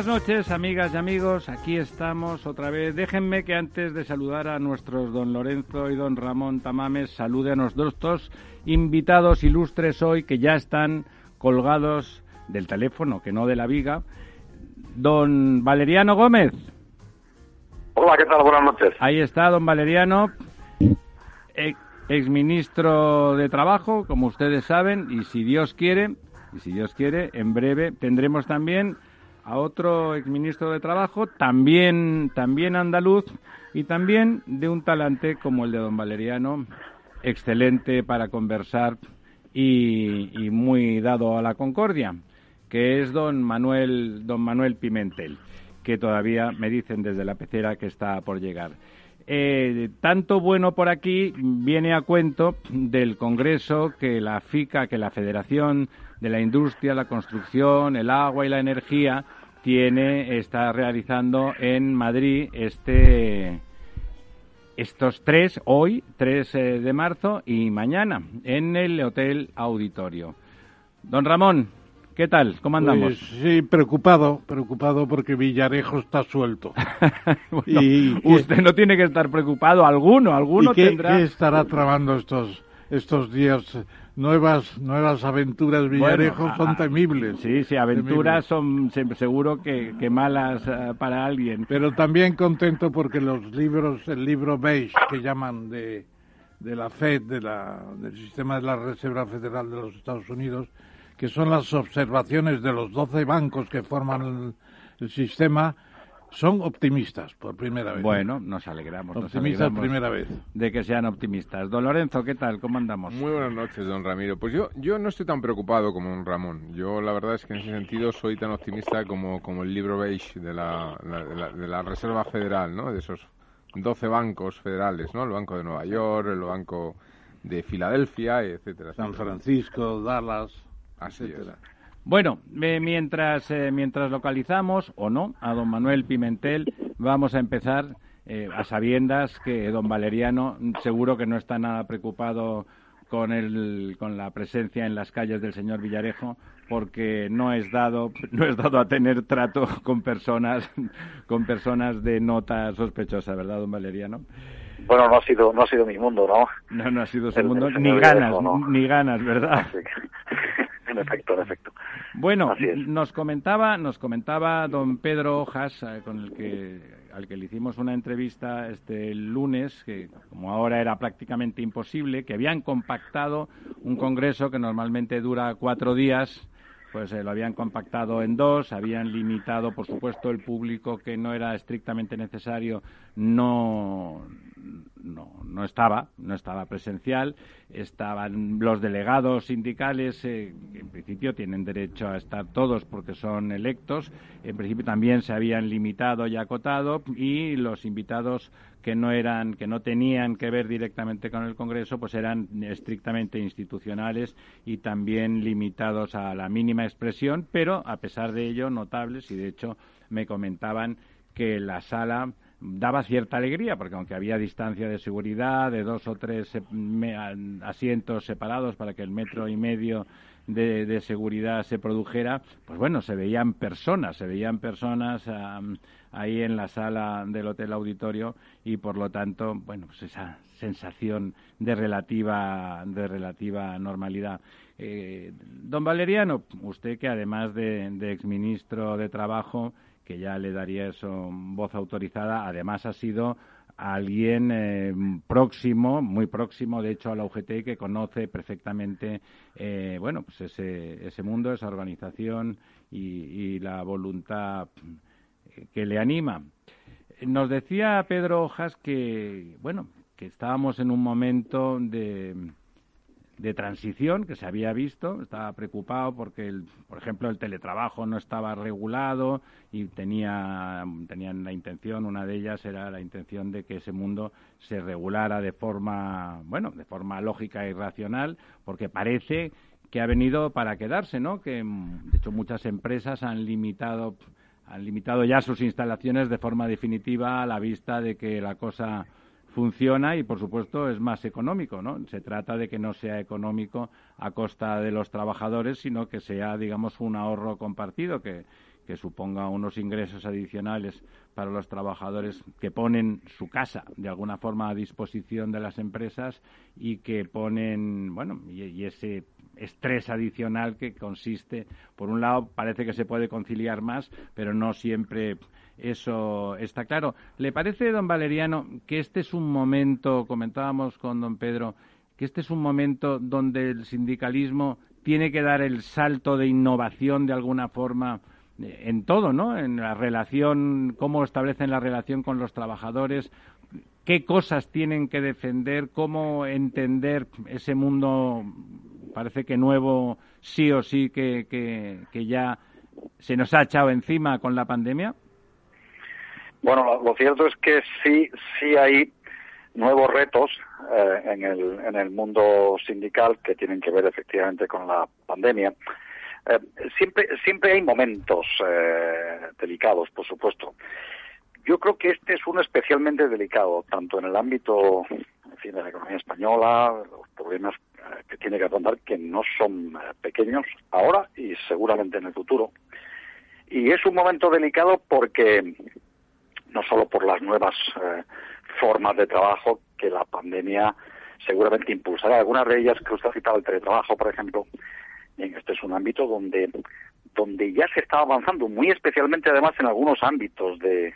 Buenas noches, amigas y amigos. Aquí estamos otra vez. Déjenme que antes de saludar a nuestros don Lorenzo y don Ramón Tamames, salude a nuestros dos invitados ilustres hoy que ya están colgados del teléfono, que no de la viga. Don Valeriano Gómez. Hola, ¿qué tal? Buenas noches. Ahí está, don Valeriano, ex exministro de Trabajo, como ustedes saben, y si Dios quiere, y si Dios quiere, en breve tendremos también a otro exministro de Trabajo, también, también andaluz y también de un talante como el de don Valeriano, excelente para conversar y, y muy dado a la concordia, que es don Manuel, don Manuel Pimentel, que todavía me dicen desde la pecera que está por llegar. Eh, tanto bueno por aquí viene a cuento del Congreso que la FICA, que la Federación de la Industria, la Construcción, el Agua y la Energía tiene, está realizando en Madrid este, estos tres, hoy, 3 eh, de marzo y mañana, en el Hotel Auditorio. Don Ramón, ¿qué tal? ¿Cómo andamos? Pues, sí, preocupado, preocupado porque Villarejo está suelto. bueno, y usted no tiene que estar preocupado, alguno, alguno ¿y qué, tendrá. ¿Qué estará trabando estos estos días? Nuevas nuevas aventuras Villarejo Bueno, son temibles. Sí, sí, aventuras son se- seguro que, que malas eh, para alguien. Pero también contento porque los libros, el libro beige que llaman de, de la FED, de la, del sistema de la Reserva Federal de los Estados Unidos, que son las observaciones de los 12 bancos que forman el, el sistema, son optimistas por primera vez. Bueno, nos alegramos, nos optimistas alegramos primera vez. de que sean optimistas. Don Lorenzo, ¿qué tal? ¿Cómo andamos? Muy buenas noches, don Ramiro. Pues yo, yo no estoy tan preocupado como don Ramón. Yo la verdad es que en ese sentido soy tan optimista como, como el libro beige de la, la- de, la, de la Reserva Federal, ¿no? De esos 12 bancos federales, ¿no? El Banco de Nueva York, el Banco de Filadelfia, etcétera. San etcétera. Francisco, Dallas, Así es. etcétera. Bueno, eh, mientras, eh, mientras localizamos, o no, a don Manuel Pimentel, vamos a empezar eh, a sabiendas que don Valeriano seguro que no está nada preocupado con, el, con la presencia en las calles del señor Villarejo porque no es dado no es dado a tener trato con personas con personas de nota sospechosa, ¿verdad, don Valeriano? Bueno, no ha sido no ha sido mi mundo, ¿no? No, no ha sido su El- mundo, el ni ganas, Villarejo, ¿no? ni ganas, ¿verdad? Así que- en efecto, en efecto. Bueno, Así es. nos comentaba, nos comentaba don Pedro Hojas, eh, con el que al que le hicimos una entrevista este lunes, que como ahora era prácticamente imposible, que habían compactado un congreso que normalmente dura cuatro días, pues eh, lo habían compactado en dos, habían limitado, por supuesto, el público que no era estrictamente necesario, no, no, no estaba, no estaba presencial. Estaban los delegados sindicales, eh, en principio tienen derecho a estar todos porque son electos. En principio también se habían limitado y acotado y los invitados que no eran, que no tenían que ver directamente con el Congreso, pues eran estrictamente institucionales y también limitados a la mínima expresión, pero a pesar de ello notables y de hecho me comentaban que la sala daba cierta alegría, porque aunque había distancia de seguridad, de dos o tres asientos separados para que el metro y medio de, seguridad se produjera, pues bueno, se veían personas, se veían personas ahí en la sala del Hotel Auditorio y por lo tanto, bueno, pues esa sensación de relativa, de relativa normalidad. Eh, don Valeriano, usted que además de, de exministro de Trabajo, que ya le daría eso voz autorizada, además ha sido alguien eh, próximo, muy próximo, de hecho, a la UGT que conoce perfectamente, eh, bueno, pues ese, ese mundo, esa organización y, la voluntad que le anima. Nos decía Pedro Hojas que, bueno, que estábamos en un momento de, de transición que se había visto. Estaba preocupado porque, el, por ejemplo, el teletrabajo no estaba regulado y tenía, tenían la intención, una de ellas era la intención de que ese mundo se regulara de forma, bueno, de forma lógica y racional, porque parece que ha venido para quedarse, ¿no? Que, de hecho, muchas empresas han limitado han limitado ya sus instalaciones de forma definitiva a la vista de que la cosa funciona y, por supuesto, es más económico, ¿no? Se trata de que no sea económico a costa de los trabajadores, sino que sea, digamos, un ahorro compartido que, que suponga unos ingresos adicionales para los trabajadores que ponen su casa de alguna forma a disposición de las empresas y que ponen, bueno, y ese estrés adicional que consiste, por un lado, parece que se puede conciliar más, pero no siempre eso está claro. ¿Le parece, don Valeriano, que este es un momento, comentábamos con don Pedro, que este es un momento donde el sindicalismo tiene que dar el salto de innovación de alguna forma eh, en todo, ¿no? En la relación, cómo establecen la relación con los trabajadores, qué cosas tienen que defender, cómo entender ese mundo, parece que nuevo, sí o sí, que, que ya se nos ha echado encima con la pandemia. Bueno, lo, cierto es que sí, sí hay nuevos retos eh, en, el, en el mundo sindical que tienen que ver efectivamente con la pandemia. Eh, siempre, siempre hay momentos eh, delicados, por supuesto. Yo creo que este es uno especialmente delicado, tanto en el ámbito de la economía española, los problemas que tiene que afrontar, que no son pequeños ahora y seguramente en el futuro. Y es un momento delicado porque no solo por las nuevas eh, formas de trabajo que la pandemia seguramente impulsará. Algunas de ellas que usted ha citado, el teletrabajo, por ejemplo, este es un ámbito donde, donde ya se está avanzando, muy especialmente además en algunos ámbitos de,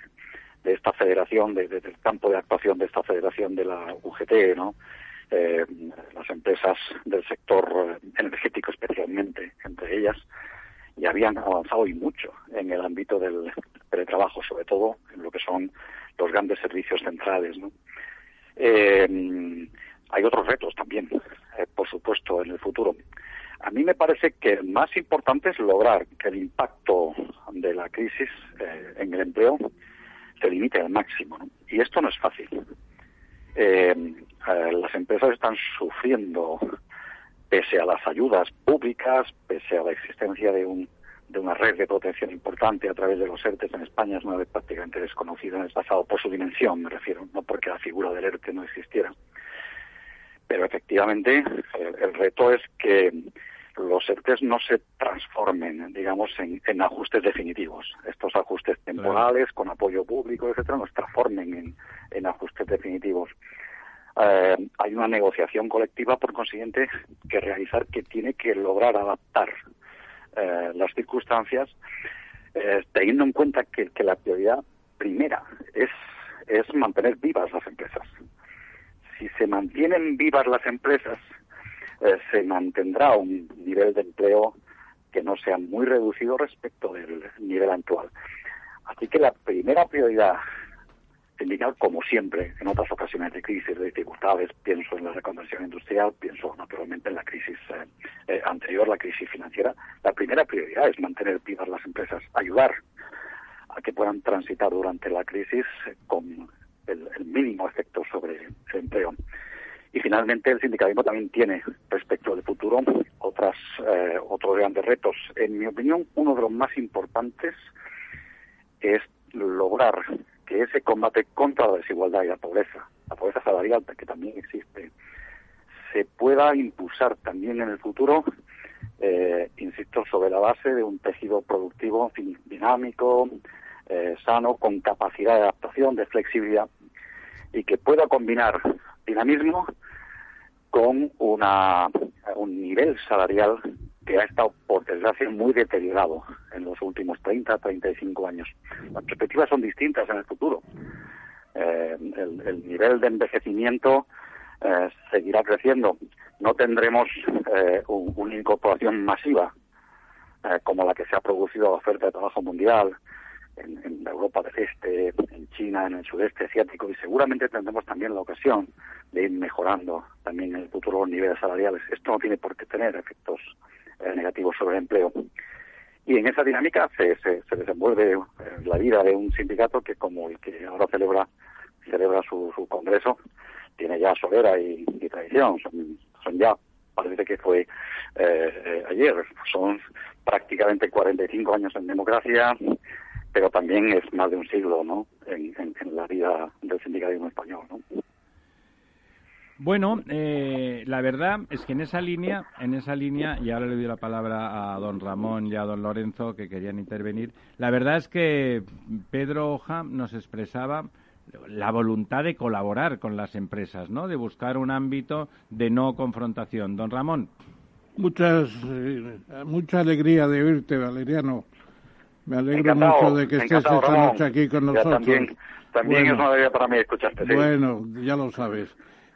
de esta federación, de, del campo de actuación de esta federación de la UGT, ¿no? Eh, las empresas del sector energético especialmente, entre ellas, y habían avanzado y mucho en el ámbito del teletrabajo, sobre todo en lo que son los grandes servicios centrales. Eh, hay otros retos también, eh, por supuesto, en el futuro. A mí me parece que el más importante es lograr que el impacto de la crisis eh, en el empleo se limite al máximo. Y esto no es fácil. las empresas están sufriendo pese a las ayudas públicas, pese a la existencia de, un, de una red de protección importante a través de los ERTE en España, es una red prácticamente desconocida en el pasado por su dimensión, me refiero, no porque la figura del ERTE no existiera. Pero efectivamente, el, reto es que los ERTES no se transformen, digamos, en, en ajustes definitivos. Estos ajustes temporales, con apoyo público, etcétera, no se transformen en, en ajustes definitivos. Eh, hay una negociación colectiva, por consiguiente, que realizar que tiene que lograr adaptar eh, las circunstancias, eh, teniendo en cuenta que, la prioridad primera es, es mantener vivas las empresas. Si se mantienen vivas las empresas, se mantendrá un nivel de empleo que no sea muy reducido respecto del nivel actual. Así que la primera prioridad sindical, como siempre, en otras ocasiones de crisis, de dificultades, pienso en la reconversión industrial, pienso naturalmente en la crisis eh, eh, anterior, la crisis financiera, la primera prioridad es mantener vivas las empresas, ayudar a que puedan transitar durante la crisis con el, mínimo efecto sobre el empleo. Y finalmente el sindicalismo también tiene respecto al futuro otras, eh, otros grandes retos. En mi opinión, uno de los más importantes es lograr que ese combate contra la desigualdad y la pobreza, la pobreza salarial que también existe, se pueda impulsar también en el futuro, eh, insisto, sobre la base de un tejido productivo dinámico, eh, sano, con capacidad de adaptación, de flexibilidad, y que pueda combinar dinamismo con una, un nivel salarial que ha estado, por desgracia, muy deteriorado en los últimos 30, 35 años. Las perspectivas son distintas en el futuro. Eh, el, nivel de envejecimiento eh, seguirá creciendo. No tendremos eh, una incorporación masiva como la que se ha producido a la oferta de trabajo mundial en, Europa del Este, en China, en el sudeste asiático y seguramente tendremos también la ocasión de ir mejorando también en el futuro los niveles salariales. Esto no tiene por qué tener efectos eh, negativos sobre el empleo. Y en esa dinámica se, se, desenvuelve eh, la vida de un sindicato que, como el que ahora celebra celebra su, su congreso, tiene ya solera y, tradición. Son, ya, parece que fue eh, ayer, son prácticamente 45 años en democracia, pero también es más de un siglo ¿no? en, en la vida del sindicalismo español. ¿no? Bueno, eh, la verdad es que en esa línea, en esa línea, y ahora le doy la palabra a don Ramón y a don Lorenzo que querían intervenir. La verdad es que Pedro Oja nos expresaba la voluntad de colaborar con las empresas, ¿no? De buscar un ámbito de no confrontación. Don Ramón. Muchas, eh, mucha alegría de oírte, Valeriano. Me alegro mucho de que estés esta noche aquí con nosotros. también, también es una alegría para mí escucharte. Bueno, ya lo sabes.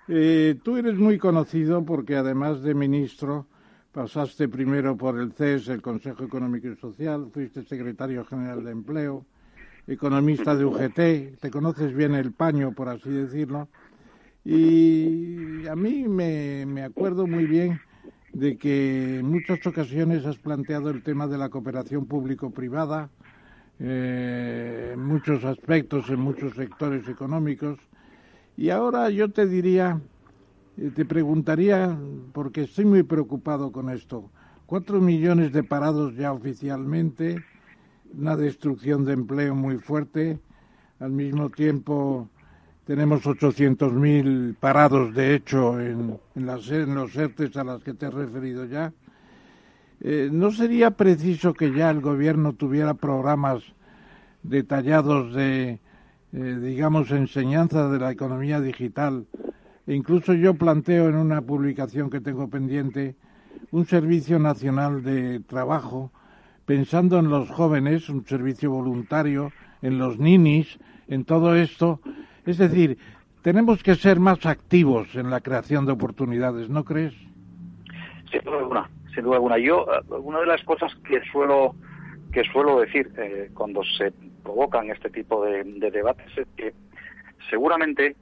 Eh, tú eres muy conocido porque además de ministro pasaste primero por el CES, el Consejo Económico y Social, fuiste secretario general de Empleo, economista de UGT, te conoces bien el paño, por así decirlo, y a mí me, me acuerdo muy bien de que en muchas ocasiones has planteado el tema de la cooperación público-privada, eh, en muchos aspectos, en muchos sectores económicos, y ahora yo te diría, eh, te preguntaría, porque estoy muy preocupado con esto, cuatro millones de parados ya oficialmente, una destrucción de empleo muy fuerte, al mismo tiempo tenemos 800.000 parados, de hecho, en, los ERTES a las que te he referido ya. Eh, ¿No sería preciso que ya el gobierno tuviera programas detallados de eh, digamos, enseñanza de la economía digital. E incluso yo planteo en una publicación que tengo pendiente un servicio nacional de trabajo pensando en los jóvenes, un servicio voluntario, en los ninis, en todo esto. Es decir, tenemos que ser más activos en la creación de oportunidades, ¿no crees? Sin duda alguna, sin duda alguna. Yo, eh, una de las cosas que suelo que suelo decir eh, cuando se provocan este tipo de, debates es que seguramente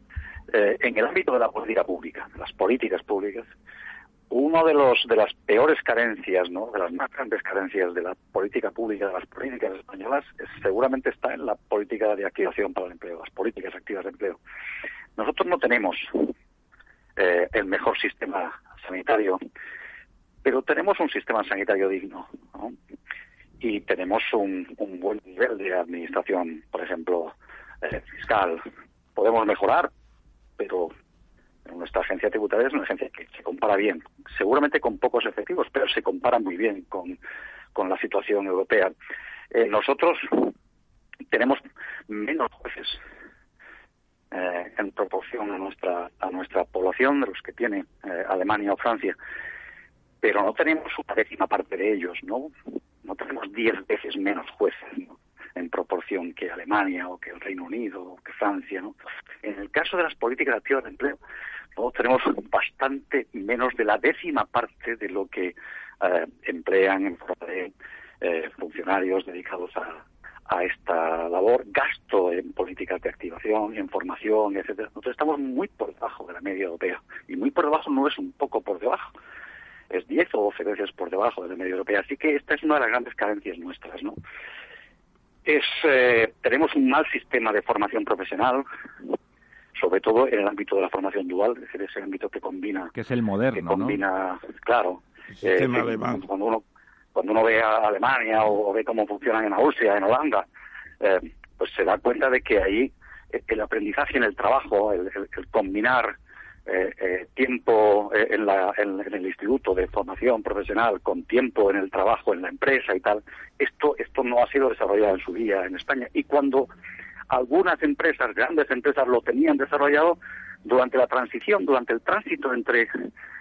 eh, en el ámbito de la política pública, de las políticas públicas, uno de los de las peores carencias, ¿no? de las más grandes carencias de la política pública, de las políticas españolas, seguramente está en la política de activación para el empleo, las políticas activas de empleo. Nosotros no tenemos eh, el mejor sistema sanitario, pero tenemos un sistema sanitario digno. ¿no? y tenemos un, buen nivel de administración, por ejemplo, eh, fiscal. Podemos mejorar, pero nuestra agencia tributaria es una agencia que se compara bien, seguramente con pocos efectivos, pero se compara muy bien con, con la situación europea. Eh, nosotros tenemos menos jueces eh, en proporción a nuestra a nuestra población de los que tiene Alemania o Francia, pero no tenemos una décima parte de ellos, ¿no? no tenemos diez veces menos jueces en proporción que Alemania o que el Reino Unido o que Francia. ¿no? En el caso de las políticas activas de empleo, tenemos bastante menos de la décima parte de lo que eh, emplean en forma de eh, funcionarios dedicados a, a esta labor, gasto en políticas de activación, en formación, etcétera. Nosotros estamos muy por debajo de la media europea y muy por debajo no es un poco por debajo, es 10 o 12 veces por debajo de la media europea. Así que esta es una de las grandes carencias nuestras, ¿no? Es, eh, tenemos un mal sistema de formación profesional, sobre todo en el ámbito de la formación dual, es decir, ese ámbito que combina... Que es el moderno, que combina, claro. El sistema alemán. Cuando uno cuando uno ve a Alemania o, ve cómo funcionan en Austria, en Holanda, eh, pues se da cuenta de que ahí el aprendizaje en el trabajo, el, combinar eh, eh, tiempo en, la, en, el instituto de formación profesional con tiempo en el trabajo, en la empresa y tal, esto, esto no ha sido desarrollado en su día en España. Y cuando algunas empresas, grandes empresas, lo tenían desarrollado, durante la transición, durante el tránsito entre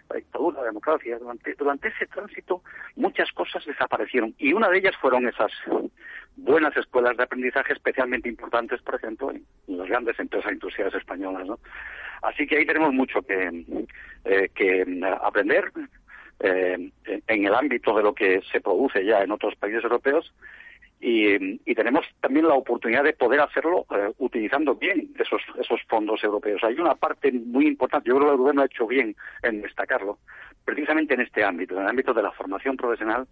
la dictadura, la democracia, durante, durante ese tránsito muchas cosas desaparecieron y una de ellas fueron esas buenas escuelas de aprendizaje especialmente importantes, por ejemplo, en, las grandes empresas industriales españolas. ¿no? Así que ahí tenemos mucho que, eh, que aprender eh, en el ámbito de lo que se produce ya en otros países europeos y, tenemos también la oportunidad de poder hacerlo eh, utilizando bien esos, esos fondos europeos. Hay una parte muy importante, yo creo que el gobierno ha hecho bien en destacarlo, precisamente en este ámbito, en el ámbito de la formación profesional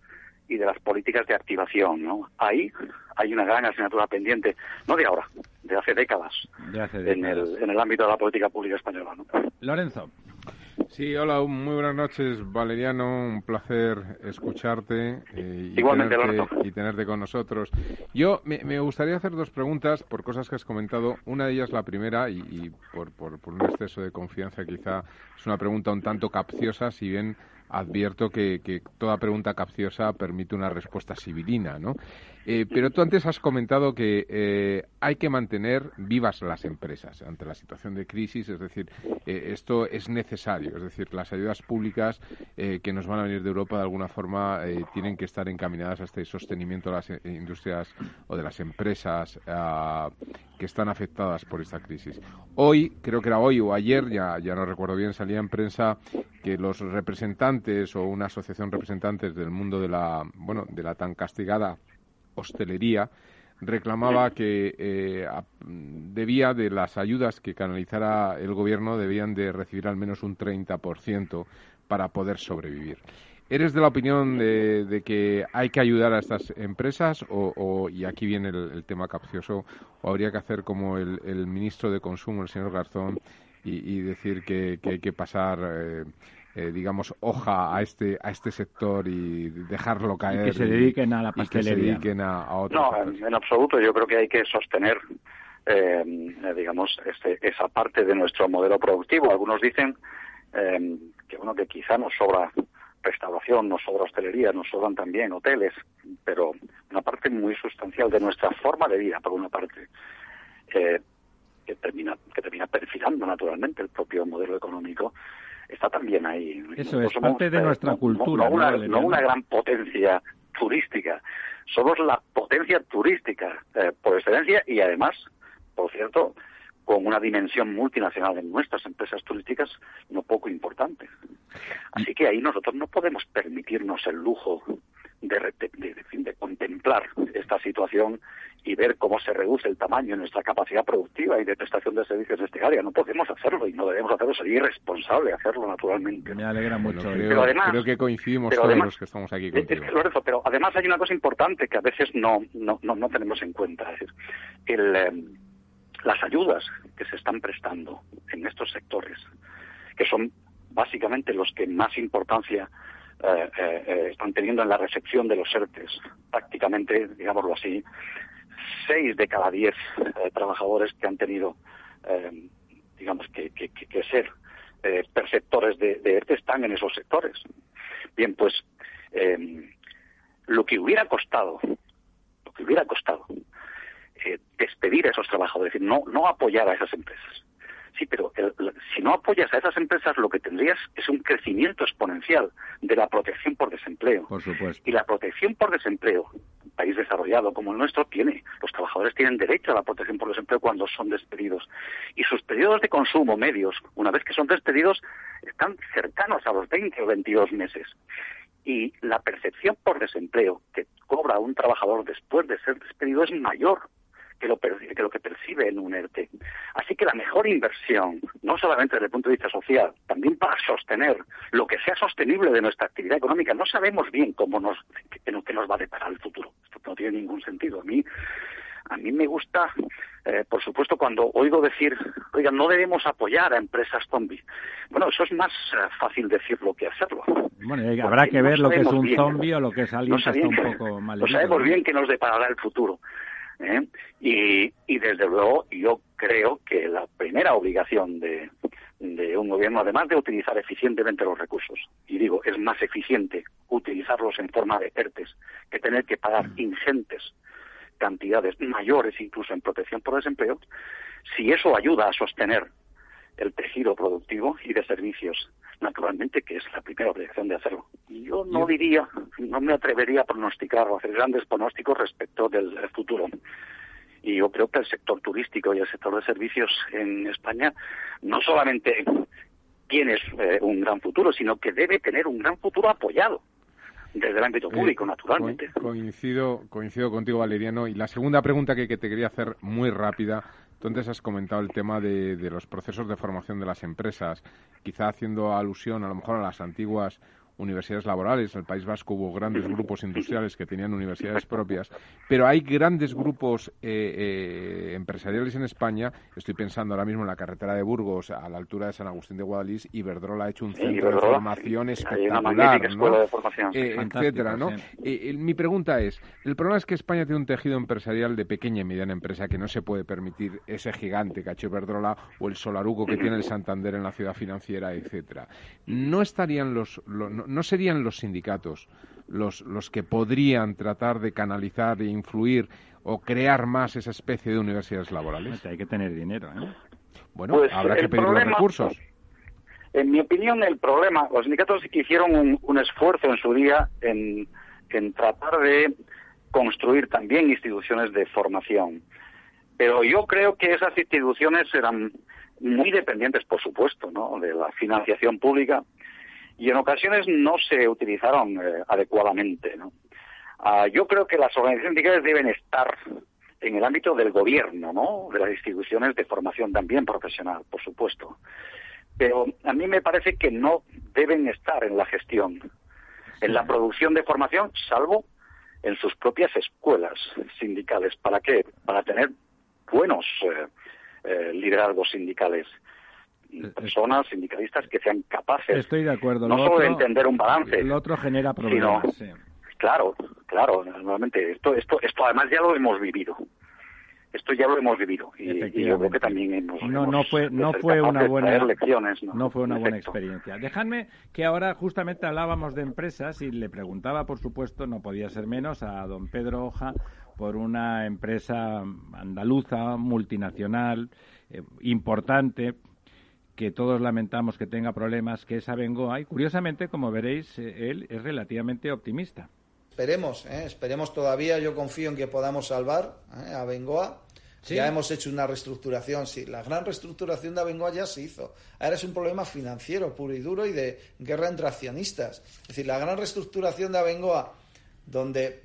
y de las políticas de activación. ¿no? Ahí hay una gran asignatura pendiente, no de ahora, de hace décadas, En, el, en el ámbito de la política pública española. ¿no? Lorenzo. Sí, hola, muy buenas noches, Valeriano. Un placer escucharte eh, y, tenerte, y, tenerte, con nosotros. Yo me, gustaría hacer dos preguntas por cosas que has comentado. Una de ellas, la primera, y, por, por, por, un exceso de confianza, quizá es una pregunta un tanto capciosa, si bien advierto que, que toda pregunta capciosa permite una respuesta civilina, ¿no? Eh, pero tú antes has comentado que eh, hay que mantener vivas las empresas ante la situación de crisis, es decir, eh, esto es necesario, es decir, las ayudas públicas que nos van a venir de Europa de alguna forma tienen que estar encaminadas a este sostenimiento de las industrias o de las empresas que están afectadas por esta crisis. Hoy, creo que era hoy o ayer, ya, ya no recuerdo bien, salía en prensa que los representantes o una asociación representantes del mundo de la, bueno, de la tan castigada hostelería reclamaba que eh, debía de las ayudas que canalizara el gobierno debían de recibir al menos un 30% para poder sobrevivir. ¿Eres de la opinión de, que hay que ayudar a estas empresas o, y aquí viene el, tema capcioso, o habría que hacer como el, ministro de Consumo, el señor Garzón, y, decir que, hay que pasar eh, eh, digamos, hoja a este a este sector y dejarlo caer. Y que se dediquen a la pastelería. que se dediquen a, No, en, absoluto. Yo creo que hay que sostener, eh, digamos, este, esa parte de nuestro modelo productivo. Algunos dicen eh, que, bueno, que quizá nos sobra restauración, nos sobra hostelería, nos sobran también hoteles, pero una parte muy sustancial de nuestra forma de vida, por una parte, que termina que termina perfilando naturalmente el propio modelo económico está también ahí. Eso es parte de nuestra cultura. No, una, gran potencia turística, somos la potencia turística eh, por excelencia y además, por cierto, con una dimensión multinacional en nuestras empresas turísticas no poco importante. Así que ahí nosotros no podemos permitirnos el lujo de, de, contemplar esta situación y ver cómo se reduce el tamaño de nuestra capacidad productiva y de prestación de servicios en este área. No podemos hacerlo y no debemos hacerlo. Sería irresponsable hacerlo, naturalmente. Me alegra mucho. creo, pero además, creo que coincidimos todos los que estamos aquí contigo. pero además hay una cosa importante que a veces no, no, no, tenemos en cuenta. Es decir, el, em, las ayudas que se están prestando en estos sectores, que son básicamente los que más importancia eh, eh, eh, están teniendo en la recepción de los ERTES. Prácticamente, digámoslo así, seis de cada diez trabajadores que han tenido, digamos, que, ser perceptores de, de, ERTE están en esos sectores. Bien, pues lo que hubiera costado, lo que hubiera costado despedir a esos trabajadores, es decir, no, no apoyar a esas empresas, Sí, pero si no apoyas a esas empresas, lo que tendrías es un crecimiento exponencial de la protección por desempleo. Por supuesto. Y la protección por desempleo, un país desarrollado como el nuestro, tiene. Los trabajadores tienen derecho a la protección por desempleo cuando son despedidos. Y sus periodos de consumo medios, una vez que son despedidos, están cercanos a los 20 o 22 meses. y la percepción por desempleo que cobra un trabajador después de ser despedido es mayor que lo, que lo que percibe en un ERTE. Así que la mejor inversión, no solamente desde el punto de vista social, también para sostener lo que sea sostenible de nuestra actividad económica, no sabemos bien cómo nos, qué nos va a deparar el futuro. Esto no tiene ningún sentido. A mí a mí me gusta, eh, por supuesto, cuando oigo decir, oiga, no debemos apoyar a empresas zombies. Bueno, eso es más eh, fácil decirlo que hacerlo. Bueno, habrá que ver lo que es un zombie o lo que es alguien que está un poco mal. No sabemos bien que nos deparará el futuro. ¿Eh? Y, y desde luego yo creo que la primera obligación de, de un gobierno, además de utilizar eficientemente los recursos, y digo, es más eficiente utilizarlos en forma de ERTES que tener que pagar mm. ingentes cantidades mayores incluso en protección por desempleo, si eso ayuda a sostener el tejido productivo y de servicios, naturalmente que es la primera obligación de hacerlo. Yo no diría, no me atrevería a pronosticar o a hacer grandes pronósticos respecto del futuro. Y yo creo que el sector turístico y el sector de servicios en España no solamente tiene eh, un gran futuro, sino que debe tener un gran futuro apoyado desde el ámbito público, naturalmente. Coincido, coincido contigo, Valeriano. Y la segunda pregunta que, que te quería hacer muy rápida. Entonces has comentado el tema de, de, los procesos de formación de las empresas, quizá haciendo alusión a lo mejor a las antiguas universidades laborales. En el País Vasco hubo grandes grupos industriales que tenían universidades propias, pero hay grandes grupos eh, eh, empresariales en España. Estoy pensando ahora mismo en la carretera de Burgos, a la altura de San Agustín de Guadalís, y Iberdrola ha hecho un centro de formación espectacular, ¿no? De formación, eh, etcétera, ¿no? mi pregunta es, el problema es que España tiene un tejido empresarial de pequeña y mediana empresa que no se puede permitir ese gigante que ha hecho Iberdrola o el Solaruco que tiene el Santander en la ciudad financiera, etcétera. ¿No estarían los, no, serían los sindicatos los, los que podrían tratar de canalizar e influir o crear más esa especie de universidades laborales? Hay que tener dinero, ¿eh? Bueno, pues habrá que pedir los recursos. En mi opinión, el problema, los sindicatos hicieron un, un esfuerzo en su día en, en tratar de construir también instituciones de formación. Pero yo creo que esas instituciones eran muy dependientes, por supuesto, ¿no? de la financiación pública y en ocasiones no se utilizaron eh, adecuadamente. ¿no? Ah, yo creo que las organizaciones sindicales deben estar en el ámbito del gobierno, ¿no? de las instituciones de formación también profesional, por supuesto. Pero a mí me parece que no deben estar en la gestión, en la producción de formación, salvo en sus propias escuelas sindicales. ¿Para qué? Para tener buenos eh, eh, liderazgos sindicales eh, personas sindicalistas que sean capaces Estoy de acuerdo. no solo de entender un balance el otro genera problemas claro claro normalmente esto esto esto además ya lo hemos vivido. Esto ya lo hemos vivido y, yo creo que también hemos, no no fue no fue una buena lecciones, ¿no? fue una buena experiencia. Dejadme que ahora justamente hablábamos de empresas y le preguntaba por supuesto no podía ser menos a don Pedro Hoja por una empresa andaluza multinacional eh, importante que todos lamentamos que tenga problemas, que es Abengoa, y curiosamente, como veréis, eh, él es relativamente optimista. Esperemos, ¿eh? esperemos todavía, yo confío en que podamos salvar ¿eh? a Bengoa. Ya hemos hecho una reestructuración, sí, la gran reestructuración de Abengoa ya se hizo. Ahora es un problema financiero puro y duro y de guerra entre accionistas. Es decir, la gran reestructuración de Abengoa, donde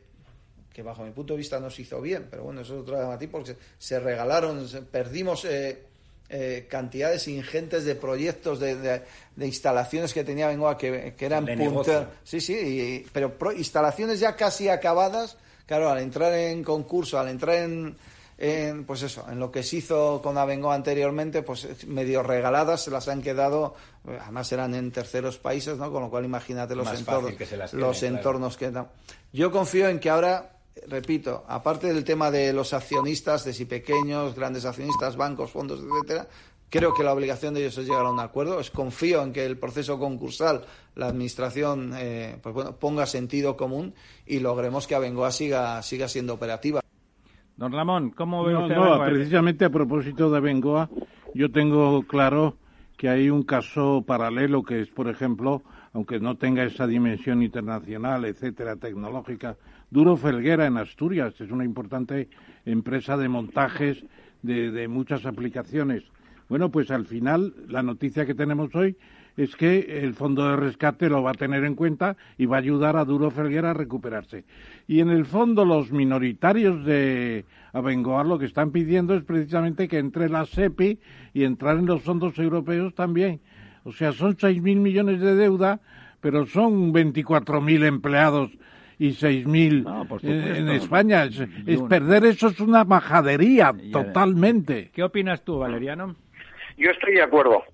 que bajo mi punto de vista no se hizo bien, pero bueno, eso es otro tema porque se, regalaron, perdimos eh, eh, cantidades ingentes de proyectos, de, instalaciones que tenía Bengoa que, eran punter. Sí, sí, pero instalaciones ya casi acabadas, claro, al entrar en concurso, al entrar en, pues eso, en lo que se hizo con Abengoa anteriormente, pues medio regaladas, se las han quedado, además eran en terceros países, ¿no? Con lo cual imagínate los entornos, los entornos que Yo confío en que ahora repito, aparte del tema de los accionistas, de si pequeños, grandes accionistas, bancos, fondos, etcétera, creo que la obligación de ellos es llegar a un acuerdo. Es, confío en que el proceso concursal, la administración, eh, pues bueno, ponga sentido común y logremos que Abengoa siga, siga siendo operativa. Don Ramón, ¿cómo ve usted no, precisamente a propósito de Abengoa, yo tengo claro que hay un caso paralelo que es, por ejemplo, aunque no tenga esa dimensión internacional, etcétera, tecnológica, Duro Felguera en Asturias. Es una importante empresa de montajes de, muchas aplicaciones. Bueno, pues al final la noticia que tenemos hoy es que el fondo de rescate lo va a tener en cuenta y va a ayudar a Duro Felguera a recuperarse. Y en el fondo los minoritarios de Abengoa lo que están pidiendo es precisamente que entre la SEPI y entrar en los fondos europeos también. O sea, son 6.000 millones de deuda, pero son 24.000 empleados y 6.000 en, España. Es, perder eso es una majadería totalmente. ¿Qué opinas tú, Valeriano? Yo estoy de acuerdo.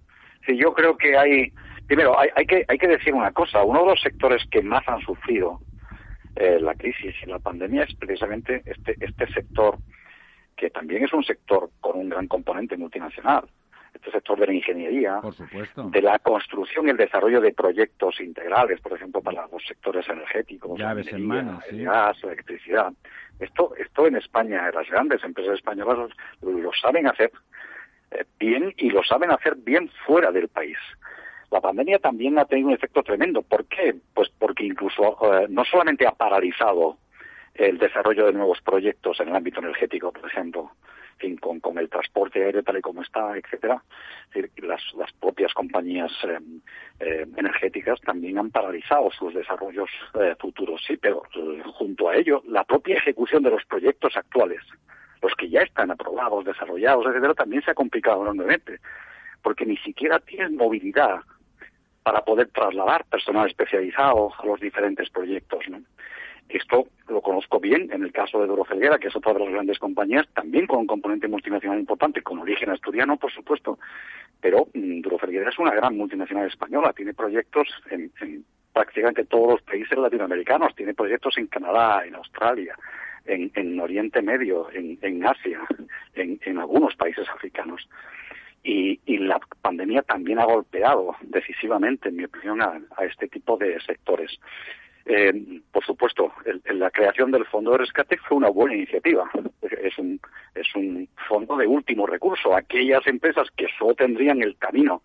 Sí, yo creo que hay, primero, hay, hay, que, hay que decir una cosa. Uno de los sectores que más han sufrido eh, la crisis y la pandemia es precisamente este, este sector, que también es un sector con un gran componente multinacional. Este sector de la ingeniería, de la construcción y el desarrollo de proyectos integrales, por ejemplo, para los sectores energéticos, llaves en el gas, electricidad. Esto, esto en España, las grandes empresas españolas lo saben hacer eh, bien y lo saben hacer bien fuera del país. La pandemia también ha tenido un efecto tremendo. ¿Por qué? Pues porque incluso eh, no solamente ha paralizado el desarrollo de nuevos proyectos en el ámbito energético, por ejemplo, con, con, el transporte aéreo tal y como está, etcétera, las, las propias compañías eh, energéticas también han paralizado sus desarrollos futuros, sí, pero junto a ello, la propia ejecución de los proyectos actuales los que ya están aprobados, desarrollados, etcétera, también se ha complicado enormemente, porque ni siquiera tienen movilidad para poder trasladar personal especializado a los diferentes proyectos. ¿no? Esto lo conozco bien en el caso de Duro Felguera, que es otra de las grandes compañías, también con un componente multinacional importante, con origen asturiano, por supuesto, pero mm, Duro Felguera es una gran multinacional española, tiene proyectos en, en prácticamente todos los países latinoamericanos, tiene proyectos en Canadá, en Australia, en, Oriente Medio, en, Asia, en, algunos países africanos. Y, la pandemia también ha golpeado decisivamente, en mi opinión, a, este tipo de sectores. Eh, por supuesto, la creación del fondo de rescate fue una buena iniciativa. Es un, es un fondo de último recurso. Aquellas empresas que solo tendrían el camino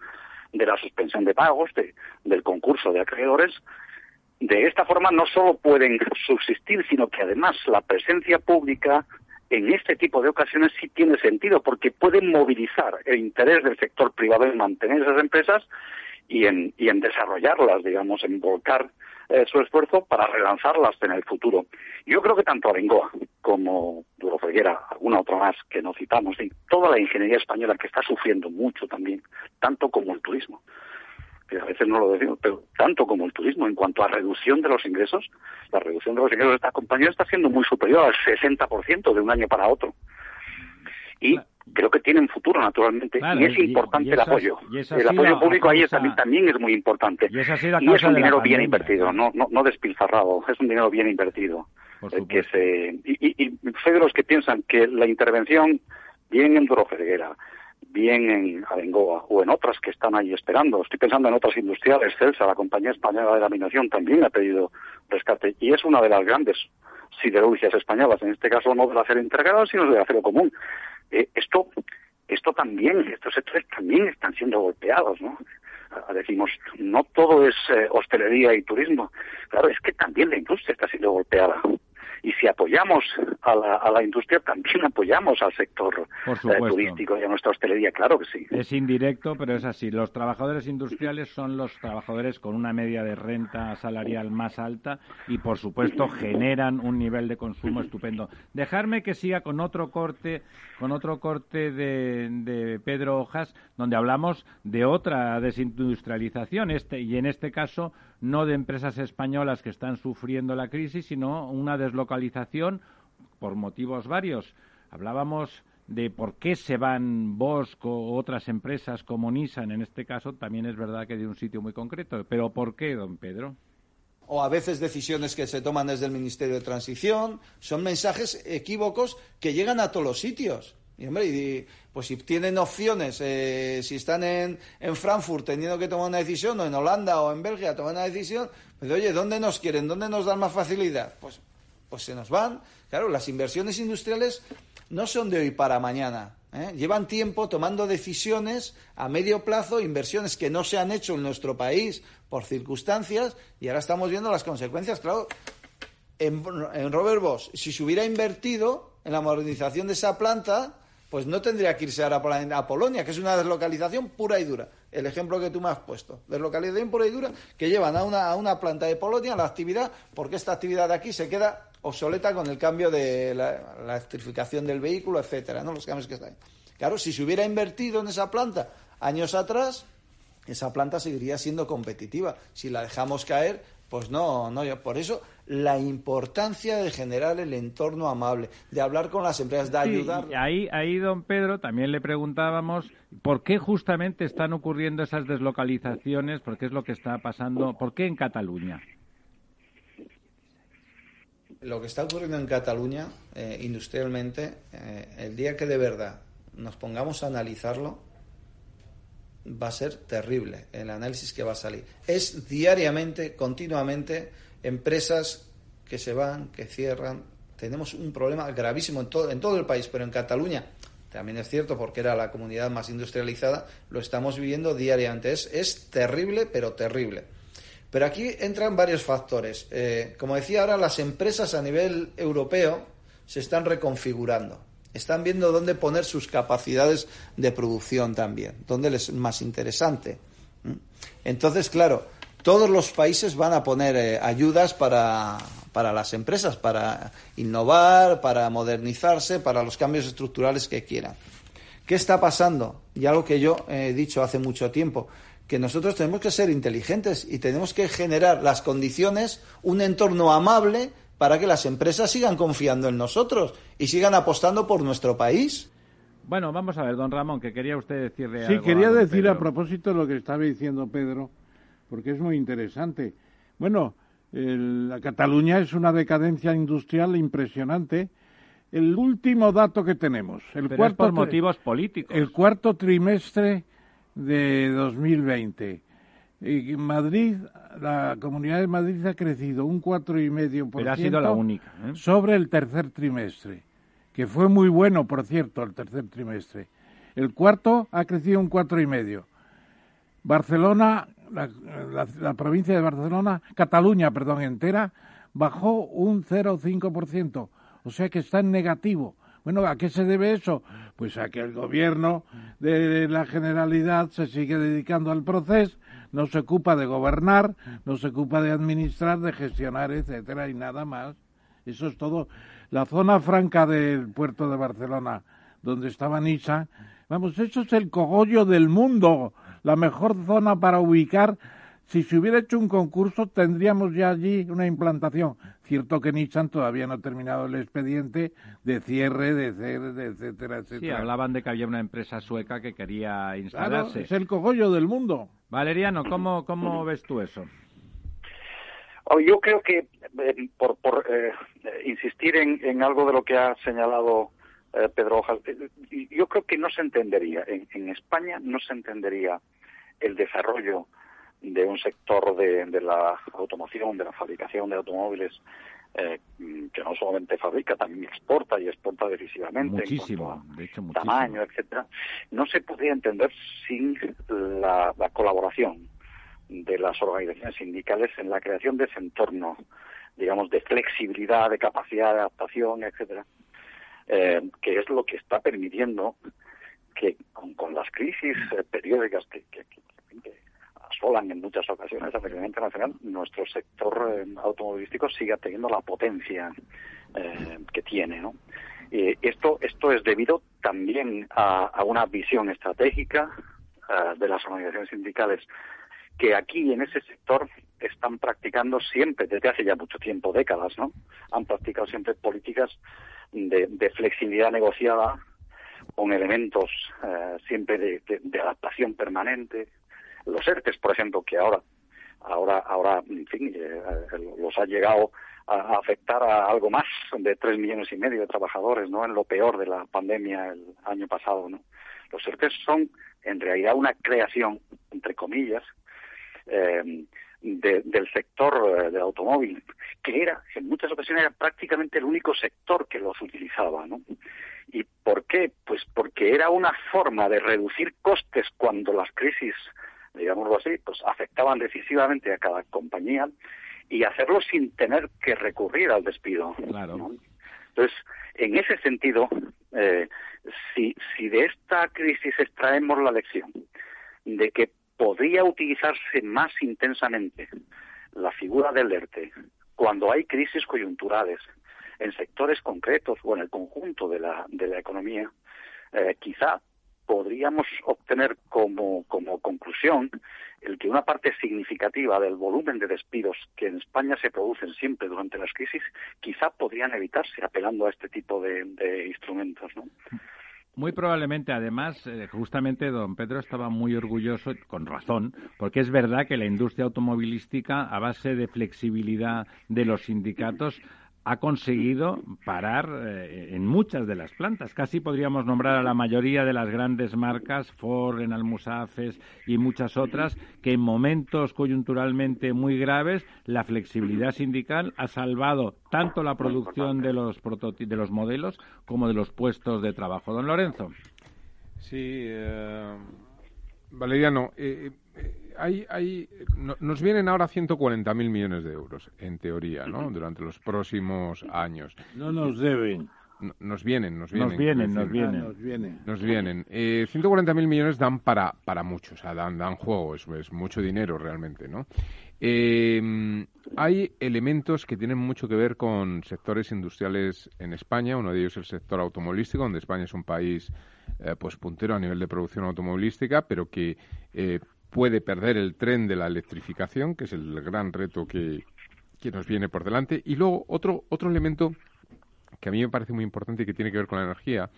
de la suspensión de pagos, del concurso de acreedores, de esta forma no solo pueden subsistir, sino que además la presencia pública en este tipo de ocasiones sí tiene sentido, porque pueden movilizar el interés del sector privado en mantener esas empresas y en, y en desarrollarlas, digamos, en volcar eh, su esfuerzo para relanzarlas en el futuro. Yo creo que tanto Arengoa como Duro Felguera, alguna otra más que no citamos, y toda la ingeniería española que está sufriendo mucho también, tanto como el turismo, que a veces no lo decimos, pero tanto como el turismo, en cuanto a reducción de los ingresos, la reducción de los ingresos de esta compañía está siendo muy superior al 60% de un año para otro. Y creo que tienen futuro, naturalmente, y es importante el apoyo. el apoyo público ahí también, también es muy importante. Y, es un dinero bien invertido, no, no, no despilfarrado, es un dinero bien invertido. que se, y, y, soy de los que piensan que la intervención, bien en Duro bien en Abengoa o en otras que están ahí esperando. Estoy pensando en otras industriales, Celsa, la compañía española de laminación, también ha pedido rescate y es una de las grandes siderurgias españolas, en este caso no del acero integrado, sino del acero común. Eh, esto, esto también, estos sectores también están siendo golpeados, ¿no? Ah, decimos, no todo es eh, hostelería y turismo. Claro, es que también la industria está siendo golpeada y si apoyamos a la, a la industria, también apoyamos al sector eh, turístico y a nuestra hostelería, claro que sí. Es indirecto, pero es así. Los trabajadores industriales son los trabajadores con una media de renta salarial más alta y, por supuesto, generan un nivel de consumo estupendo. Dejarme que siga con otro corte, con otro corte de, de Pedro Hojas, donde hablamos de otra desindustrialización, este, y en este caso no de empresas españolas que están sufriendo la crisis, sino una deslocalización por motivos varios. Hablábamos de por qué se van Bosco o otras empresas como Nissan, en este caso también es verdad que de un sitio muy concreto. Pero ¿por qué, don Pedro? o a veces decisiones que se toman desde el Ministerio de Transición, son mensajes equívocos que llegan a todos los sitios. Y hombre, pues si tienen opciones, eh, si están en, en, Frankfurt teniendo que tomar una decisión, o en Holanda o en Bélgica tomar una decisión, pues oye, ¿dónde nos quieren? ¿Dónde nos dan más facilidad? Pues, pues se nos van. Claro, las inversiones industriales no son de hoy para mañana. ¿eh? Llevan tiempo tomando decisiones a medio plazo, inversiones que no se han hecho en nuestro país por circunstancias, y ahora estamos viendo las consecuencias. Claro, en, en Robert Bosch, si se hubiera invertido en la modernización de esa planta, pues no tendría que irse ahora a Polonia, que es una deslocalización pura y dura. El ejemplo que tú me has puesto, deslocalización pura y dura, que llevan a una, a una planta de Polonia la actividad, porque esta actividad de aquí se queda obsoleta con el cambio de la, electrificación del vehículo, etcétera, ¿no? Los cambios que están. Claro, si se hubiera invertido en esa planta años atrás, esa planta seguiría siendo competitiva. Si la dejamos caer, pues no, no, por eso la importancia de generar el entorno amable, de hablar con las empresas, de ayudar. ahí, ahí, don Pedro, también le preguntábamos por qué justamente están ocurriendo esas deslocalizaciones, por qué es lo que está pasando, por qué en Cataluña. Lo que está ocurriendo en Cataluña, eh, industrialmente, eh, el día que de verdad nos pongamos a analizarlo, va a ser terrible el análisis que va a salir. Es diariamente, continuamente, empresas que se van, que cierran. Tenemos un problema gravísimo en todo, en todo el país, pero en Cataluña también es cierto porque era la comunidad más industrializada, lo estamos viviendo diariamente. Es, es terrible, pero terrible. Pero aquí entran varios factores. Eh, como decía ahora, las empresas a nivel europeo se están reconfigurando están viendo dónde poner sus capacidades de producción también, dónde les es más interesante. Entonces, claro, todos los países van a poner eh, ayudas para, para las empresas, para innovar, para modernizarse, para los cambios estructurales que quieran. ¿Qué está pasando? Y algo que yo he dicho hace mucho tiempo, que nosotros tenemos que ser inteligentes y tenemos que generar las condiciones, un entorno amable para que las empresas sigan confiando en nosotros y sigan apostando por nuestro país. Bueno, vamos a ver, don Ramón, que quería usted decirle sí, quería decir a propósito de lo que estaba diciendo Pedro, porque es muy interesante. Bueno, la Cataluña es una decadencia industrial impresionante. El último dato que tenemos, el cuarto por motivos políticos. El cuarto trimestre de 2020 y Madrid, la Comunidad de Madrid ha crecido un cuatro y medio por ha sido la única ¿eh? sobre el tercer trimestre, que fue muy bueno, por cierto, el tercer trimestre. El cuarto ha crecido un cuatro y Barcelona, la, provincia de Barcelona, Cataluña, perdón, entera, bajó un 0,5%, o sea que está en negativo. Bueno, ¿a qué se debe eso? Pues a que el gobierno de la Generalidad se sigue dedicando al proceso no se ocupa de gobernar, no se ocupa de administrar, de gestionar, etcétera, y nada más. Eso es todo. La zona franca del puerto de Barcelona, donde estaba Nisa, vamos, eso es el cogollo del mundo, la mejor zona para ubicar. Si se hubiera hecho un concurso, tendríamos ya allí una implantación. Cierto que Nissan todavía no ha terminado el expediente de cierre, de cierre, de etcétera, etcétera. Sí, hablaban de que había una empresa sueca que quería instalarse. Claro, es el cogollo del mundo. Valeriano, ¿cómo, cómo ves tú eso? Oh, yo creo que, eh, por, por eh, insistir en, en, algo de lo que ha señalado eh, Pedro Hojas, yo creo que no se entendería, en, en, España no se entendería el desarrollo de un sector de, de la automoción, de la fabricación de automóviles, eh, que no solamente fabrica, también exporta y exporta decisivamente muchísimo, de hecho, tamaño, etcétera, no se podría entender sin la, colaboración de las organizaciones sindicales en la creación de ese entorno, digamos, de flexibilidad, de capacidad de adaptación, etcétera, eh, que es lo que está permitiendo que con, las crisis eh, periódicas que, asolan en muchas ocasiones a nivel internacional, nuestro sector eh, automovilístico siga teniendo la potencia eh, que tiene. ¿no? esto, esto es debido también a, una visión estratégica de las organizaciones sindicales que aquí en ese sector están practicando siempre, desde hace ya mucho tiempo, décadas, ¿no? Han practicado siempre políticas de, flexibilidad negociada con elementos siempre de, adaptación permanente, los ERTES, por ejemplo, que ahora, ahora, ahora, en fin, eh, los ha llegado a afectar a algo más de tres millones y medio de trabajadores, ¿no? En lo peor de la pandemia el año pasado, ¿no? Los ERTES son, en realidad, una creación, entre comillas, eh, del sector eh, del automóvil, que era, en muchas ocasiones, era prácticamente el único sector que los utilizaba, ¿no? ¿Y por qué? Pues porque era una forma de reducir costes cuando las crisis digámoslo así, pues afectaban decisivamente a cada compañía y hacerlo sin tener que recurrir al despido. Claro. Entonces, en ese sentido, eh, si, si de esta crisis extraemos la lección de que podría utilizarse más intensamente la figura del ERTE cuando hay crisis coyunturales en sectores concretos o en el conjunto de la, de la economía, eh, quizá podríamos obtener como, como conclusión el que una parte significativa del volumen de despidos que en España se producen siempre durante las crisis quizá podrían evitarse apelando a este tipo de, de instrumentos. ¿no? Muy probablemente, además, eh, justamente don Pedro estaba muy orgulloso, con razón, porque es verdad que la industria automovilística, a base de flexibilidad de los sindicatos, ha conseguido parar eh, en muchas de las plantas. Casi podríamos nombrar a la mayoría de las grandes marcas, Ford, en Almusafes y muchas otras, que en momentos coyunturalmente muy graves la flexibilidad sindical ha salvado tanto la producción de los, de los modelos como de los puestos de trabajo. Don Lorenzo. Sí, eh, Valeriano, eh, hay, hay, nos vienen ahora 140.000 millones de euros, en teoría, ¿no? Durante los próximos años. No nos deben. nos vienen, nos vienen. Nos vienen, nos vienen. nos vienen. Nos vienen. Eh, 140.000 millones dan para, para mucho, o sea, dan, dan juego, es, es mucho dinero realmente, ¿no? Eh, hay elementos que tienen mucho que ver con sectores industriales en España. Uno de ellos es el sector automovilístico, donde España es un país eh, pues puntero a nivel de producción automovilística, pero que eh, puede perder el tren de la electrificación, que es el gran reto que, nos viene por delante. Y luego otro, otro elemento que a mí me parece muy importante y que tiene que ver con la energía.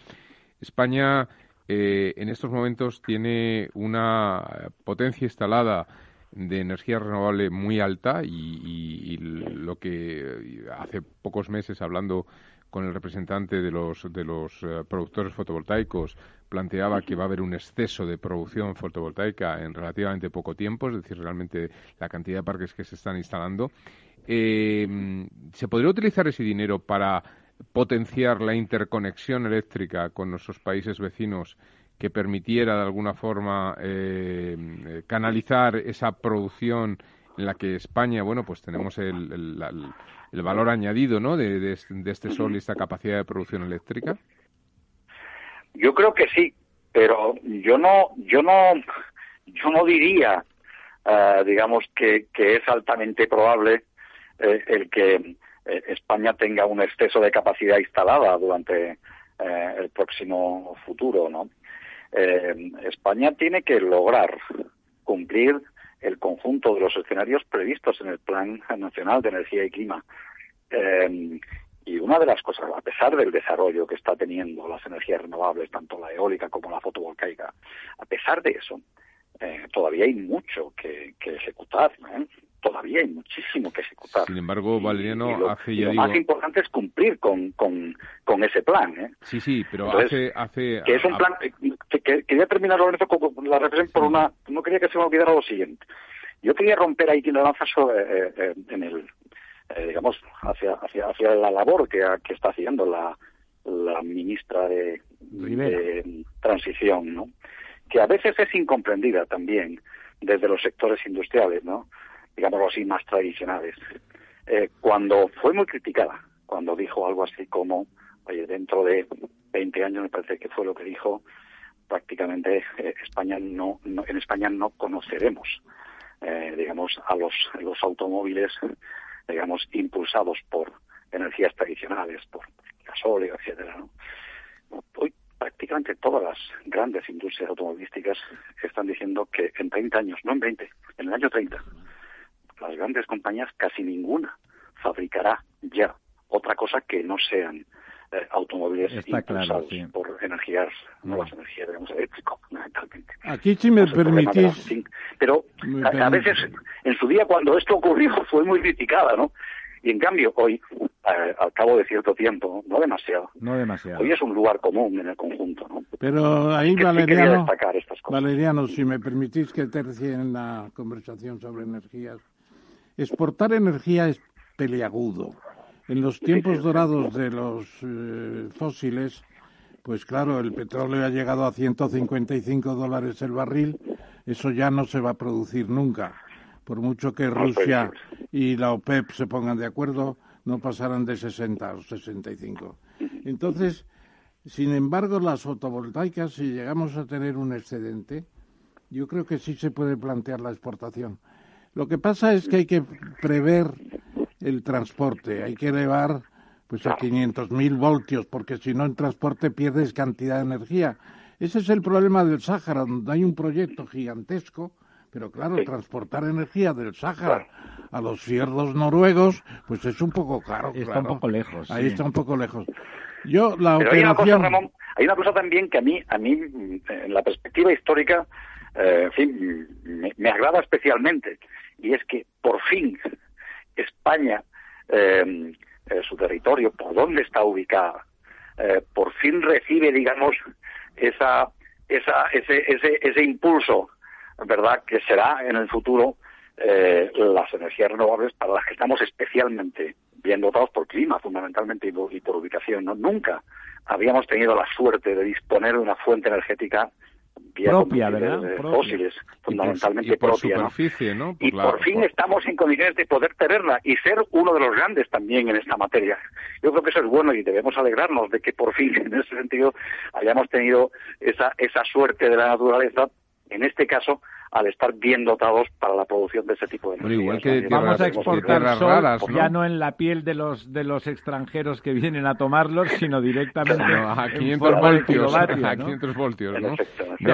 España eh, en estos momentos tiene una potencia instalada de energía renovable muy alta y, lo que hace pocos meses hablando con el representante de los, de los eh, productores fotovoltaicos planteaba que va a haber un exceso de producción fotovoltaica en relativamente poco tiempo, es decir, realmente la cantidad de parques que se están instalando. Eh, ¿Se podría utilizar ese dinero para potenciar la interconexión eléctrica con nuestros países vecinos que permitiera de alguna forma eh, canalizar esa producción en la que España, bueno, pues tenemos el, el, valor añadido, ¿no? De, de, este sol y esta capacidad de producción eléctrica. Yo creo que sí, pero yo no, yo no, yo no diría, uh, digamos que, que, es altamente probable eh, el que eh, España tenga un exceso de capacidad instalada durante eh, el próximo futuro, ¿no? España tiene que lograr cumplir el conjunto de los escenarios previstos en el Plan Nacional de Energía y Clima. Eh, y una de las cosas, a pesar del desarrollo que está teniendo las energías renovables, tanto la eólica como la fotovoltaica, a pesar de eso, eh, todavía hay mucho que, que ejecutar. ¿eh? Todavía hay muchísimo que ejecutar. Sin embargo, Valeriano, lo, hace ya lo digo... más importante es cumplir con, con, con ese plan. ¿eh? Sí, sí, pero Entonces, hace, hace... Que es un plan... Que, que, quería terminar, Lorenzo, con la reflexión por una... No quería que se me olvidara lo siguiente. Yo quería romper ahí la lanza sobre, eh, eh, en el eh, digamos, hacia, hacia, hacia la labor que, que está haciendo la, la ministra de, de, Transición, ¿no? Que a veces es incomprendida también desde los sectores industriales, ¿no? Digámoslo así, más tradicionales. Eh, cuando fue muy criticada, cuando dijo algo así como, oye, dentro de 20 años me parece que fue lo que dijo, prácticamente eh, España no, no, en España no conoceremos, eh, digamos, a los, los automóviles digamos, impulsados por energías tradicionales, por gasóleo, etcétera, ¿no? Hoy prácticamente todas las grandes industrias automovilísticas están diciendo que en 30 años, no en 20, en el año 30, las grandes compañías casi ninguna fabricará ya otra cosa que no sean eh, automóviles Está impulsados claro, sí. por energías, nuevas energías, digamos, eléctrico, fundamentalmente. Aquí, si me No permitís... Pero Me a, a veces, en su día, cuando esto ocurrió, fue muy criticada, ¿no? Y en cambio, hoy, eh, al cabo de cierto tiempo, no demasiado, No demasiado. hoy es un lugar común en el conjunto, ¿no? Pero ahí, Que Valeriano. Valeriano, si me permitís que tercie en la conversación sobre energías, exportar energía es peliagudo. En los tiempos dorados de los eh, fósiles, pues claro, el petróleo ha llegado a 155 dólares el barril, eso ya no se va a producir nunca. Por mucho que Rusia y la OPEP se pongan de acuerdo, no pasarán de 60 o 65. Entonces, sin embargo, las fotovoltaicas, si llegamos a tener un excedente, yo creo que sí se puede plantear la exportación. Lo que pasa es que hay que prever el transporte, hay que elevar pues a 500.000 voltios, porque si no en transporte pierdes cantidad de energía. Ese es el problema del Sáhara, donde hay un proyecto gigantesco, pero claro, transportar energía del Sáhara a los fierros noruegos, pues es un poco caro. Está un poco lejos. Ahí está un poco lejos. Yo, la pero hay una cosa, Ramón, hay una cosa también que a mí, a mí, en la perspectiva histórica, eh, en fin, me, agrada especialmente, y es que por fin España eh, eh, su territorio, por dónde está ubicada, eh, por fin recibe, digamos, esa, esa, ese, ese, ese impulso, ¿verdad?, que será en el futuro las energías renovables para las que estamos especialmente bien dotados por clima, fundamentalmente, y por, y por ubicación. ¿no? Nunca habíamos tenido la suerte de disponer de una fuente energética propia, ¿verdad? fósiles, fundamentalmente y por, propia. ¿no? y por fin estamos en condiciones de poder tenerla y ser uno de los grandes también en esta materia. Yo creo que eso es bueno y debemos alegrarnos de que por fin, en ese sentido, hayamos tenido esa, esa suerte de la naturaleza, en este caso, al estar bien dotados para la producción de ese tipo de energía. Vamos a exportar sol ya no en la piel de los de los extranjeros que vienen a tomarlos, sino directamente a 500 voltios, a 500 voltios, ¿no?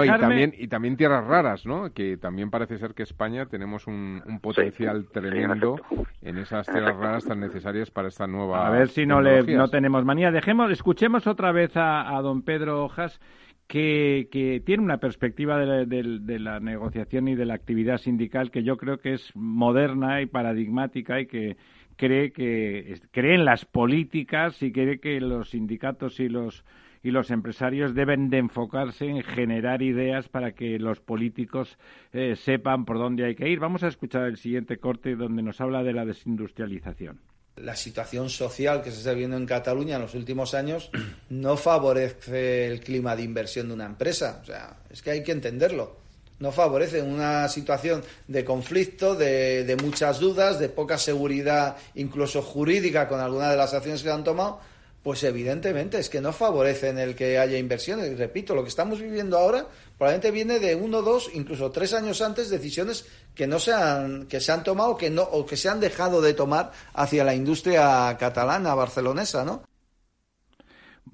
y también y también tierras raras, ¿no? Que también parece ser que España tenemos un, potencial tremendo en, esas tierras raras tan necesarias para esta nueva A ver si no le no tenemos manía. Dejemos escuchemos otra vez a, a don Pedro Hojas que, que, tiene una perspectiva de la, negociación y de la actividad sindical que yo creo que es moderna y paradigmática y que cree que cree en las políticas y cree que los sindicatos y los y los empresarios deben de enfocarse en generar ideas para que los políticos eh, sepan por dónde hay que ir. Vamos a escuchar el siguiente corte donde nos habla de la desindustrialización la situación social que se está viendo en Cataluña en los últimos años no favorece el clima de inversión de una empresa. O sea, es que hay que entenderlo. No favorece una situación de conflicto, de, de muchas dudas, de poca seguridad, incluso jurídica, con algunas de las acciones que han tomado pues evidentemente es que no favorecen el que haya inversiones. Repito, lo que estamos viviendo ahora probablemente viene de uno, dos, incluso tres años antes decisiones que no se han, que se han tomado que no, o que se han dejado de tomar hacia la industria catalana, barcelonesa, ¿no?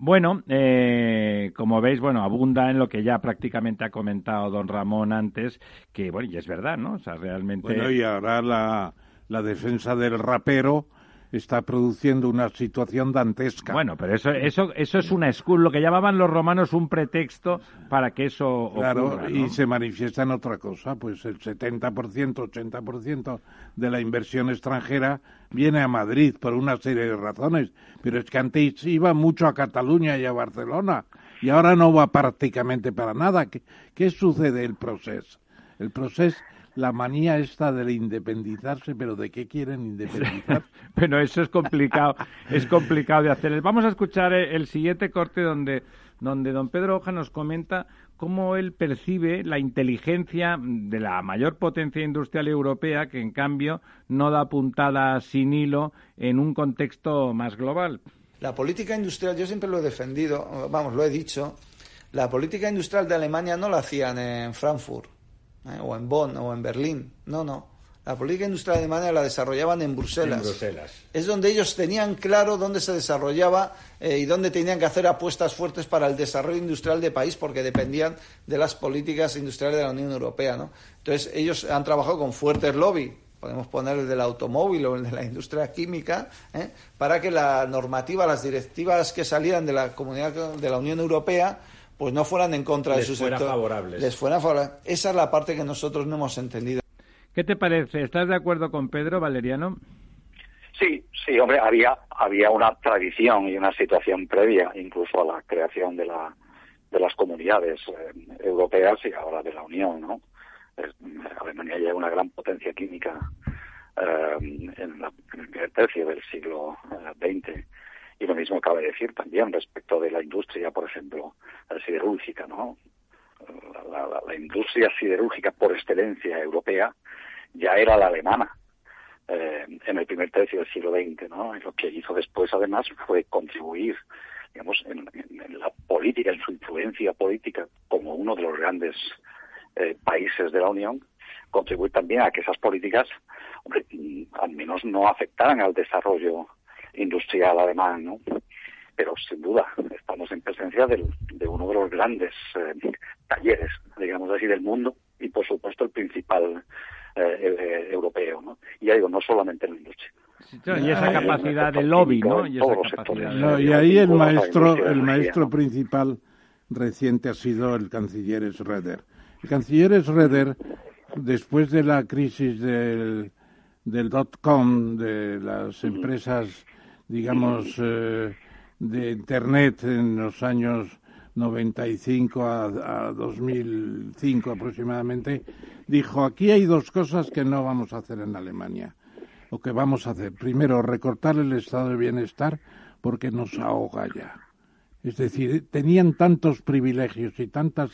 Bueno, eh, como veis, bueno, abunda en lo que ya prácticamente ha comentado don Ramón antes, que bueno, y es verdad, ¿no? O sea, realmente. Bueno, y ahora la, la defensa del rapero está produciendo una situación dantesca. Bueno, pero eso, eso, eso es una excusa, lo que llamaban los romanos un pretexto para que eso Claro, y se manifiesta en otra cosa, pues el 70%, 80% de la inversión extranjera viene a Madrid por una serie de razones, pero es que antes iba mucho a Cataluña y a Barcelona, y ahora no va prácticamente para nada. ¿Qué, qué sucede el proceso? El proceso la manía esta de independizarse, pero ¿de qué quieren independizar? bueno, eso es complicado, es complicado de hacer. Vamos a escuchar el siguiente corte donde, donde don Pedro Hoja nos comenta cómo él percibe la inteligencia de la mayor potencia industrial europea, que en cambio no da puntada sin hilo en un contexto más global. La política industrial, yo siempre lo he defendido, vamos, lo he dicho, la política industrial de Alemania no la hacían en Frankfurt, ¿eh? o en Bonn o en Berlín. No, no. La política industrial alemana la desarrollaban en Bruselas. En Bruselas. Es donde ellos tenían claro dónde se desarrollaba eh, y dónde tenían que hacer apuestas fuertes para el desarrollo industrial del país porque dependían de las políticas industriales de la Unión Europea. ¿no? Entonces ellos han trabajado con fuertes lobby, podemos poner el del automóvil o el de la industria química, ¿eh? para que la normativa, las directivas que salían de la comunidad de la Unión Europea pues no fueran en contra de su fuera sector. Favorables. Les fueran favorables. Esa es la parte que nosotros no hemos entendido. ¿Qué te parece? ¿Estás de acuerdo con Pedro, Valeriano? Sí, sí, hombre, había, había una tradición y una situación previa incluso a la creación de, la, de las comunidades eh, europeas y ahora de la Unión, ¿no? Alemania ya es una gran potencia química eh, en, el primer tercio del siglo XX eh, y lo mismo cabe decir también respecto de la industria, por ejemplo, siderúrgica, ¿no? La, industria siderúrgica por excelencia europea ya era la alemana eh, en el primer tercio del siglo XX, ¿no? Y lo que hizo después, además, fue contribuir digamos, en, la política, en su influencia política como uno de los grandes eh, países de la Unión, contribuir también a que esas políticas, al menos no afectaran al desarrollo industrial alemán, ¿no? Pero sin duda estamos en presencia de uno de los grandes eh, talleres, digamos así, del mundo y por supuesto el principal eh, europeo, ¿no? Y ya digo, no solamente en la industria. y esa capacidad de lobby, ¿no? Y, y ahí el maestro, el maestro principal reciente ha sido el canciller Schroeder. El canciller Schroeder, después de la crisis del, del dot-com, de las empresas, digamos, eh, de Internet en los años 95 a, a 2005 aproximadamente, dijo, aquí hay dos cosas que no vamos a hacer en Alemania, o que vamos a hacer. Primero, recortar el estado de bienestar porque nos ahoga ya. Es decir, tenían tantos privilegios y tantas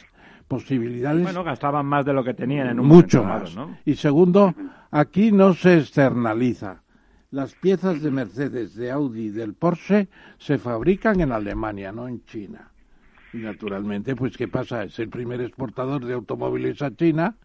posibilidades. Bueno, gastaban más de lo que tenían en un Mucho más. Y segundo, aquí no se externaliza. Las piezas de Mercedes, de Audi, del Porsche se fabrican en Alemania, no en China. Y naturalmente, pues, ¿qué pasa? Es el primer exportador de automóviles a China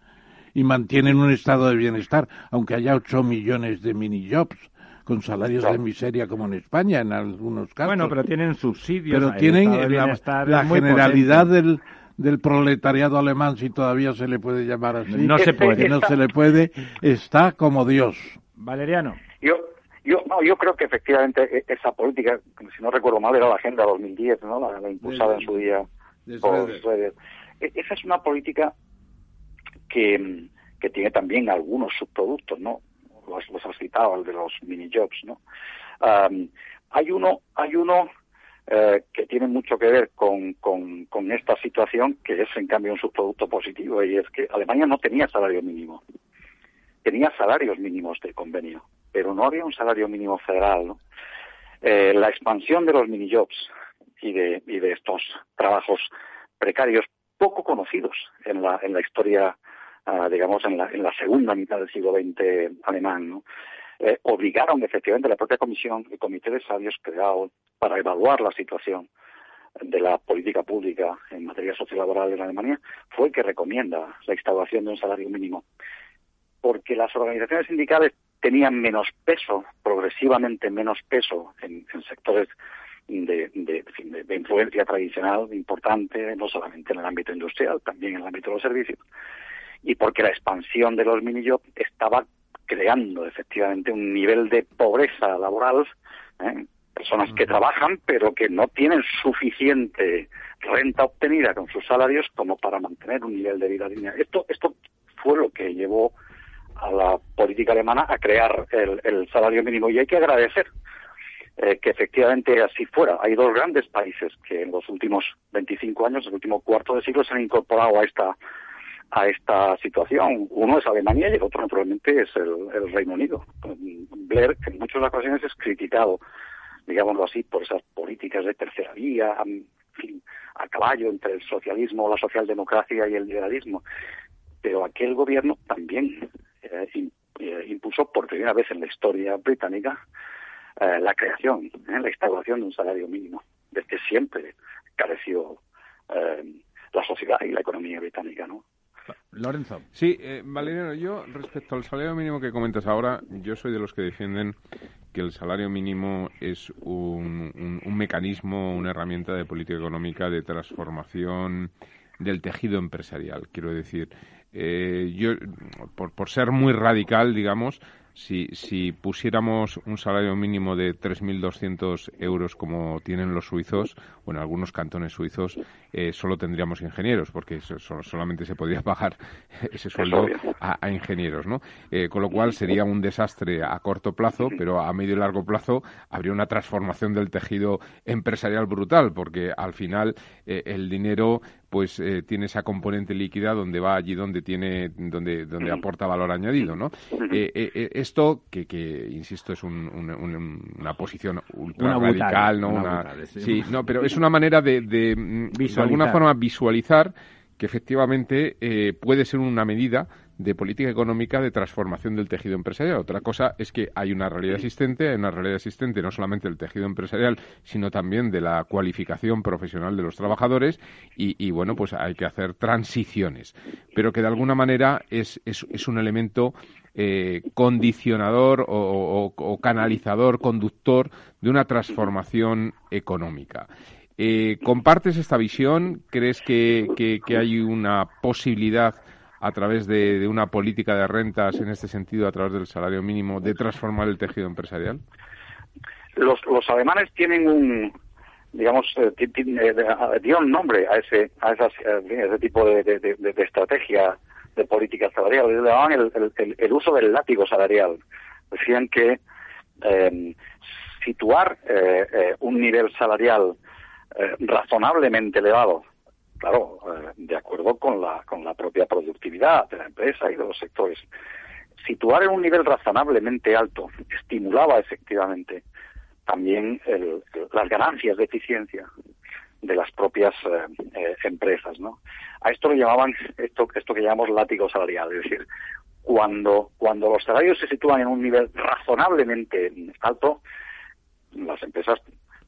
y mantienen un estado de bienestar, aunque haya 8 millones de mini-jobs con salarios de miseria como en España en algunos casos. Bueno, pero tienen subsidios. Pero tienen la, generalidad del, del proletariado alemán, si todavía se le puede llamar así. No se puede. No se le puede, está como Dios. Valeriano. Yo, yo, no, yo creo que efectivamente e, esa política, si no recuerdo mal, era la Agenda 2010, ¿no? la, impulsada en su día por e, Esa es una política que, que tiene también algunos subproductos, ¿no? Los, los has citado, el de los mini jobs, ¿no? hay uno, hay uno eh, que tiene mucho que ver con, con, con, esta situación, que es en cambio un subproducto positivo, y es que Alemania no tenía salario mínimo. Tenía salarios mínimos de convenio pero no había un salario mínimo federal. Eh, la expansión de los minijobs y de, y de estos trabajos precarios poco conocidos en la, en la historia, uh, digamos, en la, en la segunda mitad del siglo XX alemán, ¿no? eh, obligaron efectivamente a la propia comisión, el comité de sabios creado para evaluar la situación de la política pública en materia sociolaboral en Alemania, fue el que recomienda la instauración de un salario mínimo. Porque las organizaciones sindicales tenían menos peso, progresivamente menos peso en, sectores de, de, influencia tradicional importante, no solamente en el ámbito industrial, también en el ámbito de los servicios, y porque la expansión de los mini-jobs estaba creando efectivamente un nivel de pobreza laboral, ¿eh? personas que trabajan pero que no tienen suficiente renta obtenida con sus salarios como para mantener un nivel de vida digna. Esto, esto fue lo que llevó a la política alemana a crear el, salario mínimo y hay que agradecer eh, que efectivamente así fuera. Hay dos grandes países que en los últimos 25 años, el último cuarto de siglo, se han incorporado a esta a esta situación. Uno es Alemania y el otro, naturalmente, es el, Reino Unido. Blair, en muchas ocasiones es criticado, digámoslo así, por esas políticas de tercera vía, a caballo entre el socialismo, la socialdemocracia y el liberalismo. Pero aquel gobierno también eh, eh, impuso por primera vez en la historia británica eh, la creación, la instauración de un salario mínimo, desde que siempre careció la sociedad y la economía británica, ¿no? Lorenzo. Sí, Valeriano, yo respecto al salario mínimo que comentas ahora, yo soy de los que defienden que el salario mínimo es un, un mecanismo, una herramienta de política económica de transformación del tejido empresarial. Quiero decir, eh, yo, por, por ser muy radical, digamos, si, si pusiéramos un salario mínimo de 3.200 euros como tienen los suizos, o en algunos cantones suizos, eh, solo tendríamos ingenieros, porque solamente se podría pagar ese sueldo a, ingenieros, ¿no? Eh, con lo cual sería un desastre a corto plazo, pero a medio y largo plazo habría una transformación del tejido empresarial brutal, porque al final eh, el dinero pues tiene esa componente líquida donde va allí donde tiene donde donde aporta valor añadido no esto, que, que insisto, es una posición ultra radical, ¿no? sí. no, pero es una manera de, de, alguna forma visualizar que efectivamente eh, puede ser una medida de política económica de transformación del tejido empresarial. Otra cosa es que hay una realidad existente, hay una realidad existente no solamente del tejido empresarial, sino también de la cualificación profesional de los trabajadores y, bueno, pues hay que hacer transiciones, pero que de alguna manera es, es, un elemento eh, condicionador o, canalizador, conductor de una transformación económica. Eh, ¿Compartes esta visión? ¿Crees que, que hay una posibilidad a través de, una política de rentas en este sentido, a través del salario mínimo, de transformar el tejido empresarial? Los, los alemanes tienen un, digamos, eh, eh, dieron nombre a ese, a esas, eh, ese tipo de, estrategia de política salarial. Le llamaban el, el, uso del látigo salarial. Decían que em, situar un nivel salarial razonablemente elevado claro, eh, de acuerdo con la, con la propia productividad de la empresa y de los sectores. Situar en un nivel razonablemente alto estimulaba efectivamente también las ganancias de eficiencia de las propias eh, eh, empresas, ¿no? A esto lo llamaban esto esto que llamamos látigo salarial, es decir, cuando cuando los salarios se sitúan en un nivel razonablemente alto, las empresas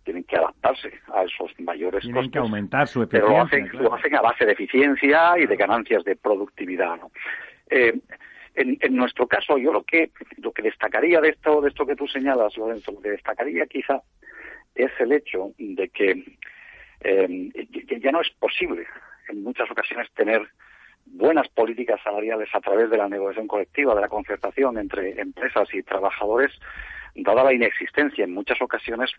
tienen que adaptarse a esos mayores tienen que aumentar su eficiencia. Pero lo hacen, a base de eficiencia y de ganancias de productividad. ¿no? Eh, en, en, nuestro caso, yo lo que lo que destacaría de esto de esto que tú señalas, Lorenzo, lo que destacaría quizá es el hecho de que eh, ya no es posible en muchas ocasiones tener buenas políticas salariales a través de la negociación colectiva, de la concertación entre empresas y trabajadores, dada la inexistencia en muchas ocasiones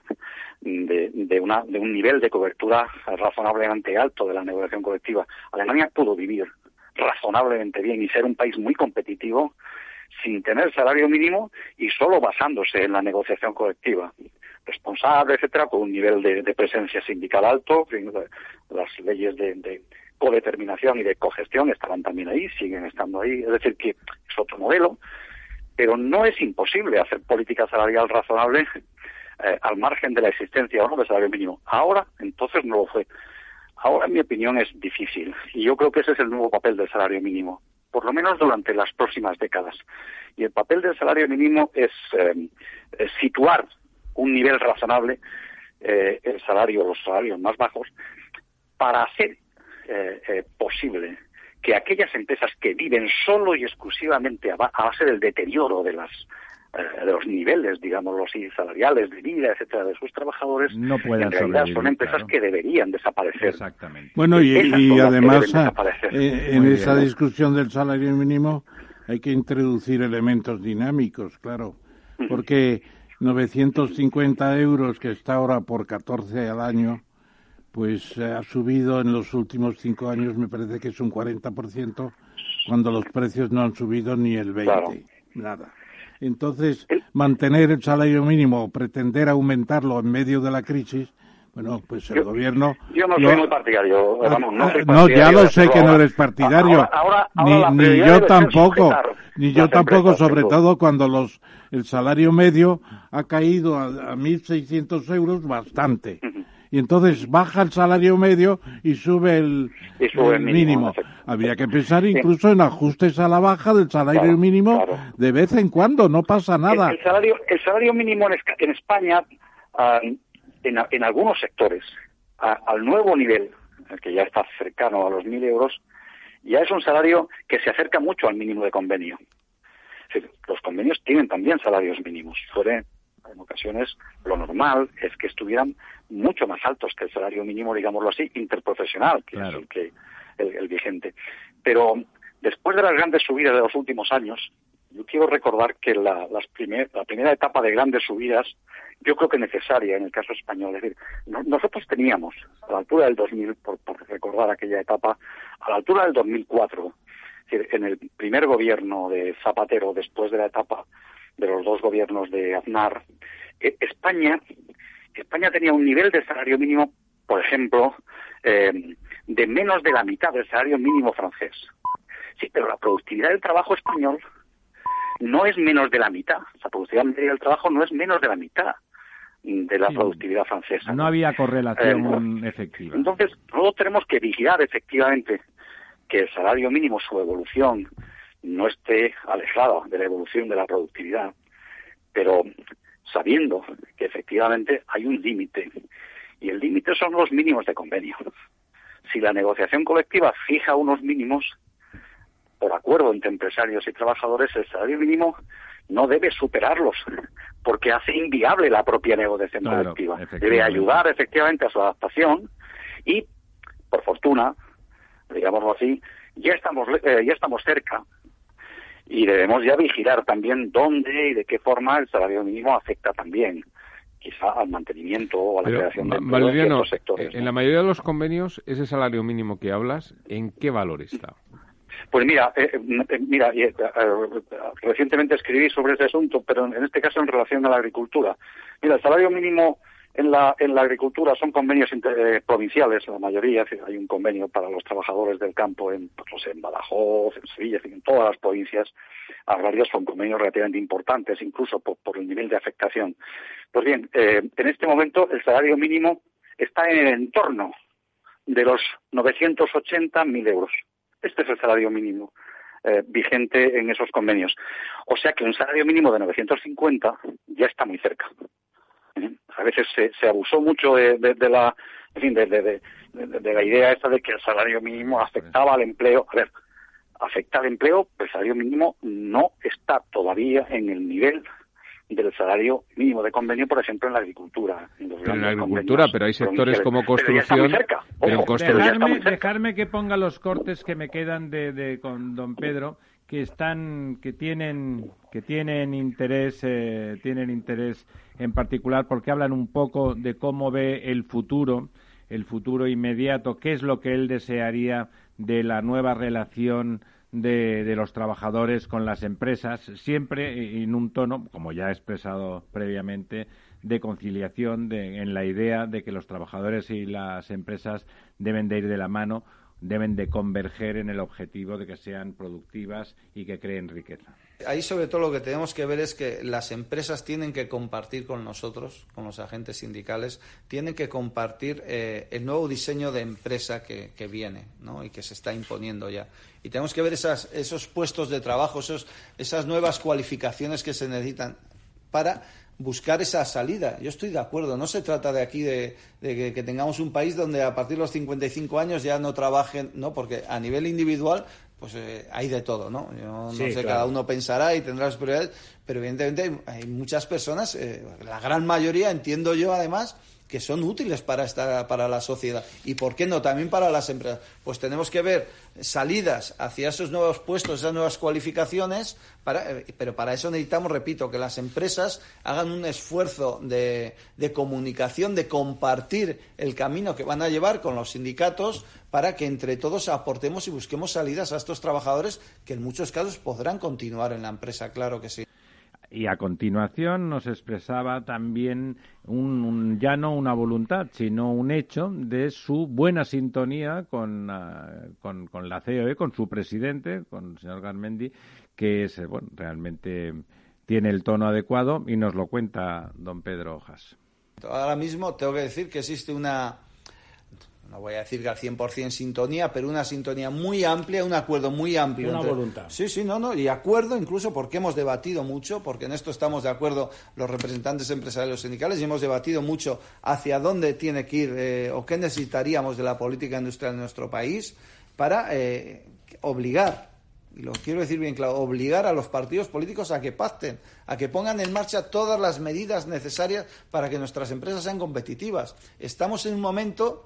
de, de, una, de un nivel de cobertura razonablemente alto de la negociación colectiva. Alemania pudo vivir razonablemente bien y ser un país muy competitivo sin tener salario mínimo y solo basándose en la negociación colectiva. Responsable, etcétera, con un nivel de, presencia sindical alto, las leyes de, de, codeterminación y de cogestión estaban también ahí, siguen estando ahí, es decir, que es otro modelo, pero no es imposible hacer política salarial razonable eh, al margen de la existencia o no del salario mínimo. Ahora, entonces no lo fue. Ahora, en mi opinión, es difícil y yo creo que ese es el nuevo papel del salario mínimo, por lo menos durante las próximas décadas. Y el papel del salario mínimo es, eh, situar un nivel razonable, eh, el salario, los salarios más bajos, para hacer posible que aquellas empresas que viven solo y exclusivamente a, base del deterioro de las eh, de los niveles, digamos así, salariales de vida, etcétera, de sus trabajadores, no pueden en realidad son empresas que deberían desaparecer. Exactamente. Bueno, y, además, eh, en esa discusión del salario mínimo hay que introducir elementos dinámicos, claro, porque 950 euros que está ahora por 14 al año, pues ha subido en los últimos cinco años, me parece que es un 40%, cuando los precios no han subido ni el 20%, nada. Entonces, mantener el salario mínimo o pretender aumentarlo en medio de la crisis, bueno, pues el gobierno... Yo no soy muy partidario, ah, no, ya lo sé que no eres partidario, ni, yo tampoco, ni yo tampoco, sobre todo cuando los el salario medio ha caído a, a 1.600 euros bastante y entonces baja el salario medio y sube el, mínimo. Había que pensar incluso en ajustes a la baja del salario mínimo de vez en cuando, no pasa nada. El, salario, el salario mínimo en, España, ah, en, algunos sectores, al nuevo nivel, el que ya está cercano a los mil euros, ya es un salario que se acerca mucho al mínimo de convenio. los convenios tienen también salarios mínimos. En ocasiones lo normal es que estuvieran mucho más altos que el salario mínimo, digámoslo así, interprofesional, que es el, que, el, vigente. Pero después de las grandes subidas de los últimos años, yo quiero recordar que la, las primer, la primera etapa de grandes subidas, yo creo que necesaria en el caso español. Es decir, nosotros teníamos, a la altura del 2000, por, por, recordar aquella etapa, a la altura del 2004, es decir, en el primer gobierno de Zapatero, después de la etapa de los dos gobiernos de Aznar, eh, España España tenía un nivel de salario mínimo, por ejemplo, eh, de menos de la mitad del salario mínimo francés. Sí, pero la productividad del trabajo español no es menos de la mitad. La productividad del trabajo no es menos de la mitad de la productividad francesa. No, había correlación eh, efectiva. Entonces, nosotros tenemos que vigilar efectivamente que el salario mínimo, su evolución, no esté alejada de la evolución de la productividad, pero sabiendo que efectivamente hay un límite y el límite son los mínimos de convenio. Si la negociación colectiva fija unos mínimos, por acuerdo entre empresarios y trabajadores, el salario mínimo no debe superarlos, porque hace inviable la propia negociación colectiva. Debe ayudar efectivamente a su adaptación y, por fortuna, digámoslo así, ya estamos, eh, ya estamos cerca y debemos ya vigilar también dónde y de qué forma el salario mínimo afecta también quizá al mantenimiento o a la creación de empleo sectores. En la mayoría de los convenios, ese salario mínimo que hablas, ¿en qué valor está? Pues mira, eh, eh, mira, eh, recientemente escribí sobre ese asunto, pero en este caso en relación a la agricultura. Mira, el salario mínimo en la, en la agricultura son convenios provinciales, la mayoría, hay un convenio para los trabajadores del campo en, pues, en Badajoz, en Sevilla, en todas las provincias agrarias son convenios relativamente importantes, incluso por, el nivel de afectación. Pues bien, en este momento el salario mínimo está en el entorno de los 980.000 euros. Este es el salario mínimo eh, vigente en esos convenios. O sea que un salario mínimo de 950 ya está muy cerca. ¿Eh? A veces se, abusó mucho de, la, de, la idea esta de que el salario mínimo afectaba al empleo. A ver, afecta al empleo, pero el salario mínimo no está todavía en el nivel del salario mínimo de convenio, por ejemplo, en la agricultura. En, la agricultura, pero hay sectores como construcción. Pero, dejarme, que ponga los cortes que me quedan de, con don Pedro que están que tienen que tienen interés eh, tienen interés en particular porque hablan un poco de cómo ve el futuro el futuro inmediato qué es lo que él desearía de la nueva relación de, los trabajadores con las empresas, siempre en un tono, como ya he expresado previamente, de conciliación, de, en la idea de que los trabajadores y las empresas deben de ir de la mano, deben de converger en el objetivo de que sean productivas y que creen riqueza. Ahí sobre todo lo que tenemos que ver es que las empresas tienen que compartir con nosotros, con los agentes sindicales, tienen que compartir eh, el nuevo diseño de empresa que, viene ¿no? y que se está imponiendo ya. Y tenemos que ver esas, esos puestos de trabajo, esos, esas nuevas cualificaciones que se necesitan para buscar esa salida. Yo estoy de acuerdo. No se trata de aquí de, que, que, tengamos un país donde a partir de los 55 años ya no trabajen, no, porque a nivel individual pues eh, hay de todo, ¿no? Yo no sé, cada uno pensará y tendrá sus prioridades, pero evidentemente hay, muchas personas, eh, la gran mayoría, entiendo yo además, que son útiles para esta, para la sociedad. Y por qué no también para las empresas. Pues tenemos que ver salidas hacia esos nuevos puestos esas nuevas cualificaciones para, eh, pero para eso necesitamos repito que las empresas hagan un esfuerzo de, de comunicación de compartir el camino que van a llevar con los sindicatos para que entre todos aportemos y busquemos salidas a estos trabajadores que en muchos casos podrán continuar en la empresa claro que sí y a continuación nos expresaba también un, ya no una voluntad, sino un hecho de su buena sintonía con, ah, con, la COE, con su presidente, con el señor Garmendi, que es, bueno, realmente tiene el tono adecuado y nos lo cuenta don Pedro Hojas. Ahora mismo tengo que decir que existe una, no voy a decir que al 100% sintonía, pero una sintonía muy amplia, un acuerdo muy amplio. Una voluntad. Sí, sí, no, no, y acuerdo incluso porque hemos debatido mucho, porque en esto estamos de acuerdo los representantes empresariales sindicales y hemos debatido mucho hacia dónde tiene que ir eh, o qué necesitaríamos de la política industrial en nuestro país para eh, obligar, y lo quiero decir bien claro, obligar a los partidos políticos a que pacten, a que pongan en marcha todas las medidas necesarias para que nuestras empresas sean competitivas. Estamos en un momento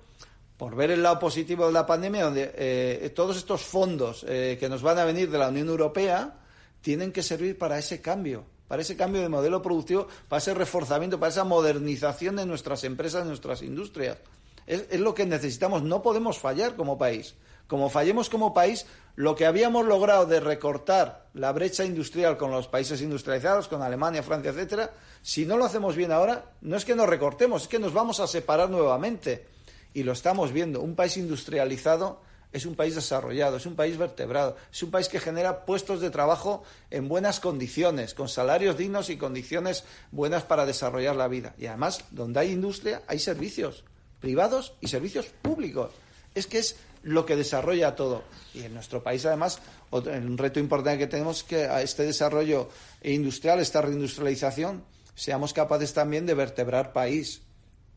por ver el lado positivo de la pandemia, donde eh, todos estos fondos eh, que nos van a venir de la Unión Europea tienen que servir para ese cambio, para ese cambio de modelo productivo, para ese reforzamiento, para esa modernización de nuestras empresas, de nuestras industrias. Es, lo que necesitamos. No podemos fallar como país. Como fallemos como país, lo que habíamos logrado de recortar la brecha industrial con los países industrializados, con Alemania, Francia, etcétera, si no lo hacemos bien ahora, no es que nos recortemos, es que nos vamos a separar nuevamente y lo estamos viendo. Un país industrializado es un país desarrollado, es un país vertebrado, es un país que genera puestos de trabajo en buenas condiciones, con salarios dignos y condiciones buenas para desarrollar la vida. Y además, donde hay industria, hay servicios privados y servicios públicos. Es que es lo que desarrolla todo. Y en nuestro país, además, un reto importante que tenemos es que a este desarrollo industrial, esta reindustrialización, seamos capaces también de vertebrar país,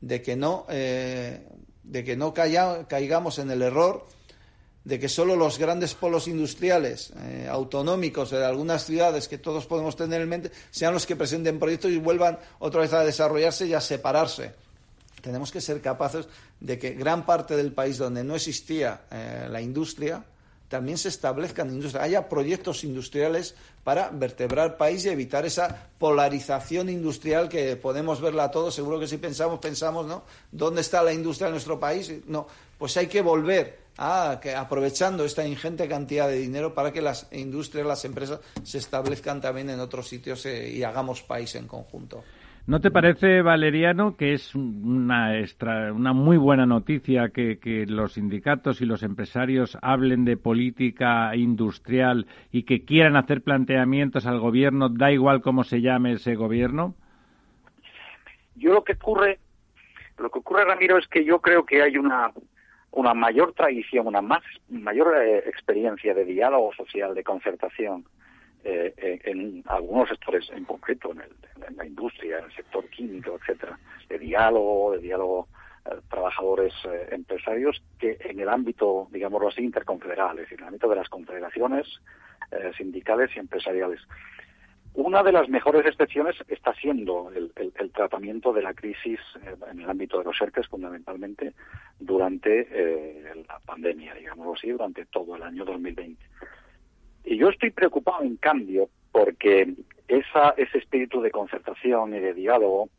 de que no, eh, de que no caigamos en el error de que solo los grandes polos industriales eh, autonómicos de algunas ciudades que todos podemos tener en mente sean los que presenten proyectos y vuelvan otra vez a desarrollarse y a separarse. Tenemos que ser capaces de que gran parte del país donde no existía eh, la industria también se establezcan industrias, haya proyectos industriales para vertebrar país y evitar esa polarización industrial que podemos verla todos. Seguro que si pensamos, pensamos, ¿no? ¿Dónde está la industria en nuestro país? No, pues hay que volver a que aprovechando esta ingente cantidad de dinero para que las industrias, las empresas se establezcan también en otros sitios eh, y hagamos país en conjunto. ¿No te parece, Valeriano, que es una, extra, una muy buena noticia que, que, los sindicatos y los empresarios hablen de política industrial y que quieran hacer planteamientos al gobierno, da igual cómo se llame ese gobierno? Yo lo que ocurre, lo que ocurre, Ramiro, es que yo creo que hay una una mayor tradición, una más mayor eh, experiencia de diálogo social, de concertación eh, en algunos sectores en concreto, en, la industria, en el sector químico, etcétera, de diálogo, de diálogo eh, trabajadores eh, empresarios, que en el ámbito, digámoslo así, interconfederal, es decir, en el ámbito de las confederaciones sindicales y empresariales. Una de las mejores excepciones está siendo el, tratamiento de la crisis en el ámbito de los ERTES, fundamentalmente, durante la pandemia, digámoslo así, durante todo el año 2020. Y yo estoy preocupado, en cambio, porque esa, ese espíritu de concertación y de diálogo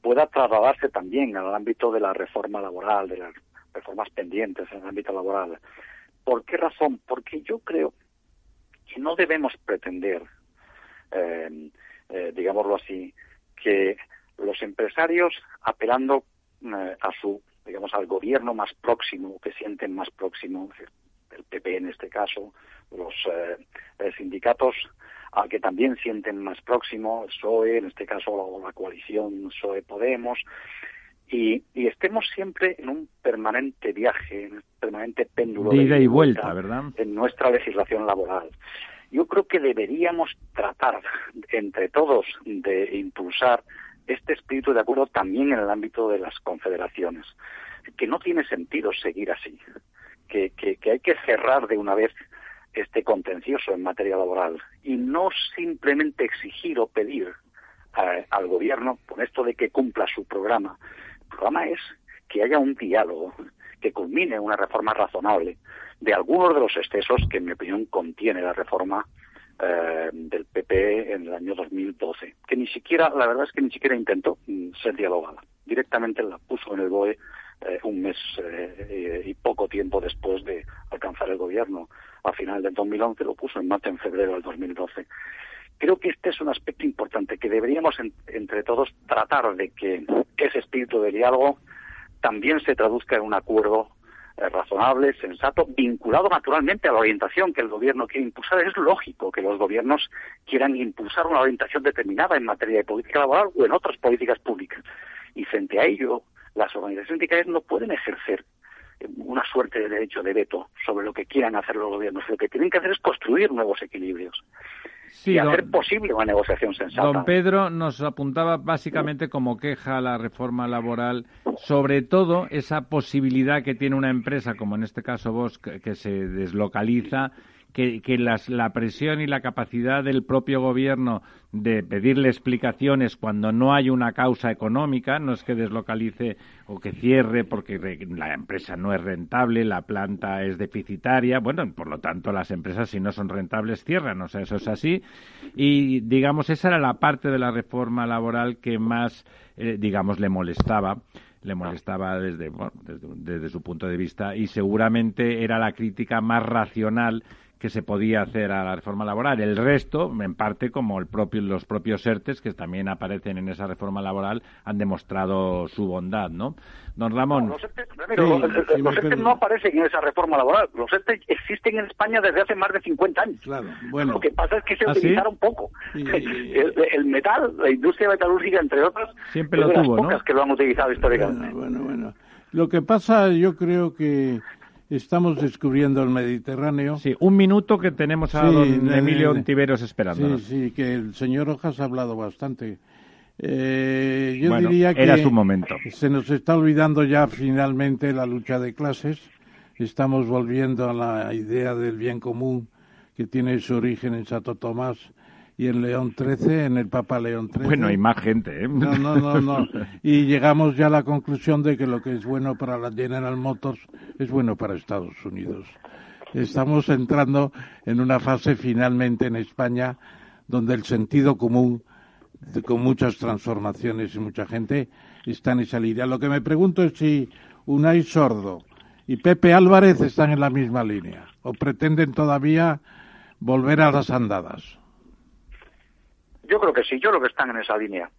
pueda trasladarse también al ámbito de la reforma laboral, de las reformas pendientes en el ámbito laboral. ¿Por qué razón? Porque yo creo que no debemos pretender, eh, eh, digámoslo así, que los empresarios, apelando eh, a su, digamos, al gobierno más próximo, que sienten más próximo, el PP en este caso, los eh, sindicatos al que también sienten más próximo, el PSOE, en este caso la, coalición PSOE-Podemos, y, estemos siempre en un permanente viaje, en un permanente péndulo de ida y vuelta, ¿verdad? En nuestra legislación laboral. Yo creo que deberíamos tratar entre todos de impulsar este espíritu de acuerdo también en el ámbito de las confederaciones, que no tiene sentido seguir así que, hay que cerrar de una vez este contencioso en materia laboral y no simplemente exigir o pedir eh, al gobierno con esto de que cumpla su programa. El programa es que haya un diálogo que culmine una reforma razonable de algunos de los excesos que, en mi opinión, contiene la reforma eh, del PP en el año 2012, que ni siquiera, la verdad es que ni siquiera intentó mm, ser dialogada. Directamente la puso en el BOE eh, un mes eh, y poco tiempo después de alcanzar el gobierno. A final del 2011 lo puso en marcha en febrero del 2012. Creo que este es un aspecto importante que deberíamos entre todos tratar de que ese espíritu de diálogo también se traduzca en un acuerdo eh, razonable, sensato, vinculado naturalmente a la orientación que el gobierno quiere impulsar. Es lógico que los gobiernos quieran impulsar una orientación determinada en materia de política laboral o en otras políticas públicas. Y frente a ello, las organizaciones sindicales no pueden ejercer una suerte de derecho de veto sobre lo que quieran hacer los gobiernos. Lo que tienen que hacer es construir nuevos equilibrios y hacer posible una negociación sensata. Don Pedro nos apuntaba básicamente como queja a la reforma laboral, sobre todo esa posibilidad que tiene una empresa, como en este caso vos, que se deslocaliza que, la presión y la capacidad del propio gobierno de pedirle explicaciones cuando no hay una causa económica, no es que deslocalice o que cierre porque la empresa no es rentable, la planta es deficitaria, bueno, por lo tanto las empresas si no son rentables cierran, o sea, eso es así. Y digamos, esa era la parte de la reforma laboral que más, eh, digamos, le molestaba le molestaba desde, desde, su punto de vista y seguramente era la crítica más racional que se podía hacer a la reforma laboral. El resto, en parte, como el propio, los propios ERTES, que también aparecen en esa reforma laboral, han demostrado su bondad, ¿no? Don Ramón. los ERTES, no aparecen en esa reforma laboral. Los ERTES existen en España desde hace más de 50 años. Claro, bueno. Lo que pasa es que se ¿Ah, utilizaron poco. El, metal, la industria metalúrgica, entre otras, Siempre lo tuvo, pocas que lo han utilizado históricamente. Bueno, bueno, bueno. Lo que pasa, yo creo que estamos descubriendo el Mediterráneo. Sí, un minuto que tenemos a don Emilio Ontiveros esperando. Sí, sí, que el señor Rojas ha hablado bastante. Eh, yo diría que era su momento. se nos está olvidando ya finalmente la lucha de clases. Estamos volviendo a la idea del bien común que tiene su origen en Santo Tomás y en León XIII, en el Papa León XIII. Bueno, hay más gente, ¿eh? No, no, no, no. Y llegamos ya a la conclusión de que lo que es bueno para la General Motors es bueno para Estados Unidos. Estamos entrando en una fase finalmente en España donde el sentido común, con muchas transformaciones y mucha gente, está en esa línea. Lo que me pregunto es si Unai Sordo y Pepe Álvarez están en la misma línea o pretenden todavía volver a las andadas. Yo creo que sí, yo creo que están en esa línea.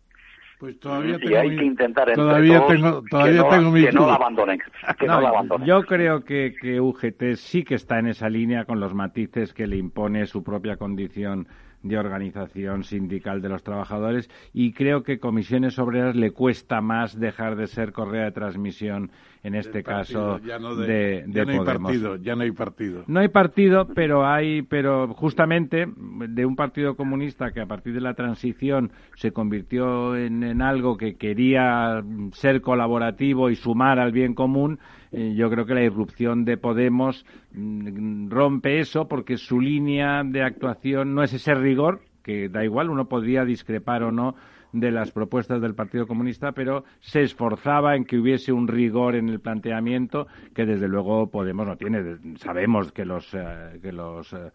Pues todavía y hay que intentar todavía todos tengo, todavía que, tengo no, mis que no la dudas. abandonen. Que no, No, la abandonen. yo creo que, que UGT sí que está en esa línea con los matices que le impone su propia condición de organización sindical de los trabajadores y creo que comisiones obreras le cuesta más dejar de ser correa de transmisión en este Partido, caso ya no de, de- de ya no hay Podemos. partido, ya no hay partido. No hay partido, pero hay, pero justamente de un partido comunista que a partir de la transición se convirtió en, en algo que quería ser colaborativo y sumar al bien común, eh, yo creo que la irrupción de Podemos mm, rompe eso porque su línea de actuación no es ese rigor que da igual, uno podría discrepar o no de las propuestas del Partido Comunista, pero se esforzaba en que hubiese un rigor en el planteamiento que desde luego Podemos no tiene. Sabemos que los eh, que los eh,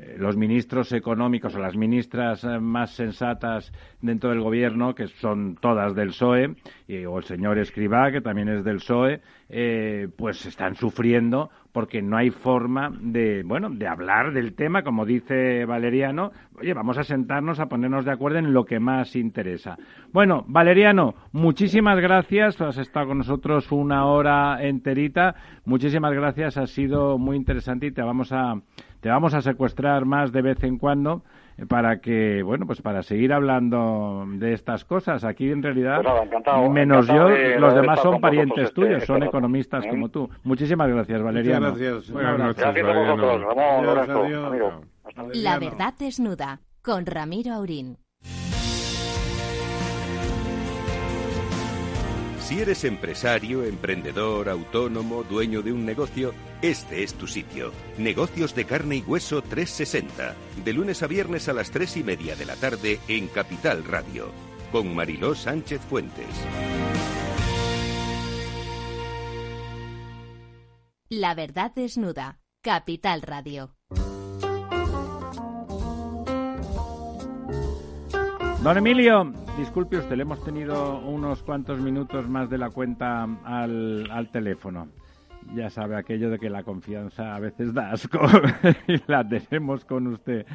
eh, los ministros económicos o las ministras más sensatas dentro del gobierno, que son todas del PSOE, o el señor Escribá, que también es del PSOE, pues están sufriendo porque no hay forma de, bueno, de hablar del tema, como dice Valeriano. Oye, vamos a sentarnos a ponernos de acuerdo en lo que más interesa. Bueno, Valeriano, muchísimas gracias. Has estado con nosotros una hora enterita. Muchísimas gracias. Ha sido muy interesante y te vamos a, te vamos a secuestrar más de vez en cuando para que, bueno, pues para seguir hablando de estas cosas. Aquí en realidad, Pues nada, encantado, menos encantado yo, de los demás son parientes este- tuyos, este son rato. economistas ¿Eh? como tú. Muchísimas gracias, Valeriano. Muchas gracias. Buenas noches, Gracias a vosotros. Ramón, Adiós, adiós. La verdad desnuda con Ramiro Aurín. Si eres empresario, emprendedor, autónomo, dueño de un negocio, este es tu sitio. Negocios de carne y hueso 360. De lunes a viernes a las 3 y media de la tarde en Capital Radio. Con Mariló Sánchez Fuentes. La verdad desnuda. Capital Radio. Don Emilio, disculpe usted, le hemos tenido unos cuantos minutos más de la cuenta al, al teléfono. Ya sabe aquello de que la confianza a veces da asco y la tenemos con usted.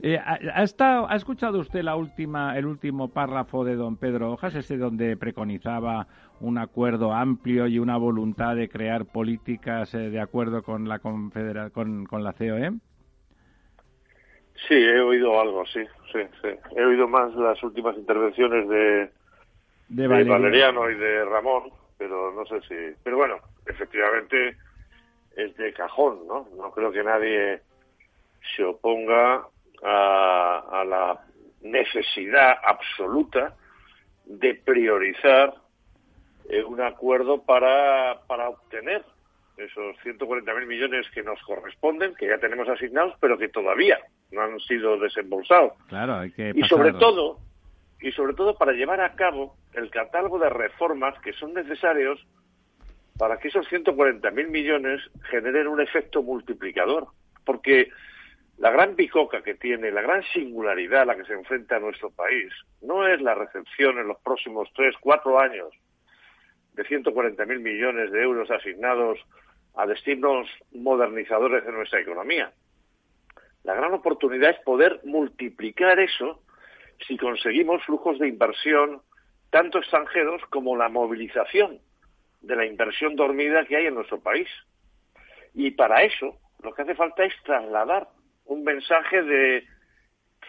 Eh, ¿ha, ha estado- ¿Ha escuchado usted la última, el último párrafo de don Pedro Hojas, ese donde preconizaba un acuerdo amplio y una voluntad de crear políticas eh, de acuerdo con la confedera- con, con la COE? Sí, he oído algo, sí, sí, sí. He oído más las últimas intervenciones de, De. Valeriano y de Ramón, pero no sé si... Pero bueno, efectivamente es de cajón, ¿no? No creo que nadie se oponga a, a la necesidad absoluta de priorizar eh, un acuerdo para, para obtener esos 140.000 millones que nos corresponden, que ya tenemos asignados, pero que todavía no han sido desembolsados. Claro, hay que Y sobre todo, y sobre todo para llevar a cabo el catálogo de reformas que son necesarios para que esos 140.000 millones generen un efecto multiplicador. Porque la gran bicoca que tiene, la gran singularidad a la que se enfrenta nuestro país, no es la recepción en los próximos tres, cuatro años de 140.000 millones de euros asignados a destinos modernizadores de nuestra economía. La gran oportunidad es poder multiplicar eso si conseguimos flujos de inversión tanto extranjeros como la movilización de la inversión dormida que hay en nuestro país. Y para eso lo que hace falta es trasladar un mensaje de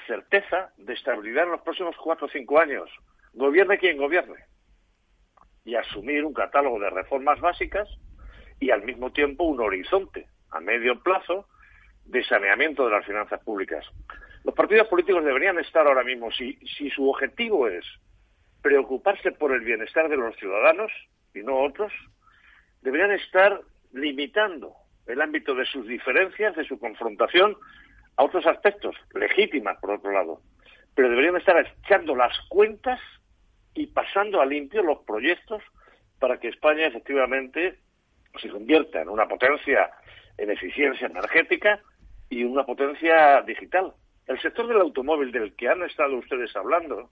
certeza, de estabilidad en los próximos cuatro o cinco años. Gobierne quien gobierne. Y asumir un catálogo de reformas básicas y al mismo tiempo un horizonte a medio plazo de saneamiento de las finanzas públicas. Los partidos políticos deberían estar ahora mismo, si, si su objetivo es preocuparse por el bienestar de los ciudadanos y no otros, deberían estar limitando el ámbito de sus diferencias, de su confrontación, a otros aspectos, legítimas por otro lado, pero deberían estar echando las cuentas y pasando a limpio los proyectos para que España efectivamente se convierta en una potencia en eficiencia energética y una potencia digital. El sector del automóvil del que han estado ustedes hablando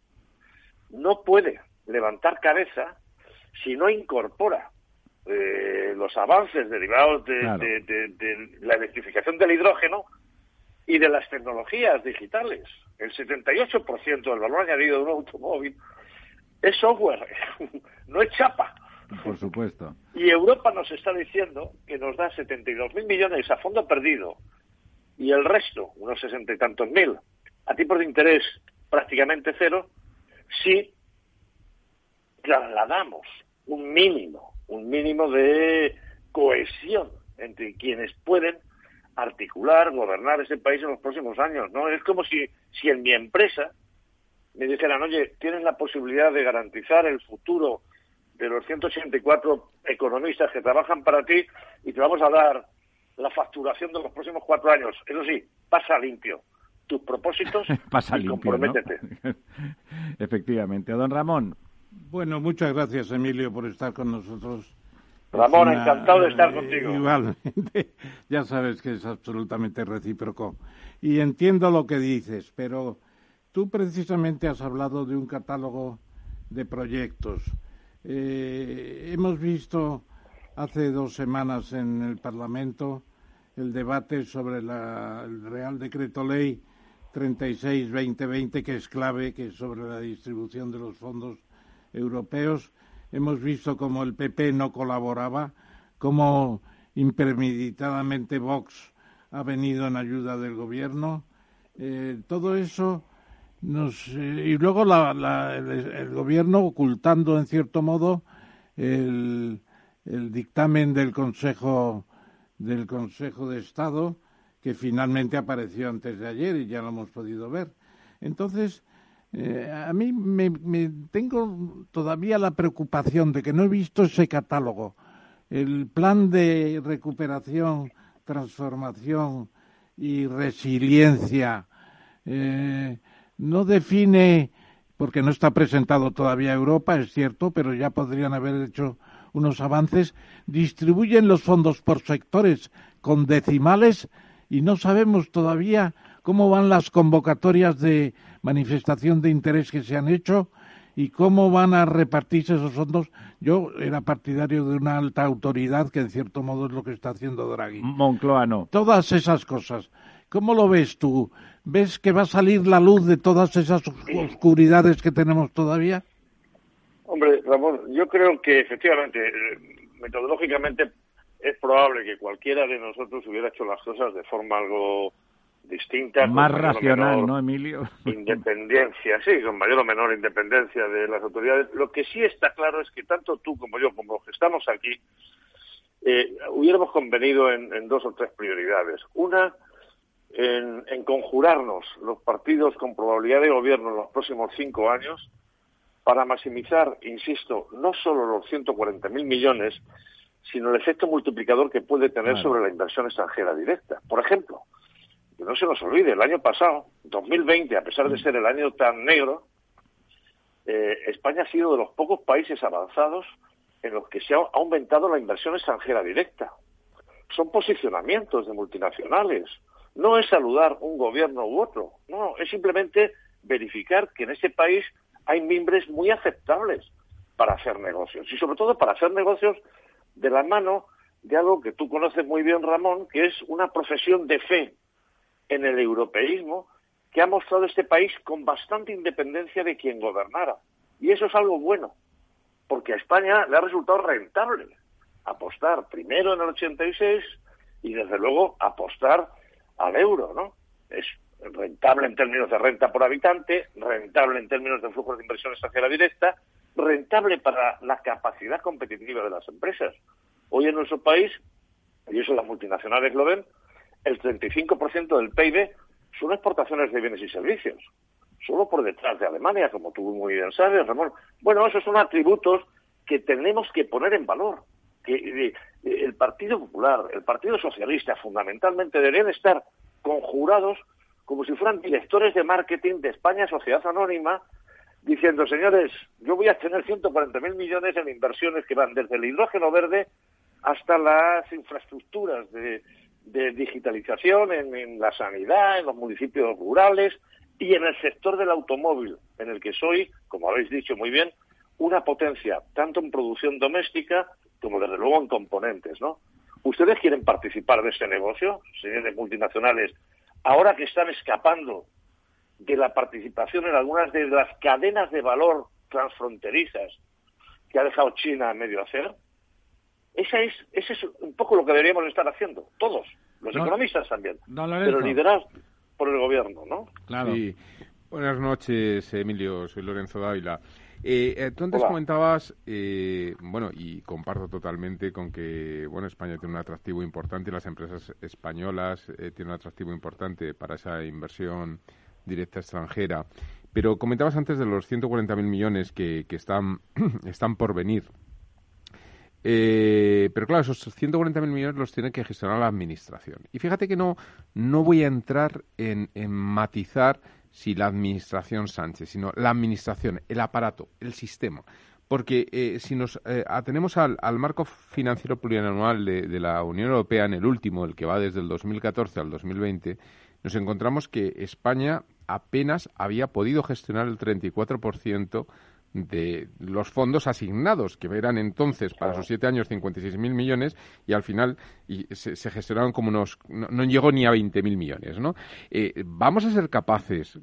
no puede levantar cabeza si no incorpora eh, los avances derivados de, la electrificación del hidrógeno y de las tecnologías digitales. El 78% del valor añadido de un automóvil es software, no es chapa. Por supuesto. Y Europa nos está diciendo que nos da 72.000 millones a fondo perdido y el resto, unos sesenta y tantos mil, a tipos de interés prácticamente cero, si trasladamos un mínimo, un mínimo de cohesión entre quienes pueden articular, gobernar ese país en los próximos años, ¿no? Es como si, si en mi empresa me dijeran, oye, tienes la posibilidad de garantizar el futuro de los 184 economistas que trabajan para ti y te vamos a dar la facturación de los próximos cuatro años. Eso sí, pasa limpio tus propósitos pasa y limpio, comprométete. Efectivamente. Don Ramón. Bueno, muchas gracias, Emilio, por estar con nosotros. Ramón, encantado de estar contigo. Igualmente, ya sabes que es absolutamente recíproco. Y entiendo lo que dices, pero tú precisamente has hablado de un catálogo de proyectos. Eh, hemos visto hace dos semanas en el Parlamento el debate sobre el Real Decreto Ley 36-2020, que es clave, que es sobre la distribución de los fondos europeos. Hemos visto cómo el PP no colaboraba, cómo impremeditadamente Vox ha venido en ayuda del gobierno. Eh, todo eso nos. Y luego el, gobierno ocultando, en cierto modo, el, dictamen del Consejo del Consejo de Estado que finalmente apareció antes de ayer y ya lo hemos podido ver. Entonces, eh, a mí me, tengo todavía la preocupación de que no he visto ese catálogo. El plan de recuperación, transformación y resiliencia eh, no define, porque no está presentado todavía Europa, es cierto, pero ya podrían haber hecho unos avances, distribuyen los fondos por sectores con decimales y no sabemos todavía cómo van las convocatorias de manifestación de interés que se han hecho y cómo van a repartirse esos fondos. Yo era partidario de una alta autoridad, que en cierto modo es lo que está haciendo Draghi. Moncloa no. Todas esas cosas. ¿Cómo lo ves tú? ¿Ves que va a salir la luz de todas esas oscuridades que tenemos todavía? Hombre, Ramón, yo creo que efectivamente, eh, metodológicamente, es probable que cualquiera de nosotros hubiera hecho las cosas de forma algo distinta. Más racional, ¿no, Emilio? Independencia, sí, con mayor o menor independencia de las autoridades. Lo que sí está claro es que tanto tú como yo, como los que estamos aquí, eh, hubiéramos convenido en, dos o tres prioridades. Una, en, en conjurarnos los partidos con probabilidad de gobierno en los próximos cinco años para maximizar, insisto, no solo los 140.000 millones, sino el efecto multiplicador que puede tener sobre la inversión extranjera directa. Por ejemplo, que no se nos olvide, el año pasado, 2020, a pesar de mm. ser el año tan negro, eh, España ha sido de los pocos países avanzados en los que se ha aumentado la inversión extranjera directa. Son posicionamientos de multinacionales. No es saludar un gobierno u otro. No, es simplemente verificar que en ese país hay mimbres muy aceptables para hacer negocios y sobre todo para hacer negocios de la mano de algo que tú conoces muy bien, Ramón, que es una profesión de fe en el europeísmo que ha mostrado este país con bastante independencia de quien gobernara. Y eso es algo bueno, porque a España le ha resultado rentable apostar primero en el 86 y desde luego apostar al euro, ¿no? Es rentable en términos de renta por habitante, rentable en términos de flujos de inversión extranjera directa, rentable para la capacidad competitiva de las empresas. Hoy en nuestro país, y eso las multinacionales lo ven, el 35% del PIB son exportaciones de bienes y servicios, solo por detrás de Alemania, como tú muy bien sabes, Ramón. Bueno, esos son atributos que tenemos que poner en valor. Que el Partido Popular, el Partido Socialista, fundamentalmente deberían estar conjurados como si fueran directores de marketing de España Sociedad Anónima, diciendo, señores, yo voy a tener 140.000 millones en inversiones que van desde el hidrógeno verde hasta las infraestructuras de, digitalización en, la sanidad, en los municipios rurales y en el sector del automóvil, en el que soy, como habéis dicho muy bien, una potencia, tanto en producción doméstica como desde luego en componentes, ¿no? ¿Ustedes quieren participar de ese negocio, señores multinacionales ahora que están escapando de la participación en algunas de las cadenas de valor transfronterizas que ha dejado China a medio hacer, ese es, ese es un poco lo que deberíamos estar haciendo, todos, los economistas también, pero liderados por el gobierno, ¿no? Claro. Buenas noches, Emilio, soy Lorenzo Dávila. Eh, eh, tú antes comentabas, eh, bueno, y comparto totalmente con que, bueno, España tiene un atractivo importante las empresas españolas eh, tienen un atractivo importante para esa inversión directa extranjera. Pero comentabas antes de los 140.000 millones que, que están, están por venir. pero claro, esos 140.000 millones los tiene que gestionar la Administración. Y fíjate que no, no voy a entrar en, en matizar si la administración Sánchez, sino la administración, el aparato, el sistema. Porque eh, si nos eh, atenemos al, marco financiero plurianual de, la Unión Europea, en el último, el que va desde el 2014 al 2020, nos encontramos que España apenas había podido gestionar el 34% de los fondos asignados, que eran entonces para esos siete años 56.000 millones y al final y se, gestionaron como unos... No, llegó ni a 20.000 millones, ¿no? Eh, vamos a ser capaces,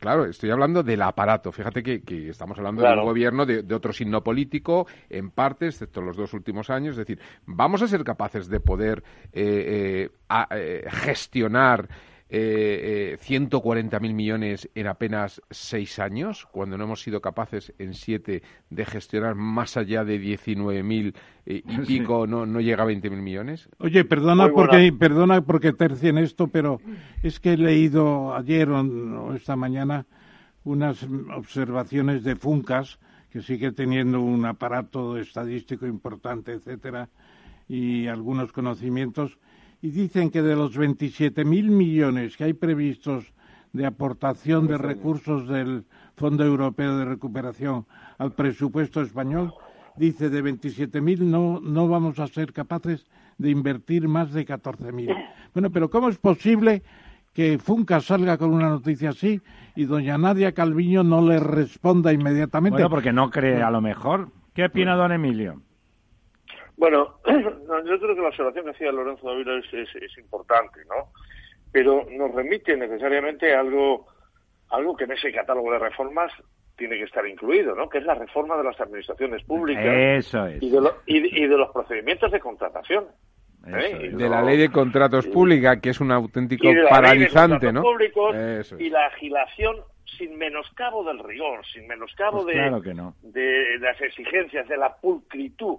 claro, estoy hablando del aparato, fíjate que, estamos hablando de un gobierno de, otro signo político, en parte, excepto los dos últimos años, es decir, vamos a ser capaces de poder eh, eh, gestionar eh, 140.000 eh, millones en apenas seis años, cuando no hemos sido capaces en siete de gestionar más allá de 19.000 eh, y pico, no, no llega a 20.000 millones. Oye, perdona porque, perdona porque tercien esto, pero es que he leído ayer o, esta mañana unas observaciones de Funcas, que sigue teniendo un aparato estadístico importante, etcétera, y algunos conocimientos y dicen que de los 27.000 millones que hay previstos de aportación de recursos del Fondo Europeo de Recuperación al presupuesto español, dice de 27.000 no, no vamos a ser capaces de invertir más de 14.000. Bueno, pero ¿cómo es posible que Funca salga con una noticia así y doña Nadia Calviño no le responda inmediatamente? Bueno, porque no cree a lo mejor. ¿Qué opina don Emilio? Bueno, yo creo que la observación que hacía Lorenzo David es, importante, ¿no? Pero nos remite necesariamente a algo, algo que en ese catálogo de reformas tiene que estar incluido, ¿no? Que es la reforma de las administraciones públicas. Eso es. Y de, y, de los procedimientos de contratación. ¿eh? de la ley de contratos pública, que es un auténtico paralizante, ¿no? y la agitación sin menoscabo del rigor, sin menoscabo pues de, de las exigencias, de la pulcritud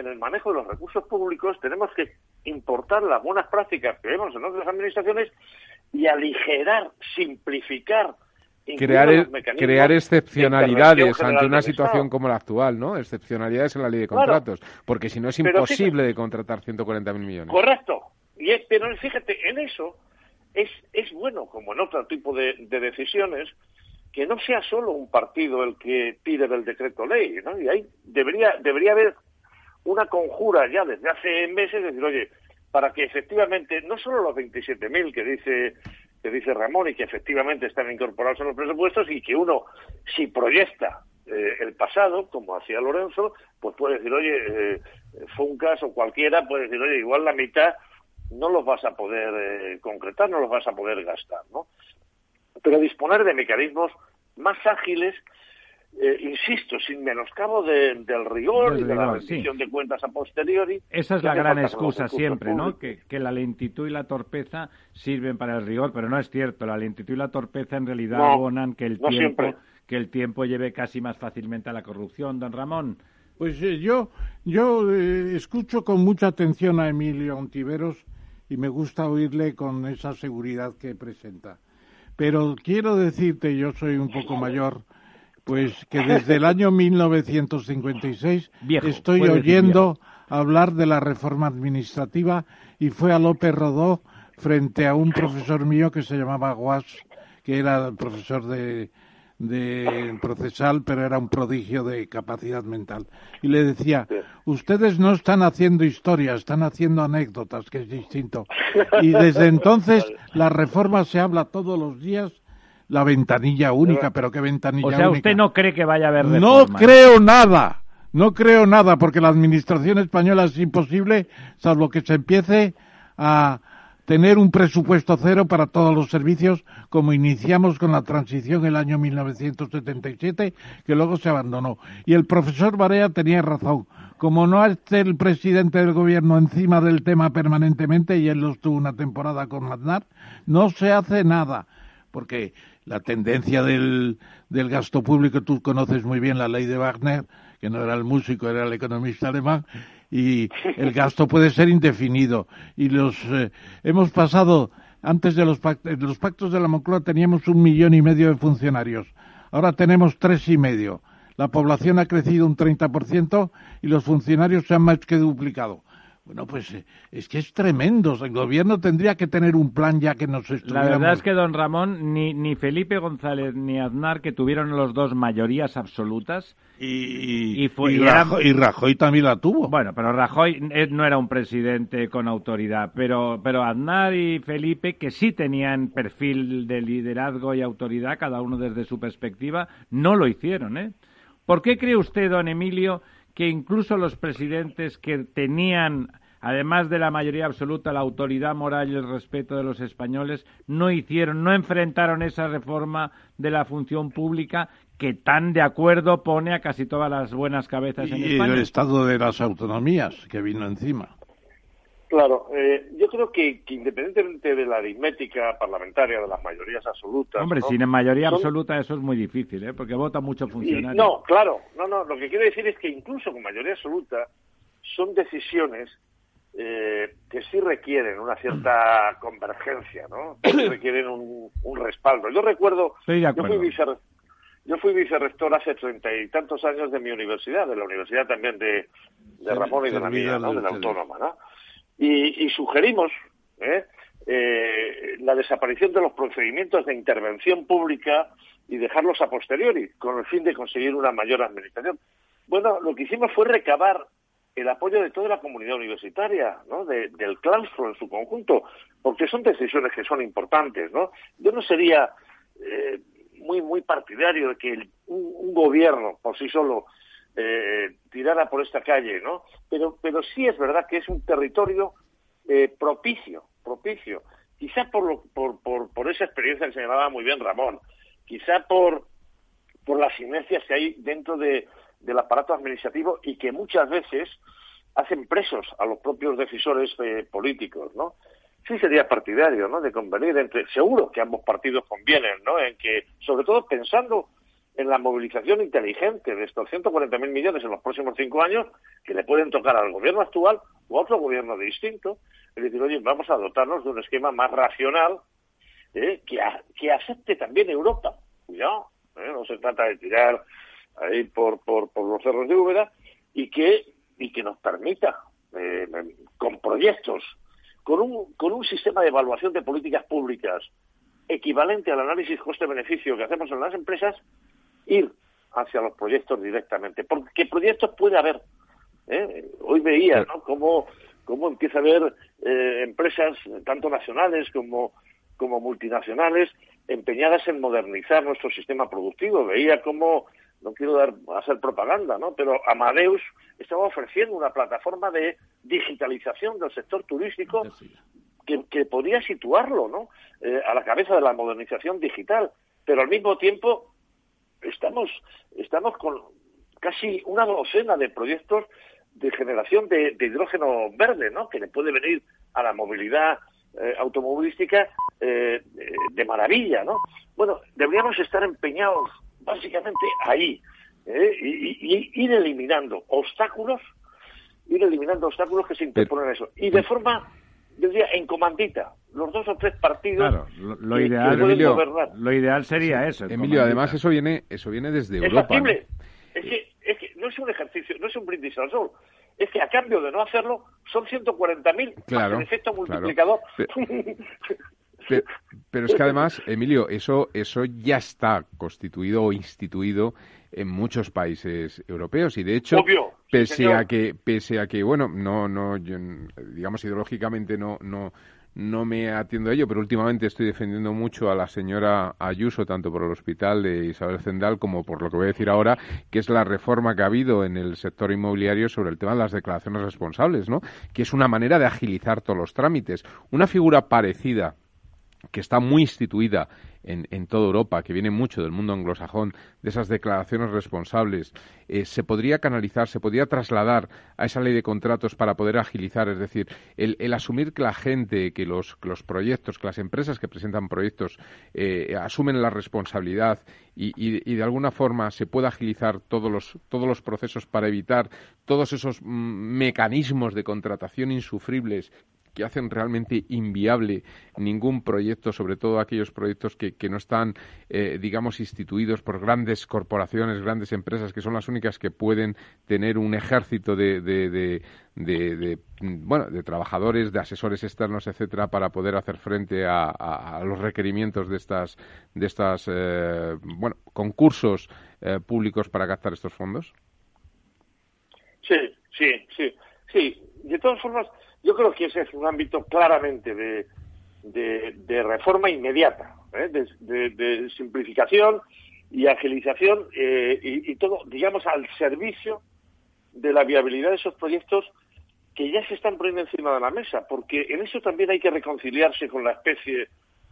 en el manejo de los recursos públicos tenemos que importar las buenas prácticas que vemos en otras administraciones y aligerar, simplificar, crear, crear excepcionalidades ante una situación como la actual, ¿no? Excepcionalidades en la ley de contratos, porque si no es imposible de contratar 140.000 millones. Correcto. Y pero fíjate, en eso es, es bueno, como en otro tipo de, de decisiones, que no sea solo un partido el que tire del decreto ley, ¿no? Y ahí debería, debería haber una conjura ya desde hace meses, decir, oye, para que efectivamente no solo los 27.000 que dice que dice Ramón y que efectivamente están incorporados en los presupuestos y que uno si proyecta eh, el pasado, como hacía Lorenzo, pues puede decir, oye, eh, Funcas o cualquiera puede decir, oye, igual la mitad no los vas a poder eh, concretar, no los vas a poder gastar, ¿no? Pero disponer de mecanismos más ágiles eh, insisto, sin menoscabo del rigor y de la rendición de cuentas a posteriori. Esa es la gran excusa siempre, ¿no? Que, la lentitud y la torpeza sirven para el rigor, pero no es cierto. La lentitud y la torpeza en realidad abonan que el tiempo que el tiempo lleve casi más fácilmente a la corrupción, don Ramón. Pues eh, yo, yo eh, escucho con mucha atención a Emilio Ontiveros y me gusta oírle con esa seguridad que presenta. Pero quiero decirte, yo soy un poco mayor, pues que desde el año 1956 estoy oyendo hablar de la reforma administrativa y fue a López Rodó frente a un profesor mío que se llamaba Guas, que era el profesor de, de procesal, pero era un prodigio de capacidad mental. Y le decía, ustedes no están haciendo historia, están haciendo anécdotas, que es distinto. Y desde entonces la reforma se habla todos los días, la ventanilla única, pero ¿qué ventanilla única? O sea, usted no cree que vaya a haber reforma. No creo nada, no creo nada, porque la administración española es imposible, salvo que se empiece a tener un presupuesto cero para todos los servicios, como iniciamos con la transición el año 1977, que luego se abandonó. Y el profesor Barea tenía razón. Como no esté el presidente del gobierno encima del tema permanentemente, y él lo estuvo una temporada con Aznar, no se hace nada. Porque la tendencia del, del gasto público, tú conoces muy bien la ley de Wagner, que no era el músico, era el economista alemán, y el gasto puede ser indefinido. Y los eh, hemos pasado, antes de los, pactos, de los pactos de la Moncloa teníamos un millón y medio de funcionarios, ahora tenemos tres y medio. La población ha crecido un 30% y los funcionarios se han más que duplicado. Bueno, pues eh, es que es tremendo. El gobierno tendría que tener un plan ya que nos La verdad es que, don Ramón, ni, ni Felipe González ni Aznar, que tuvieron los dos mayorías absolutas, y, y, Rajoy, también la tuvo. Bueno, pero Rajoy eh, no era un presidente con autoridad, pero, pero Aznar y Felipe, que sí tenían perfil de liderazgo y autoridad, cada uno desde su perspectiva, no lo hicieron, ¿eh? ¿Por qué cree usted, don Emilio, que incluso los presidentes que tenían además de la mayoría absoluta, la autoridad moral y el respeto de los españoles, no hicieron, no enfrentaron esa reforma de la función pública que tan de acuerdo pone a casi todas las buenas cabezas en España. Y el estado de las autonomías que vino encima. Claro, eh, yo creo que, independientemente de la aritmética parlamentaria de las mayorías absolutas. Hombre, sin mayoría absoluta eso es muy difícil, ¿eh? porque vota mucho funcionario. No, claro, no, no. Lo que quiero decir es que incluso con mayoría absoluta son decisiones eh, que sí requieren una cierta convergencia, ¿no? Que sí requieren un, respaldo. Yo recuerdo, yo fui, vicerrector, yo fui vicerrector hace treinta y tantos años de mi universidad, de la universidad también de, Ramón y de la mía, ¿no? De la autónoma, ¿no? Y, sugerimos ¿eh? ¿eh? la desaparición de los procedimientos de intervención pública y dejarlos a posteriori, con el fin de conseguir una mayor administración. Bueno, lo que hicimos fue recabar el apoyo de toda la comunidad universitaria, ¿no? del claustro en su conjunto, porque son decisiones que son importantes, ¿no? Yo no sería eh, muy muy partidario de que un, gobierno por sí solo eh, tirara por esta calle, ¿no? Pero pero sí es verdad que es un territorio eh, propicio, propicio, quizá por, lo, por, por por esa experiencia que señalaba muy bien Ramón, quizá por por las sinergias que hay dentro de del aparato administrativo y que muchas veces hacen presos a los propios decisores eh, políticos, ¿no? Sí sería partidario, ¿no? De convenir entre, seguro que ambos partidos convienen, ¿no? En que, sobre todo pensando en la movilización inteligente de estos 140.000 millones en los próximos cinco años que le pueden tocar al gobierno actual o a otro gobierno distinto, es decir, oye, vamos a dotarnos de un esquema más racional ¿eh? que, que acepte también Europa. Cuidado, ¿eh? no se trata de tirar ahí por, por, por los cerros de Úbeda y que, y que nos permita, eh, con proyectos, con un, con un sistema de evaluación de políticas públicas equivalente al análisis coste-beneficio que hacemos en las empresas, ir hacia los proyectos directamente. Porque proyectos puede haber. ¿eh? Hoy veía ¿no? cómo, cómo empieza a haber eh, empresas, tanto nacionales como, como multinacionales, empeñadas en modernizar nuestro sistema productivo. Veía cómo no quiero dar hacer propaganda, ¿no? Pero Amadeus estaba ofreciendo una plataforma de digitalización del sector turístico que, que podría situarlo, ¿no? Eh, a la cabeza de la modernización digital, pero al mismo tiempo estamos estamos con casi una docena de proyectos de generación de, hidrógeno verde, ¿no? Que le puede venir a la movilidad eh, automovilística eh, de maravilla, ¿no? Bueno, deberíamos estar empeñados básicamente ahí, ¿eh? y, ir eliminando obstáculos, ir eliminando obstáculos que se interponen a eso. Y de forma, yo diría, en comandita, los dos o tres partidos lo, ideal, Emilio, lo ideal sería eso. Emilio, además eso viene, eso viene desde Europa. Es, que, es que no es un ejercicio, no es un brindis al sol. Es que a cambio de no hacerlo, son 140.000 claro, el efecto multiplicador. Pero, es que además, Emilio, eso, eso ya está constituido o instituido en muchos países europeos y de hecho pese a que pese a que bueno no no digamos ideológicamente no no no me atiendo a ello, pero últimamente estoy defendiendo mucho a la señora Ayuso, tanto por el hospital de Isabel Zendal como por lo que voy a decir ahora, que es la reforma que ha habido en el sector inmobiliario sobre el tema de las declaraciones responsables, ¿no? Que es una manera de agilizar todos los trámites. Una figura parecida que está muy instituida en, en, toda Europa, que viene mucho del mundo anglosajón, de esas declaraciones responsables, eh, se podría canalizar, se podría trasladar a esa ley de contratos para poder agilizar, es decir, el, asumir que la gente, que los, los, proyectos, que las empresas que presentan proyectos eh, asumen la responsabilidad y, y, de alguna forma se pueda agilizar todos los, todos los procesos para evitar todos esos mm, mecanismos de contratación insufribles que hacen realmente inviable ningún proyecto, sobre todo aquellos proyectos que, que no están, eh, digamos, instituidos por grandes corporaciones, grandes empresas, que son las únicas que pueden tener un ejército de, de, de, bueno, de trabajadores, de asesores externos, etcétera, para poder hacer frente a, a, los requerimientos de estas, de estas, eh, bueno, concursos eh, públicos para captar estos fondos. Sí, sí, sí, sí. De todas formas, yo creo que ese es un ámbito claramente de, de, reforma inmediata, ¿eh? de, simplificación y agilización eh, y, todo, digamos, al servicio de la viabilidad de esos proyectos que ya se están poniendo encima de la mesa, porque en eso también hay que reconciliarse con la especie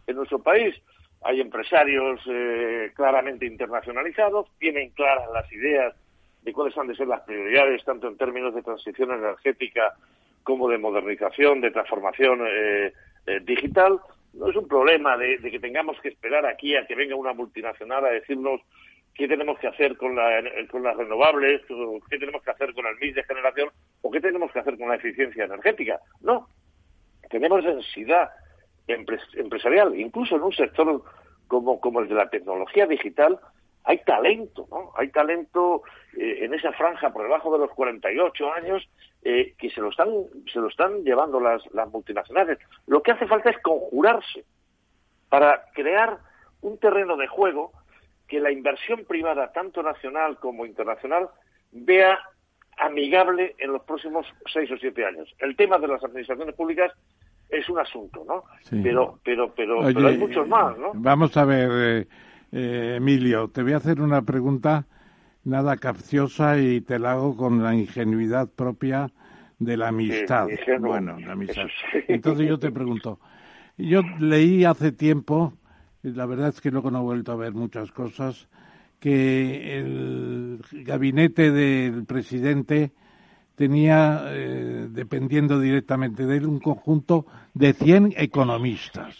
en nuestro país. Hay empresarios eh, claramente internacionalizados, tienen claras las ideas de cuáles han de ser las prioridades, tanto en términos de transición energética como de modernización, de transformación eh, eh, digital. No es un problema de, que tengamos que esperar aquí a que venga una multinacional a decirnos qué tenemos que hacer con, la, con las renovables, qué tenemos que hacer con el mix de generación o qué tenemos que hacer con la eficiencia energética. No, tenemos densidad empresarial, incluso en un sector como, como el de la tecnología digital, hay talento, ¿no? Hay talento eh, en esa franja por debajo de los 48 años eh, que se lo están se lo están llevando las, las multinacionales. Lo que hace falta es conjurarse para crear un terreno de juego que la inversión privada, tanto nacional como internacional, vea amigable en los próximos seis o siete años. El tema de las administraciones públicas es un asunto, ¿no? Pero, pero, pero, hay muchos más, ¿no? Vamos a ver. Eh, eh, Emilio, te voy a hacer una pregunta nada capciosa y te la hago con la ingenuidad propia de la amistad. bueno, la amistad. Entonces yo te pregunto, yo leí hace tiempo, y la verdad es que luego no he vuelto a ver muchas cosas, que el gabinete del presidente tenía, eh, dependiendo directamente de él, un conjunto de 100 economistas.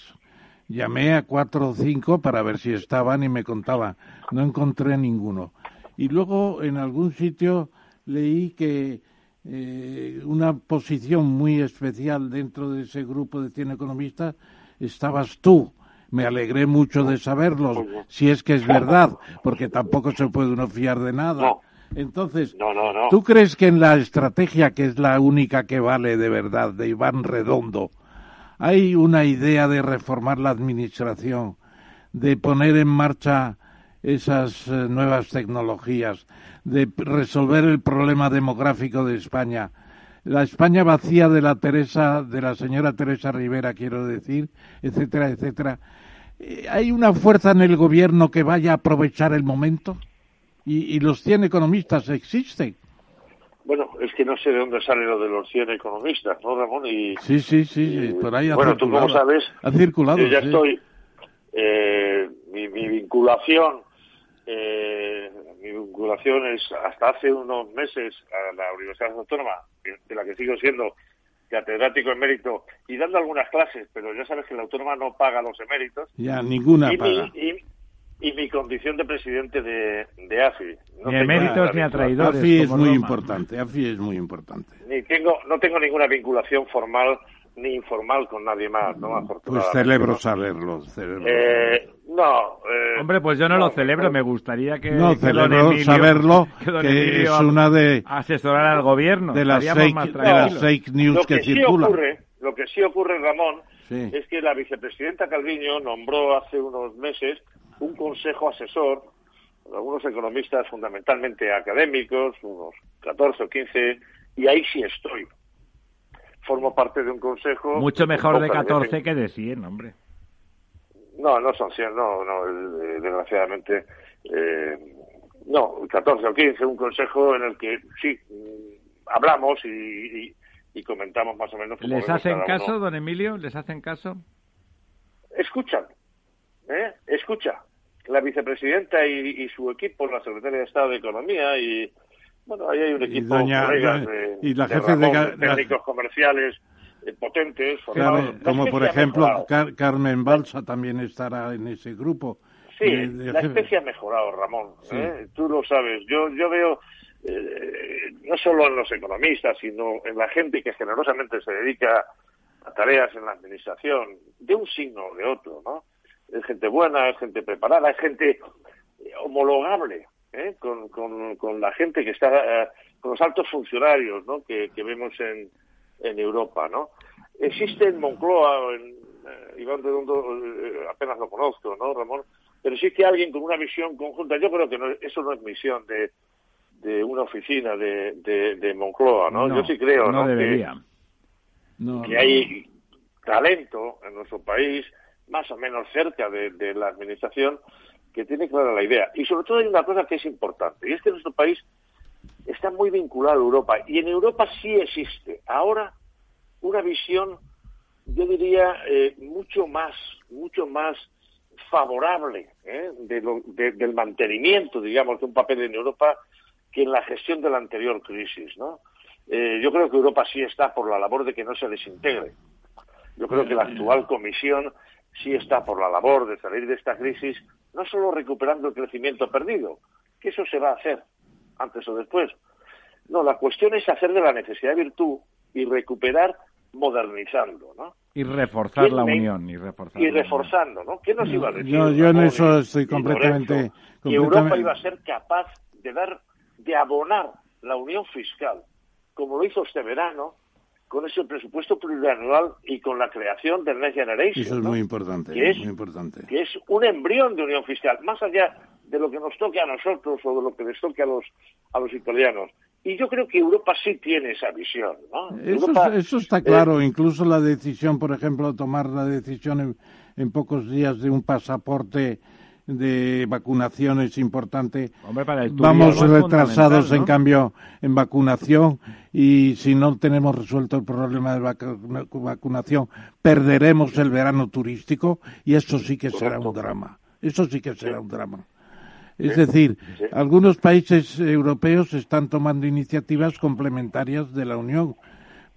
Llamé a cuatro o cinco para ver si estaban y me contaban. No encontré ninguno. Y luego en algún sitio leí que eh, una posición muy especial dentro de ese grupo de 100 economistas estabas tú. Me alegré mucho de saberlo, si es que es verdad, porque tampoco se puede uno fiar de nada. Entonces, ¿tú crees que en la estrategia, que es la única que vale de verdad, de Iván Redondo, hay una idea de reformar la administración, de poner en marcha esas eh, nuevas tecnologías, de resolver el problema demográfico de España. La España vacía de la Teresa, de la señora Teresa Rivera, quiero decir, etcétera, etcétera. Eh, ¿Hay una fuerza en el gobierno que vaya a aprovechar el momento? Y, y los 100 economistas existen. Bueno, es que no sé de dónde sale lo de los 100 economistas, ¿no, Ramón? Y, sí, sí, sí, por ahí ha Bueno, tú como sabes, ha circulado, yo ya estoy, eh, mi, mi, vinculación, eh, mi vinculación es hasta hace unos meses a la Universidad Autónoma, de la que sigo siendo catedrático emérito y dando algunas clases, pero ya sabes que la autónoma no paga los eméritos. Ya, ninguna paga. y, y mi condición de presidente de, de AFI. No ni méritos ni a traidores. AFI es muy importante, AFI es muy importante. Ni tengo, no tengo ninguna vinculación formal ni informal con nadie más, ¿no? Pues celebro saberlo. Eh, no. Eh, Hombre, pues yo no, lo celebro, me gustaría que. No, celebro saberlo, que, es una de. Asesorar al gobierno. De las, fake, news que, circulan. lo que sí ocurre, Ramón, es que la vicepresidenta Calviño nombró hace unos meses un consejo asesor, algunos economistas fundamentalmente académicos, unos 14 o 15, y ahí sí estoy formo parte de un consejo. Mucho mejor de 14 que de 100, hombre. No, no son 100, no, no, eh, desgraciadamente. Eh, no, 14 o 15, un consejo en el que sí, mm, hablamos y, comentamos más o menos. ¿Les hacen caso, don Emilio? ¿Les hacen caso? Escuchan, ¿eh? Escucha. La vicepresidenta y, y su equipo, la secretaria de Estado de Economía y bueno, ahí hay un equipo de, y la jefe de, técnicos comerciales eh, potentes. como por ejemplo Carmen Balsa también estará en ese grupo. Sí, la especie ha mejorado, Ramón. ¿eh? Tú lo sabes. Yo, yo veo, eh, no solo en los economistas, sino en la gente que generosamente se dedica a tareas en la administración, de un signo o de otro, ¿no? Es gente buena, es gente preparada, es gente homologable ¿eh? con, con, la gente que está, eh, con los altos funcionarios ¿no? que, vemos en, en Europa. ¿no? Existe en Moncloa, en, eh, Iván Redondo apenas lo conozco, ¿no, Ramón? Pero existe alguien con una visión conjunta. Yo creo que eso no es misión de, de una oficina de, de, Moncloa, ¿no? Yo sí creo, ¿no? Debería. Que, hay talento en nuestro país, más o menos cerca de, de la administración, que tiene clara la idea. Y sobre todo hay una cosa que es importante, y es que nuestro país está muy vinculado a Europa, y en Europa sí existe ahora una visión, yo diría, eh, mucho más, mucho más favorable ¿eh? del mantenimiento, digamos, de un papel en Europa que en la gestión de la anterior crisis, ¿no? Eh, yo creo que Europa sí está por la labor de que no se desintegre. Yo creo que la actual Comisión sí está por la labor de salir de esta crisis no solo recuperando el crecimiento perdido, que eso se va a hacer antes o después. No, la cuestión es hacer de la necesidad virtud y recuperar modernizando, ¿no? Y reforzar la unión. Y, reforzar y reforzando, ¿no? ¿Qué nos iba a decir? Yo, yo en eso estoy completamente, Que Europa iba a ser capaz de dar, de abonar la unión fiscal, como lo hizo este verano, con ese presupuesto plurianual y con la creación del Next Generation. Eso es muy importante, que es, muy importante. Que es un embrión de unión fiscal, más allá de lo que nos toque a nosotros o de lo que les toque a los, a los italianos. Y yo creo que Europa sí tiene esa visión, ¿no? Eso, está claro. Incluso la decisión, por ejemplo, tomar la decisión en pocos días de un pasaporte de vacunación es importante. Vamos retrasados, en cambio, en vacunación y si no tenemos resuelto el problema de vacunación, perderemos el verano turístico y eso sí que será un drama. Eso sí que será un drama. Es decir, algunos países europeos están tomando iniciativas complementarias de la Unión.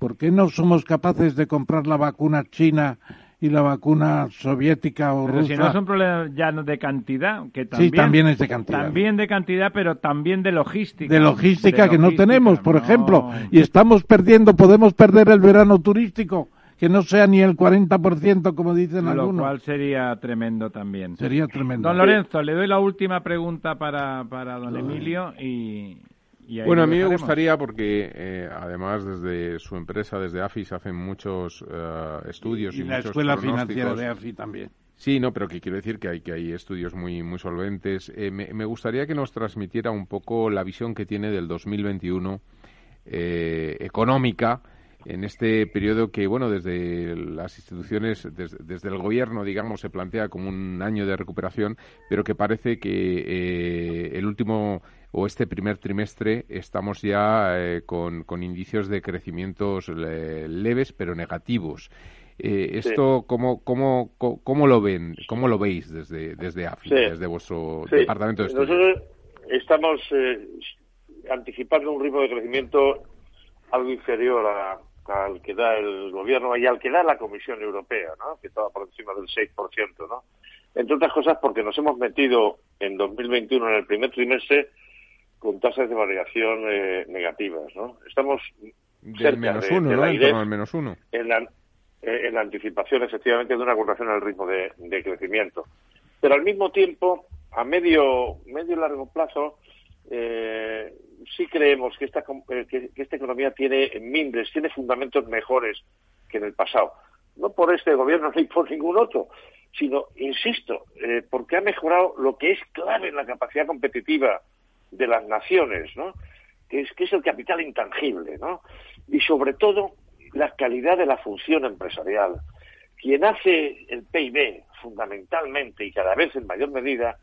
¿Por qué no somos capaces de comprar la vacuna china y la vacuna soviética o pero si no es un problema ya de cantidad, que también, sí, también es de cantidad. También de cantidad, pero también de logística. De logística que no tenemos, por ejemplo, y estamos perdiendo, podemos perder el verano turístico, que no sea ni el 40% como dicen algunos. Lo cual sería tremendo también. Sería tremendo. Don Lorenzo, le doy la última pregunta para, para don Emilio y, bueno, a mí me gustaría, porque eh, además desde su empresa, desde AFI, se hacen muchos eh, estudios y, y la escuela financiera de AFI también. Sí, no, pero que quiero decir que hay que hay estudios muy muy solventes. Eh, me, gustaría que nos transmitiera un poco la visión que tiene del 2021 económica en este periodo que, bueno, desde las instituciones, desde, el gobierno, digamos, se plantea como un año de recuperación, pero que parece que el último o este primer trimestre estamos ya eh, con, con, indicios de crecimientos eh, leves pero negativos. Eh, ¿Esto cómo, cómo, cómo, lo ven, cómo lo veis desde, desde AFI, desde vuestro departamento de estudios? Nosotros estamos anticipando un ritmo de crecimiento algo inferior al que da el gobierno y al que da la Comisión Europea, ¿no? que estaba por encima del 6%. ¿no? entre otras cosas porque nos hemos metido en 2021, en el primer trimestre, con tasas de variación eh, negativas, ¿no? Estamos del menos uno, ¿no? En torno al menos uno. En la, eh, en la anticipación, efectivamente, de una contracción al ritmo de, crecimiento. Pero al mismo tiempo, a medio, medio largo plazo, eh, sí creemos que esta, eh, que, esta economía tiene mimbres, tiene fundamentos mejores que en el pasado. No por este gobierno ni por ningún otro, sino, insisto, porque ha mejorado lo que es clave en la capacidad competitiva de las naciones, ¿no? Que es, que es el capital intangible, ¿no? Y sobre todo, la calidad de la función empresarial. Quien hace el PIB fundamentalmente y cada vez en mayor medida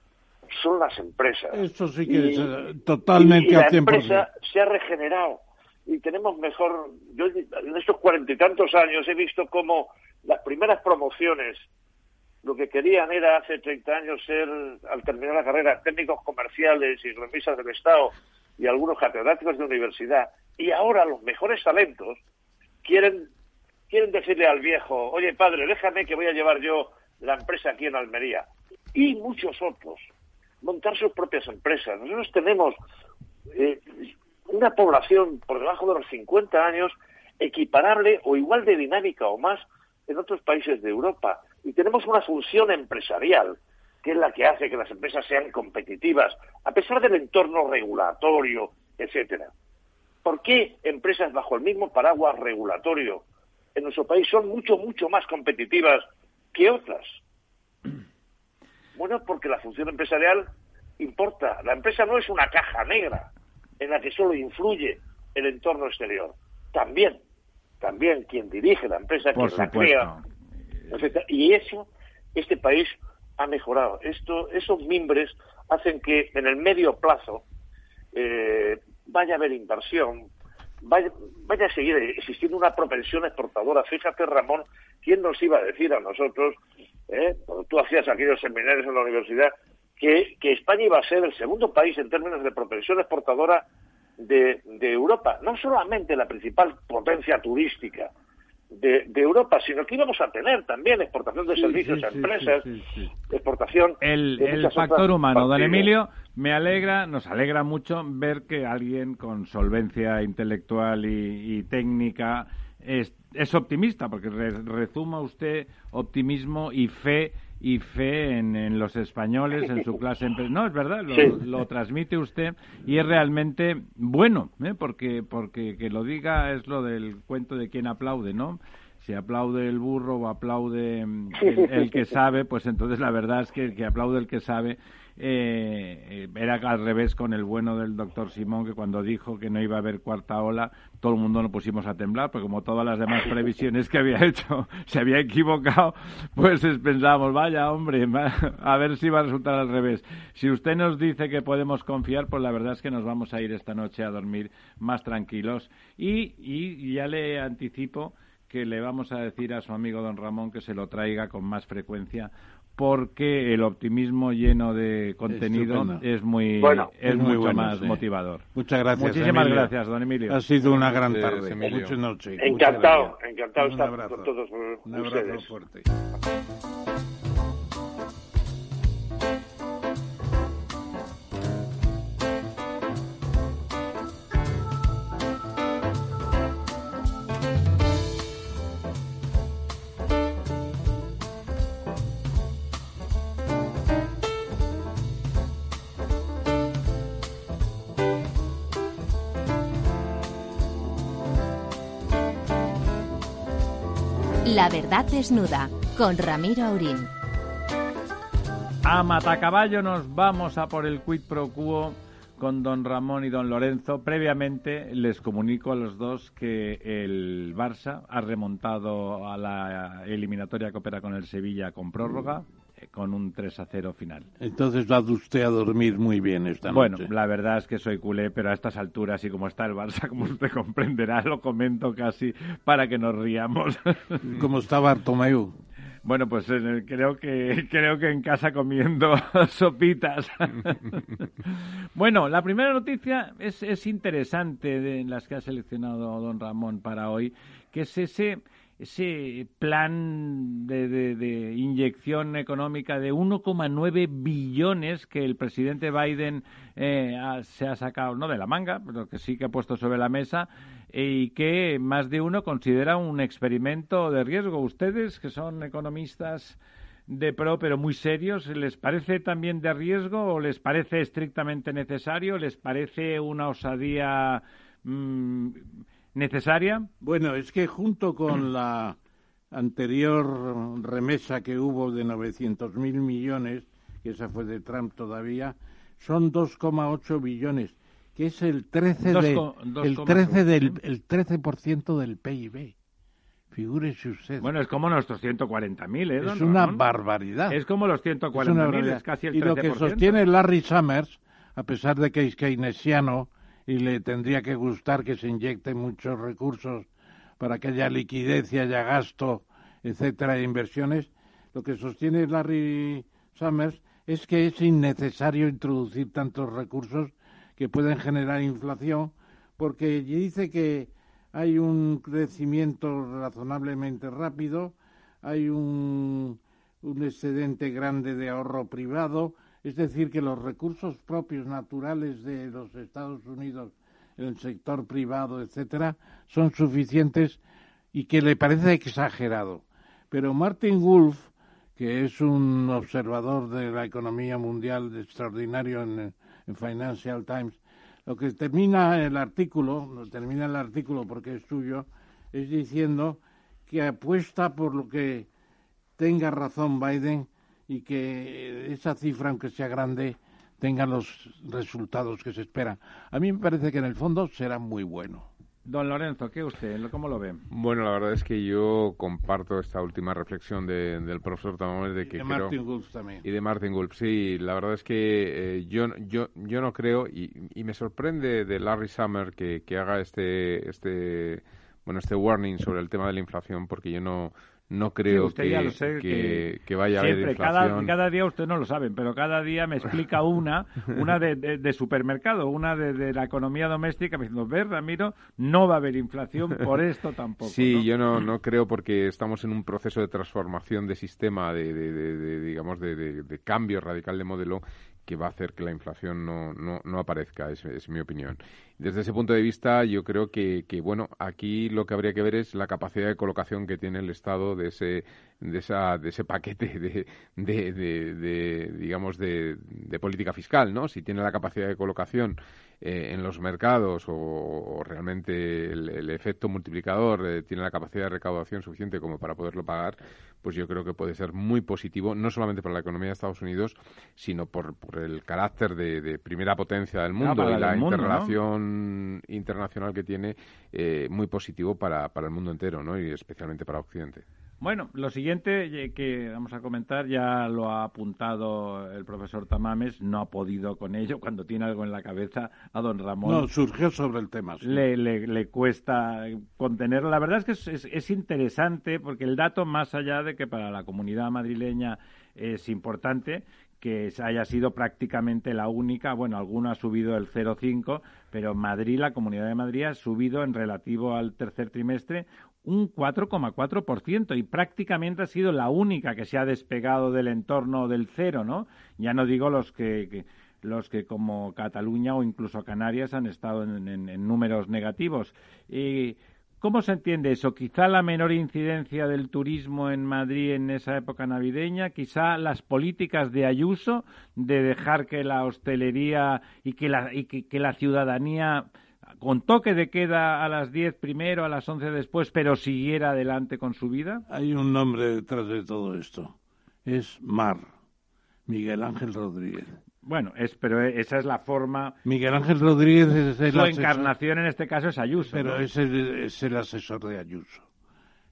son las empresas. Eso sí que es eh, totalmente y, la empresa se ha regenerado y tenemos mejor. Yo en estos cuarenta y tantos años he visto cómo las primeras promociones lo que querían era hace 30 años ser, al terminar la carrera, técnicos comerciales y remisas del Estado y algunos catedráticos de universidad. Y ahora los mejores talentos quieren, quieren decirle al viejo, oye padre, déjame que voy a llevar yo la empresa aquí en Almería. Y muchos otros, montar sus propias empresas. Nosotros tenemos eh, una población por debajo de los 50 años equiparable o igual de dinámica o más en otros países de Europa. Y tenemos una función empresarial que es la que hace que las empresas sean competitivas, a pesar del entorno regulatorio, etcétera. ¿Por qué empresas bajo el mismo paraguas regulatorio en nuestro país son mucho, mucho más competitivas que otras? Bueno, porque la función empresarial importa. La empresa no es una caja negra en la que solo influye el entorno exterior. También, también quien dirige la empresa, quien la crea, Y eso, este país ha mejorado. Esto, esos mimbres hacen que en el medio plazo eh, vaya a haber inversión, vaya, a seguir existiendo una propensión exportadora. Fíjate, Ramón, ¿quién nos iba a decir a nosotros, eh, cuando tú hacías aquellos seminarios en la universidad, que, España iba a ser el segundo país en términos de propensión exportadora de Europa? No solamente la principal potencia turística, de, Europa, sino que íbamos a tener también exportación de servicios a empresas, exportación. El, el factor humano, don Emilio, me alegra, nos alegra mucho ver que alguien con solvencia intelectual y, técnica es, es, optimista, porque rezuma usted optimismo y fe y fe en, los españoles, en su clase. No, es verdad, lo, transmite usted y es realmente bueno, ¿eh? porque, porque que lo diga es lo del cuento de quien aplaude, ¿no? Si aplaude el burro o aplaude mm, el, que sabe, pues entonces la verdad es que el que aplaude el que sabe eh, era al revés con el bueno del doctor Simón, que cuando dijo que no iba a haber cuarta ola, todo el mundo nos pusimos a temblar, porque como todas las demás previsiones que había hecho se había equivocado, pues pensábamos, vaya hombre, a ver si va a resultar al revés. Si usted nos dice que podemos confiar, pues la verdad es que nos vamos a ir esta noche a dormir más tranquilos. Y, y ya le anticipo que le vamos a decir a su amigo don Ramón que se lo traiga con más frecuencia porque el optimismo lleno de contenido es muy es, muy mucho más motivador. Muchas gracias. Muchísimas gracias, don Emilio. Ha sido una gran tarde. Muchas noches. Encantado, encantado estar con todos un abrazo fuerte. La verdad desnuda con Ramiro Aurín. A Matacaballo nos vamos a por el quid pro quo con don Ramón y don Lorenzo. Previamente les comunico a los dos que el Barça ha remontado a la eliminatoria que opera con el Sevilla con prórroga con un 3 a 0 final. Entonces va usted a dormir muy bien esta noche. Bueno, la verdad es que soy culé, pero a estas alturas y como está el Barça, como usted comprenderá, lo comento casi para que nos riamos. ¿Cómo está Bartomeu? Bueno, pues eh, creo que creo que en casa comiendo sopitas. bueno, la primera noticia es, es interesante de las que ha seleccionado don Ramón para hoy, que es ese ese plan de, inyección económica de 1,9 billones que el presidente Biden eh, se ha sacado, no de la manga, pero que sí que ha puesto sobre la mesa y que más de uno considera un experimento de riesgo. Ustedes, que son economistas de pro, pero muy serios, ¿les parece también de riesgo o les parece estrictamente necesario? ¿Les parece una osadía mm, necesaria? Bueno, es que junto con la anterior remesa que hubo de 900.000 millones, que esa fue de Trump todavía, son 2,8 billones, que es el 13, el 13 del el 13% del PIB. Figúrese usted. Bueno, es como nuestros 140.000, ¿eh? es una barbaridad. Es como los 140.000, es, casi el 13%. Y lo que sostiene Larry Summers, a pesar de que es keynesiano y le tendría que gustar que se inyecten muchos recursos para que haya liquidez y haya gasto, etcétera, e inversiones, lo que sostiene Larry Summers es que es innecesario introducir tantos recursos que pueden generar inflación, porque dice que hay un crecimiento razonablemente rápido, hay un, un excedente grande de ahorro privado, es decir, que los recursos propios naturales de los Estados Unidos el sector privado, etcétera, son suficientes y que le parece exagerado. Pero Martin Wolf, que es un observador de la economía mundial extraordinario en, en Financial Times, lo que termina el artículo, termina el artículo porque es suyo, es diciendo que apuesta por lo que tenga razón Biden y que esa cifra, aunque sea grande, tenga los resultados que se esperan. A mí me parece que en el fondo será muy bueno. Don Lorenzo, ¿qué usted? ¿Cómo lo ve? Bueno, la verdad es que yo comparto esta última reflexión del profesor Tamames de que y de Martin Gulf también. Y de Martin Gulf, sí. La verdad es que eh, yo, yo, yo no creo, y, me sorprende de Larry Summer que, que haga este, este, bueno, este warning sobre el tema de la inflación, porque yo no, no creo que, que, vaya a haber inflación. Cada, día usted no lo sabe, pero cada día me explica una, una de, de, supermercado, una de, la economía doméstica, me diciendo, ver, Ramiro, no va a haber inflación por esto tampoco. Sí, yo no, no creo porque estamos en un proceso de transformación de sistema, de, de digamos, de, cambio radical de modelo que va a hacer que la inflación no, no, no aparezca, es, es, mi opinión. Desde ese punto de vista, yo creo que, que, bueno, aquí lo que habría que ver es la capacidad de colocación que tiene el Estado de ese, de esa, de ese paquete de, de, de, digamos, de, de política fiscal, ¿no? Si tiene la capacidad de colocación eh, en los mercados o, realmente el, efecto multiplicador eh, tiene la capacidad de recaudación suficiente como para poderlo pagar, pues yo creo que puede ser muy positivo, no solamente para la economía de Estados Unidos, sino por, por el carácter de, primera potencia del mundo y la interrelación internacional que tiene, eh, muy positivo para, para el mundo entero, ¿no? Y especialmente para Occidente. Bueno, lo siguiente eh, que vamos a comentar ya lo ha apuntado el profesor Tamames, no ha podido con ello, cuando tiene algo en la cabeza a don Ramón. No, surgió sobre el tema. Le, le, cuesta contenerlo. La verdad es que es, es, interesante porque el dato, más allá de que para la comunidad madrileña es importante, que haya sido prácticamente la única, bueno, alguno ha subido el 0,5, pero Madrid, la Comunidad de Madrid, ha subido en relativo al tercer trimestre un 4,4% y prácticamente ha sido la única que se ha despegado del entorno del cero, ¿no? Ya no digo los que, los que como Cataluña o incluso Canarias han estado en, números negativos. Y, ¿Cómo se entiende eso? Quizá la menor incidencia del turismo en Madrid en esa época navideña, quizá las políticas de Ayuso de dejar que la hostelería y que la, y que la ciudadanía con toque de queda a las 10 primero, a las 11 después, pero siguiera adelante con su vida? Hay un nombre detrás de todo esto. Es Mar, Miguel Ángel Rodríguez. Bueno, es, pero esa es la forma. Miguel Ángel Rodríguez es el Su encarnación en este caso es Ayuso. Pero es, el, asesor de Ayuso.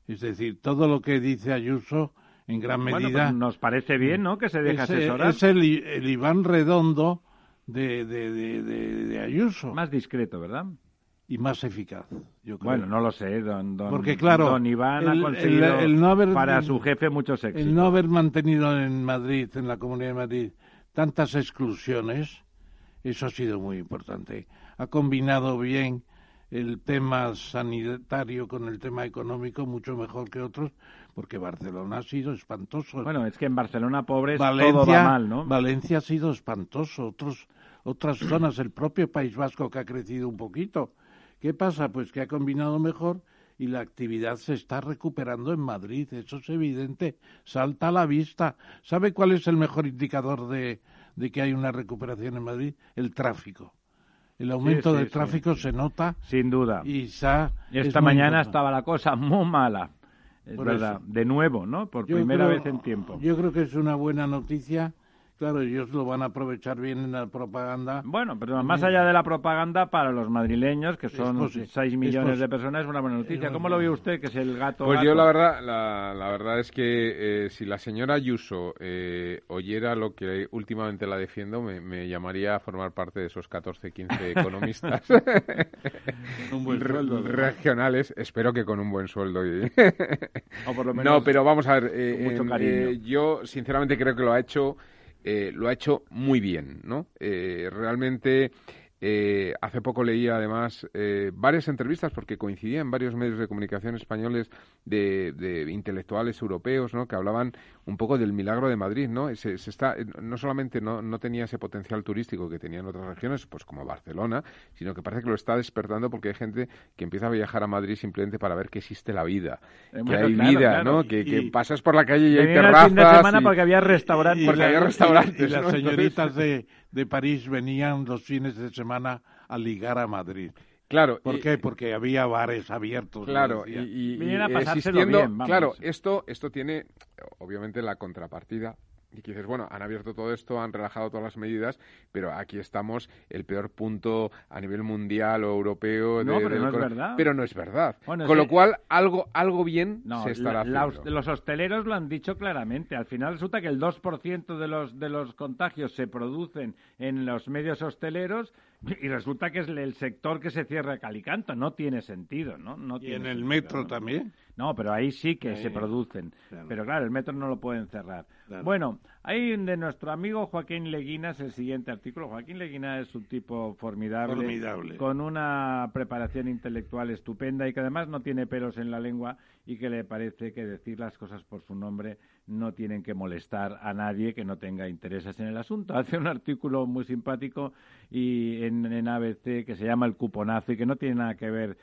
Es decir, todo lo que dice Ayuso, en gran medida. Pues nos parece bien, ¿no? Que se deje asesorar. Es el, el Iván Redondo de, de, de, Ayuso. Más discreto, ¿verdad? Y más eficaz, yo creo. Bueno, no lo sé, don, don, Porque, claro, don Iván ha conseguido el, no haber, para su jefe muchos éxitos. El no haber mantenido en Madrid, en la Comunidad de Madrid, tantas exclusiones, eso ha sido muy importante. Ha combinado bien el tema sanitario con el tema económico mucho mejor que otros, porque Barcelona ha sido espantoso. Bueno, es que en Barcelona, pobres, Valencia, todo va mal, ¿no? Valencia ha sido espantoso, otros, otras zonas, el propio País Vasco que ha crecido un poquito. ¿Qué pasa? Pues que ha combinado mejor y la actividad se está recuperando en Madrid, eso es evidente, salta a la vista. ¿Sabe cuál es el mejor indicador de, de que hay una recuperación en Madrid? El tráfico. El aumento del tráfico se nota. Sin duda. Y esta mañana estaba la cosa muy mala. Es verdad. De nuevo, ¿no? Por primera vez en tiempo. Yo creo que es una buena noticia Claro, ellos lo van a aprovechar bien en la propaganda. Bueno, pero más allá de la propaganda, para los madrileños, que son 6 millones de personas, es una buena noticia. ¿Cómo lo ve usted, que es el gato? Pues yo la verdad, la, verdad es que eh, si la señora Ayuso eh, oyera lo que últimamente la defiendo, me, llamaría a formar parte de esos 14, 15 economistas un buen sueldo, regionales. Espero que con un buen sueldo. o por lo menos no, pero vamos a ver, eh, yo sinceramente creo que lo ha hecho eh, lo ha hecho muy bien, ¿no? Eh, realmente eh, hace poco leía además eh, varias entrevistas, porque coincidía en varios medios de comunicación españoles de, intelectuales europeos, ¿no? que hablaban un poco del milagro de Madrid, ¿no? Se, está, no solamente no, no, tenía ese potencial turístico que tenía en otras regiones, pues como Barcelona, sino que parece que lo está despertando porque hay gente que empieza a viajar a Madrid simplemente para ver que existe la vida, eh, que hay vida, ¿no? Que, pasas por la calle y hay terrazas. El fin de semana porque había restaurantes. porque había restaurantes. Y, las señoritas de, de París venían los fines de semana a ligar a Madrid. Claro. ¿Por qué? Porque había bares abiertos. Claro, y, y, a existiendo, claro, esto, esto tiene obviamente la contrapartida y que dices, bueno, han abierto todo esto, han relajado todas las medidas, pero aquí estamos el peor punto a nivel mundial o europeo. no, pero no es verdad. Pero no es verdad. Con lo cual, algo, algo bien se estará haciendo. los hosteleros lo han dicho claramente. Al final resulta que el 2% de los, de los contagios se producen en los medios hosteleros y resulta que es el sector que se cierra Calicanto. No tiene sentido, ¿no? no y en el metro también. No, pero ahí sí que se producen. Pero claro, el metro no lo pueden cerrar. Bueno, ahí de nuestro amigo Joaquín Leguinas el siguiente artículo. Joaquín Leguina es un tipo formidable, formidable, con una preparación intelectual estupenda y que además no tiene pelos en la lengua y que le parece que decir las cosas por su nombre no tienen que molestar a nadie que no tenga intereses en el asunto. Hace un artículo muy simpático y en, en ABC que se llama El cuponazo y que no tiene nada que ver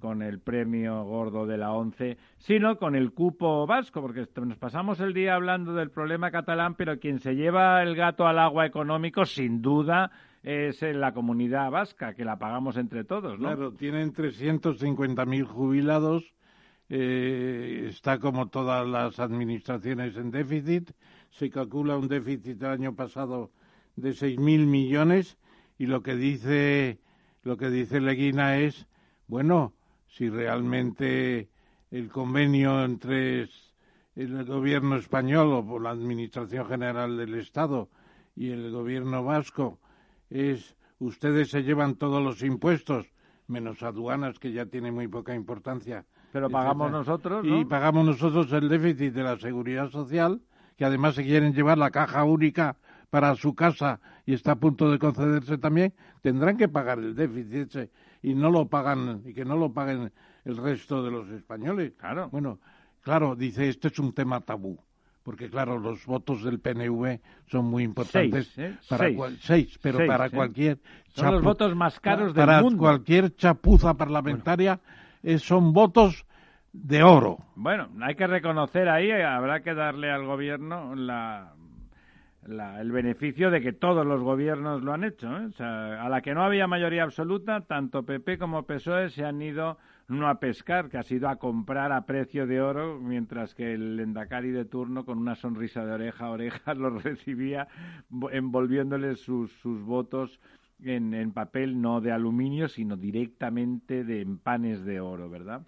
con, el premio gordo de la ONCE, sino con el cupo vasco, porque nos pasamos el día hablando del problema catalán, pero quien se lleva el gato al agua económico, sin duda, es la comunidad vasca, que la pagamos entre todos, ¿no? Claro, tienen 350.000 jubilados, eh, está como todas las administraciones en déficit, se calcula un déficit del año pasado de 6.000 millones y lo que dice lo que dice Leguina es bueno, si realmente el convenio entre el gobierno español o la Administración General del Estado y el gobierno vasco es ustedes se llevan todos los impuestos menos aduanas que ya tiene muy poca importancia. Pero pagamos nosotros, ¿no? Y pagamos nosotros el déficit de la seguridad social, que además se quieren llevar la caja única para su casa y está a punto de concederse también, tendrán que pagar el déficit y no lo pagan y que no lo paguen el resto de los españoles. Claro. Bueno, claro, dice, este es un tema tabú. Porque, claro, los votos del PNV son muy importantes. Seis, ¿eh? para seis. pero para ¿eh? cualquier. Son los votos más caros del para mundo. cualquier chapuza parlamentaria eh, son votos de oro. Bueno, hay que reconocer ahí, habrá que darle al gobierno la, el beneficio de que todos los gobiernos lo han hecho. ¿eh? A la que no había mayoría absoluta, tanto PP como PSOE se han ido no a pescar, que ha sido a comprar a precio de oro, mientras que el Endacari de turno, con una sonrisa de oreja a oreja, los recibía envolviéndoles sus, sus votos en, en papel no de aluminio, sino directamente de panes de oro, ¿verdad?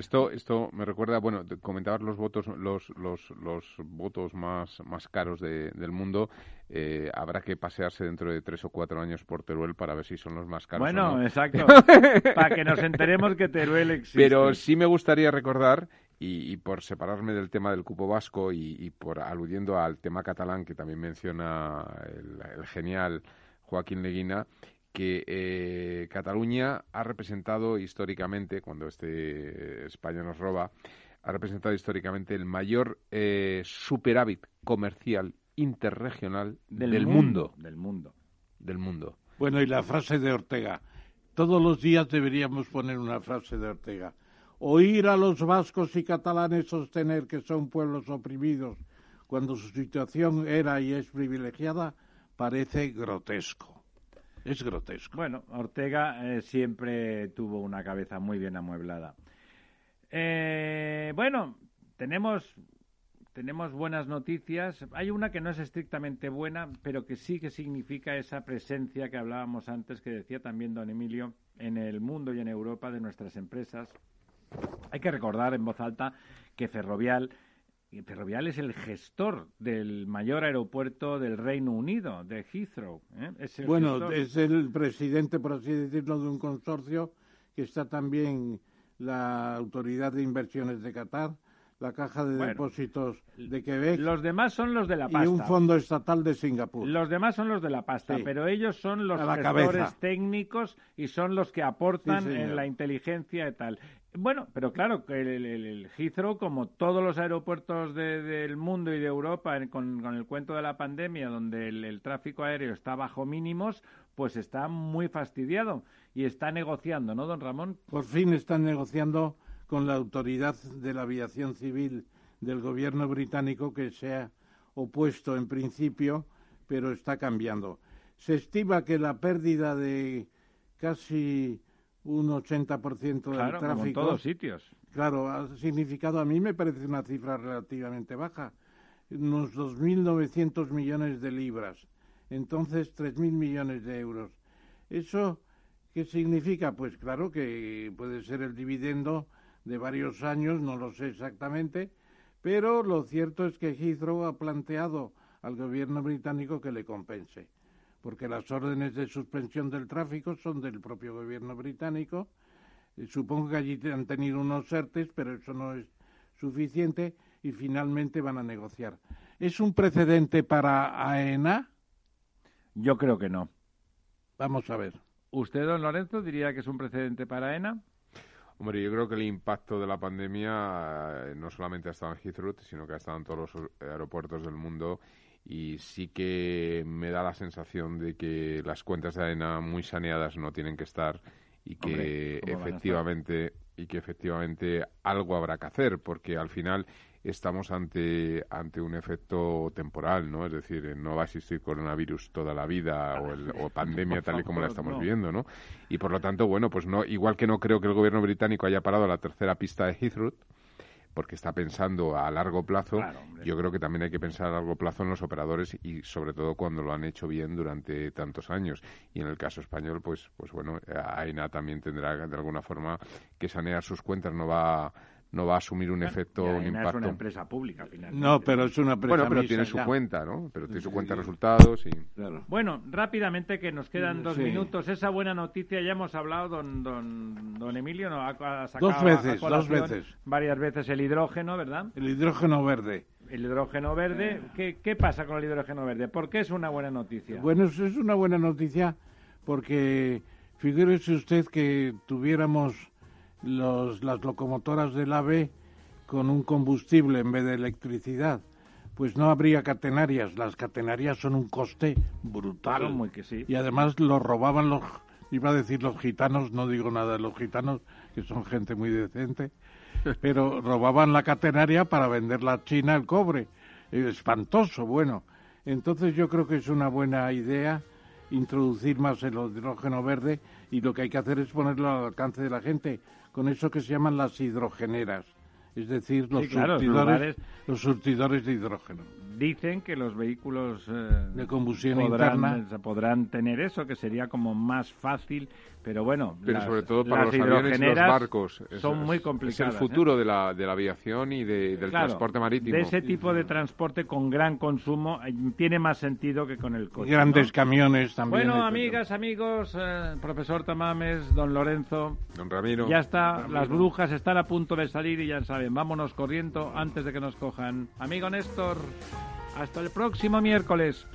Esto, esto me recuerda, bueno, comentabas los votos, los, los, los votos más, más caros del mundo. Eh, habrá que pasearse dentro de tres o cuatro años por Teruel para ver si son los más caros. Bueno, exacto. para que nos enteremos que Teruel existe. Pero sí me gustaría recordar y, por separarme del tema del cupo vasco y, por aludiendo al tema catalán que también menciona el, el genial Joaquín Leguina, que eh, Cataluña ha representado históricamente, cuando este España nos roba, ha representado históricamente el mayor eh, superávit comercial interregional del, mundo. Del mundo. Del mundo. Bueno, y la frase de Ortega. Todos los días deberíamos poner una frase de Ortega. Oír a los vascos y catalanes sostener que son pueblos oprimidos cuando su situación era y es privilegiada parece grotesco. Es grotesco. Bueno, Ortega eh, siempre tuvo una cabeza muy bien amueblada. Eh, bueno, tenemos tenemos buenas noticias. Hay una que no es estrictamente buena, pero que sí que significa esa presencia que hablábamos antes, que decía también don Emilio, en el mundo y en Europa de nuestras empresas. Hay que recordar en voz alta que Ferrovial, Ferrovial es el gestor del mayor aeropuerto del Reino Unido, de Heathrow. ¿eh? bueno, es el presidente, por así decirlo, de un consorcio que está también la Autoridad de Inversiones de Qatar, la Caja de Depósitos de Quebec. Los demás son los de la pasta. Y un fondo estatal de Singapur. Los demás son los de la pasta, pero ellos son los gestores técnicos y son los que aportan en la inteligencia y tal. Bueno, pero claro, que el, Heathrow, como todos los aeropuertos del mundo y de Europa, con, el cuento de la pandemia, donde el, tráfico aéreo está bajo mínimos, pues está muy fastidiado y está negociando, ¿no, don Ramón? Por fin están negociando con la autoridad de la aviación civil del gobierno británico que se ha opuesto en principio, pero está cambiando. Se estima que la pérdida de casi un 80% del claro, tráfico. en todos sitios. Claro, ha significado, a mí me parece una cifra relativamente baja, unos 2.900 millones de libras, entonces 3.000 millones de euros. ¿Eso qué significa? Pues claro que puede ser el dividendo de varios años, no lo sé exactamente, pero lo cierto es que Heathrow ha planteado al gobierno británico que le compense porque las órdenes de suspensión del tráfico son del propio gobierno británico. Eh, supongo que allí han tenido unos ERTES, pero eso no es suficiente y finalmente van a negociar. ¿Es un precedente para AENA? Yo creo que no. Vamos a ver. ¿Usted, don Lorenzo, diría que es un precedente para AENA? Hombre, yo creo que el impacto de la pandemia eh, no solamente ha estado en Heathrow, sino que ha estado en todos los aeropuertos del mundo y sí que me da la sensación de que las cuentas de arena muy saneadas no tienen que estar y que efectivamente y que efectivamente algo habrá que hacer porque al final estamos ante ante un efecto temporal no es decir no va a existir coronavirus toda la vida o, el, o pandemia tal y como la estamos viendo no y por lo tanto bueno pues no igual que no creo que el gobierno británico haya parado la tercera pista de Heathrow porque está pensando a largo plazo. Yo creo que también hay que pensar a largo plazo en los operadores y sobre todo cuando lo han hecho bien durante tantos años. Y en el caso español, pues, pues bueno, AENA también tendrá de alguna forma que sanear sus cuentas. No va no va a asumir un efecto, un impacto. es una empresa pública, finalmente. No, pero es una empresa Bueno, pero tiene su cuenta, ¿no? Pero tiene su cuenta de resultados y... Bueno, rápidamente, que nos quedan dos minutos. Esa buena noticia, ya hemos hablado, don, don, don Emilio, ¿no? Ha, sacado dos veces, dos veces. Varias veces el hidrógeno, ¿verdad? El hidrógeno verde. El hidrógeno verde. ¿Qué, ¿Qué pasa con el hidrógeno verde? ¿Por qué es una buena noticia? Bueno, es una buena noticia porque figúrese usted que tuviéramos los, las locomotoras del AVE con un combustible en vez de electricidad, pues no habría catenarias. Las catenarias son un coste brutal. muy que sí. Y además lo robaban los, iba a decir los gitanos, no digo nada de los gitanos, que son gente muy decente, pero robaban la catenaria para venderla a China el cobre. Espantoso, bueno. Entonces yo creo que es una buena idea introducir más el hidrógeno verde y lo que hay que hacer es ponerlo al alcance de la gente con eso que se llaman las hidrogeneras es decir, los, surtidores, los surtidores de hidrógeno. Dicen que los vehículos eh, de combustión podrán, interna podrán tener eso, que sería como más fácil, pero bueno, pero sobre todo para los aviones y los barcos son muy complicadas. Es el futuro ¿eh? de, la, de la aviación y del transporte marítimo. De ese tipo de transporte con gran consumo eh, tiene más sentido que con el coche. Grandes camiones también. Bueno, amigas, amigos, profesor Tamames, don Lorenzo, don Ramiro, ya está, las brujas están a punto de salir y ya saben vámonos corriendo antes de que nos cojan. Amigo Néstor, hasta el próximo miércoles.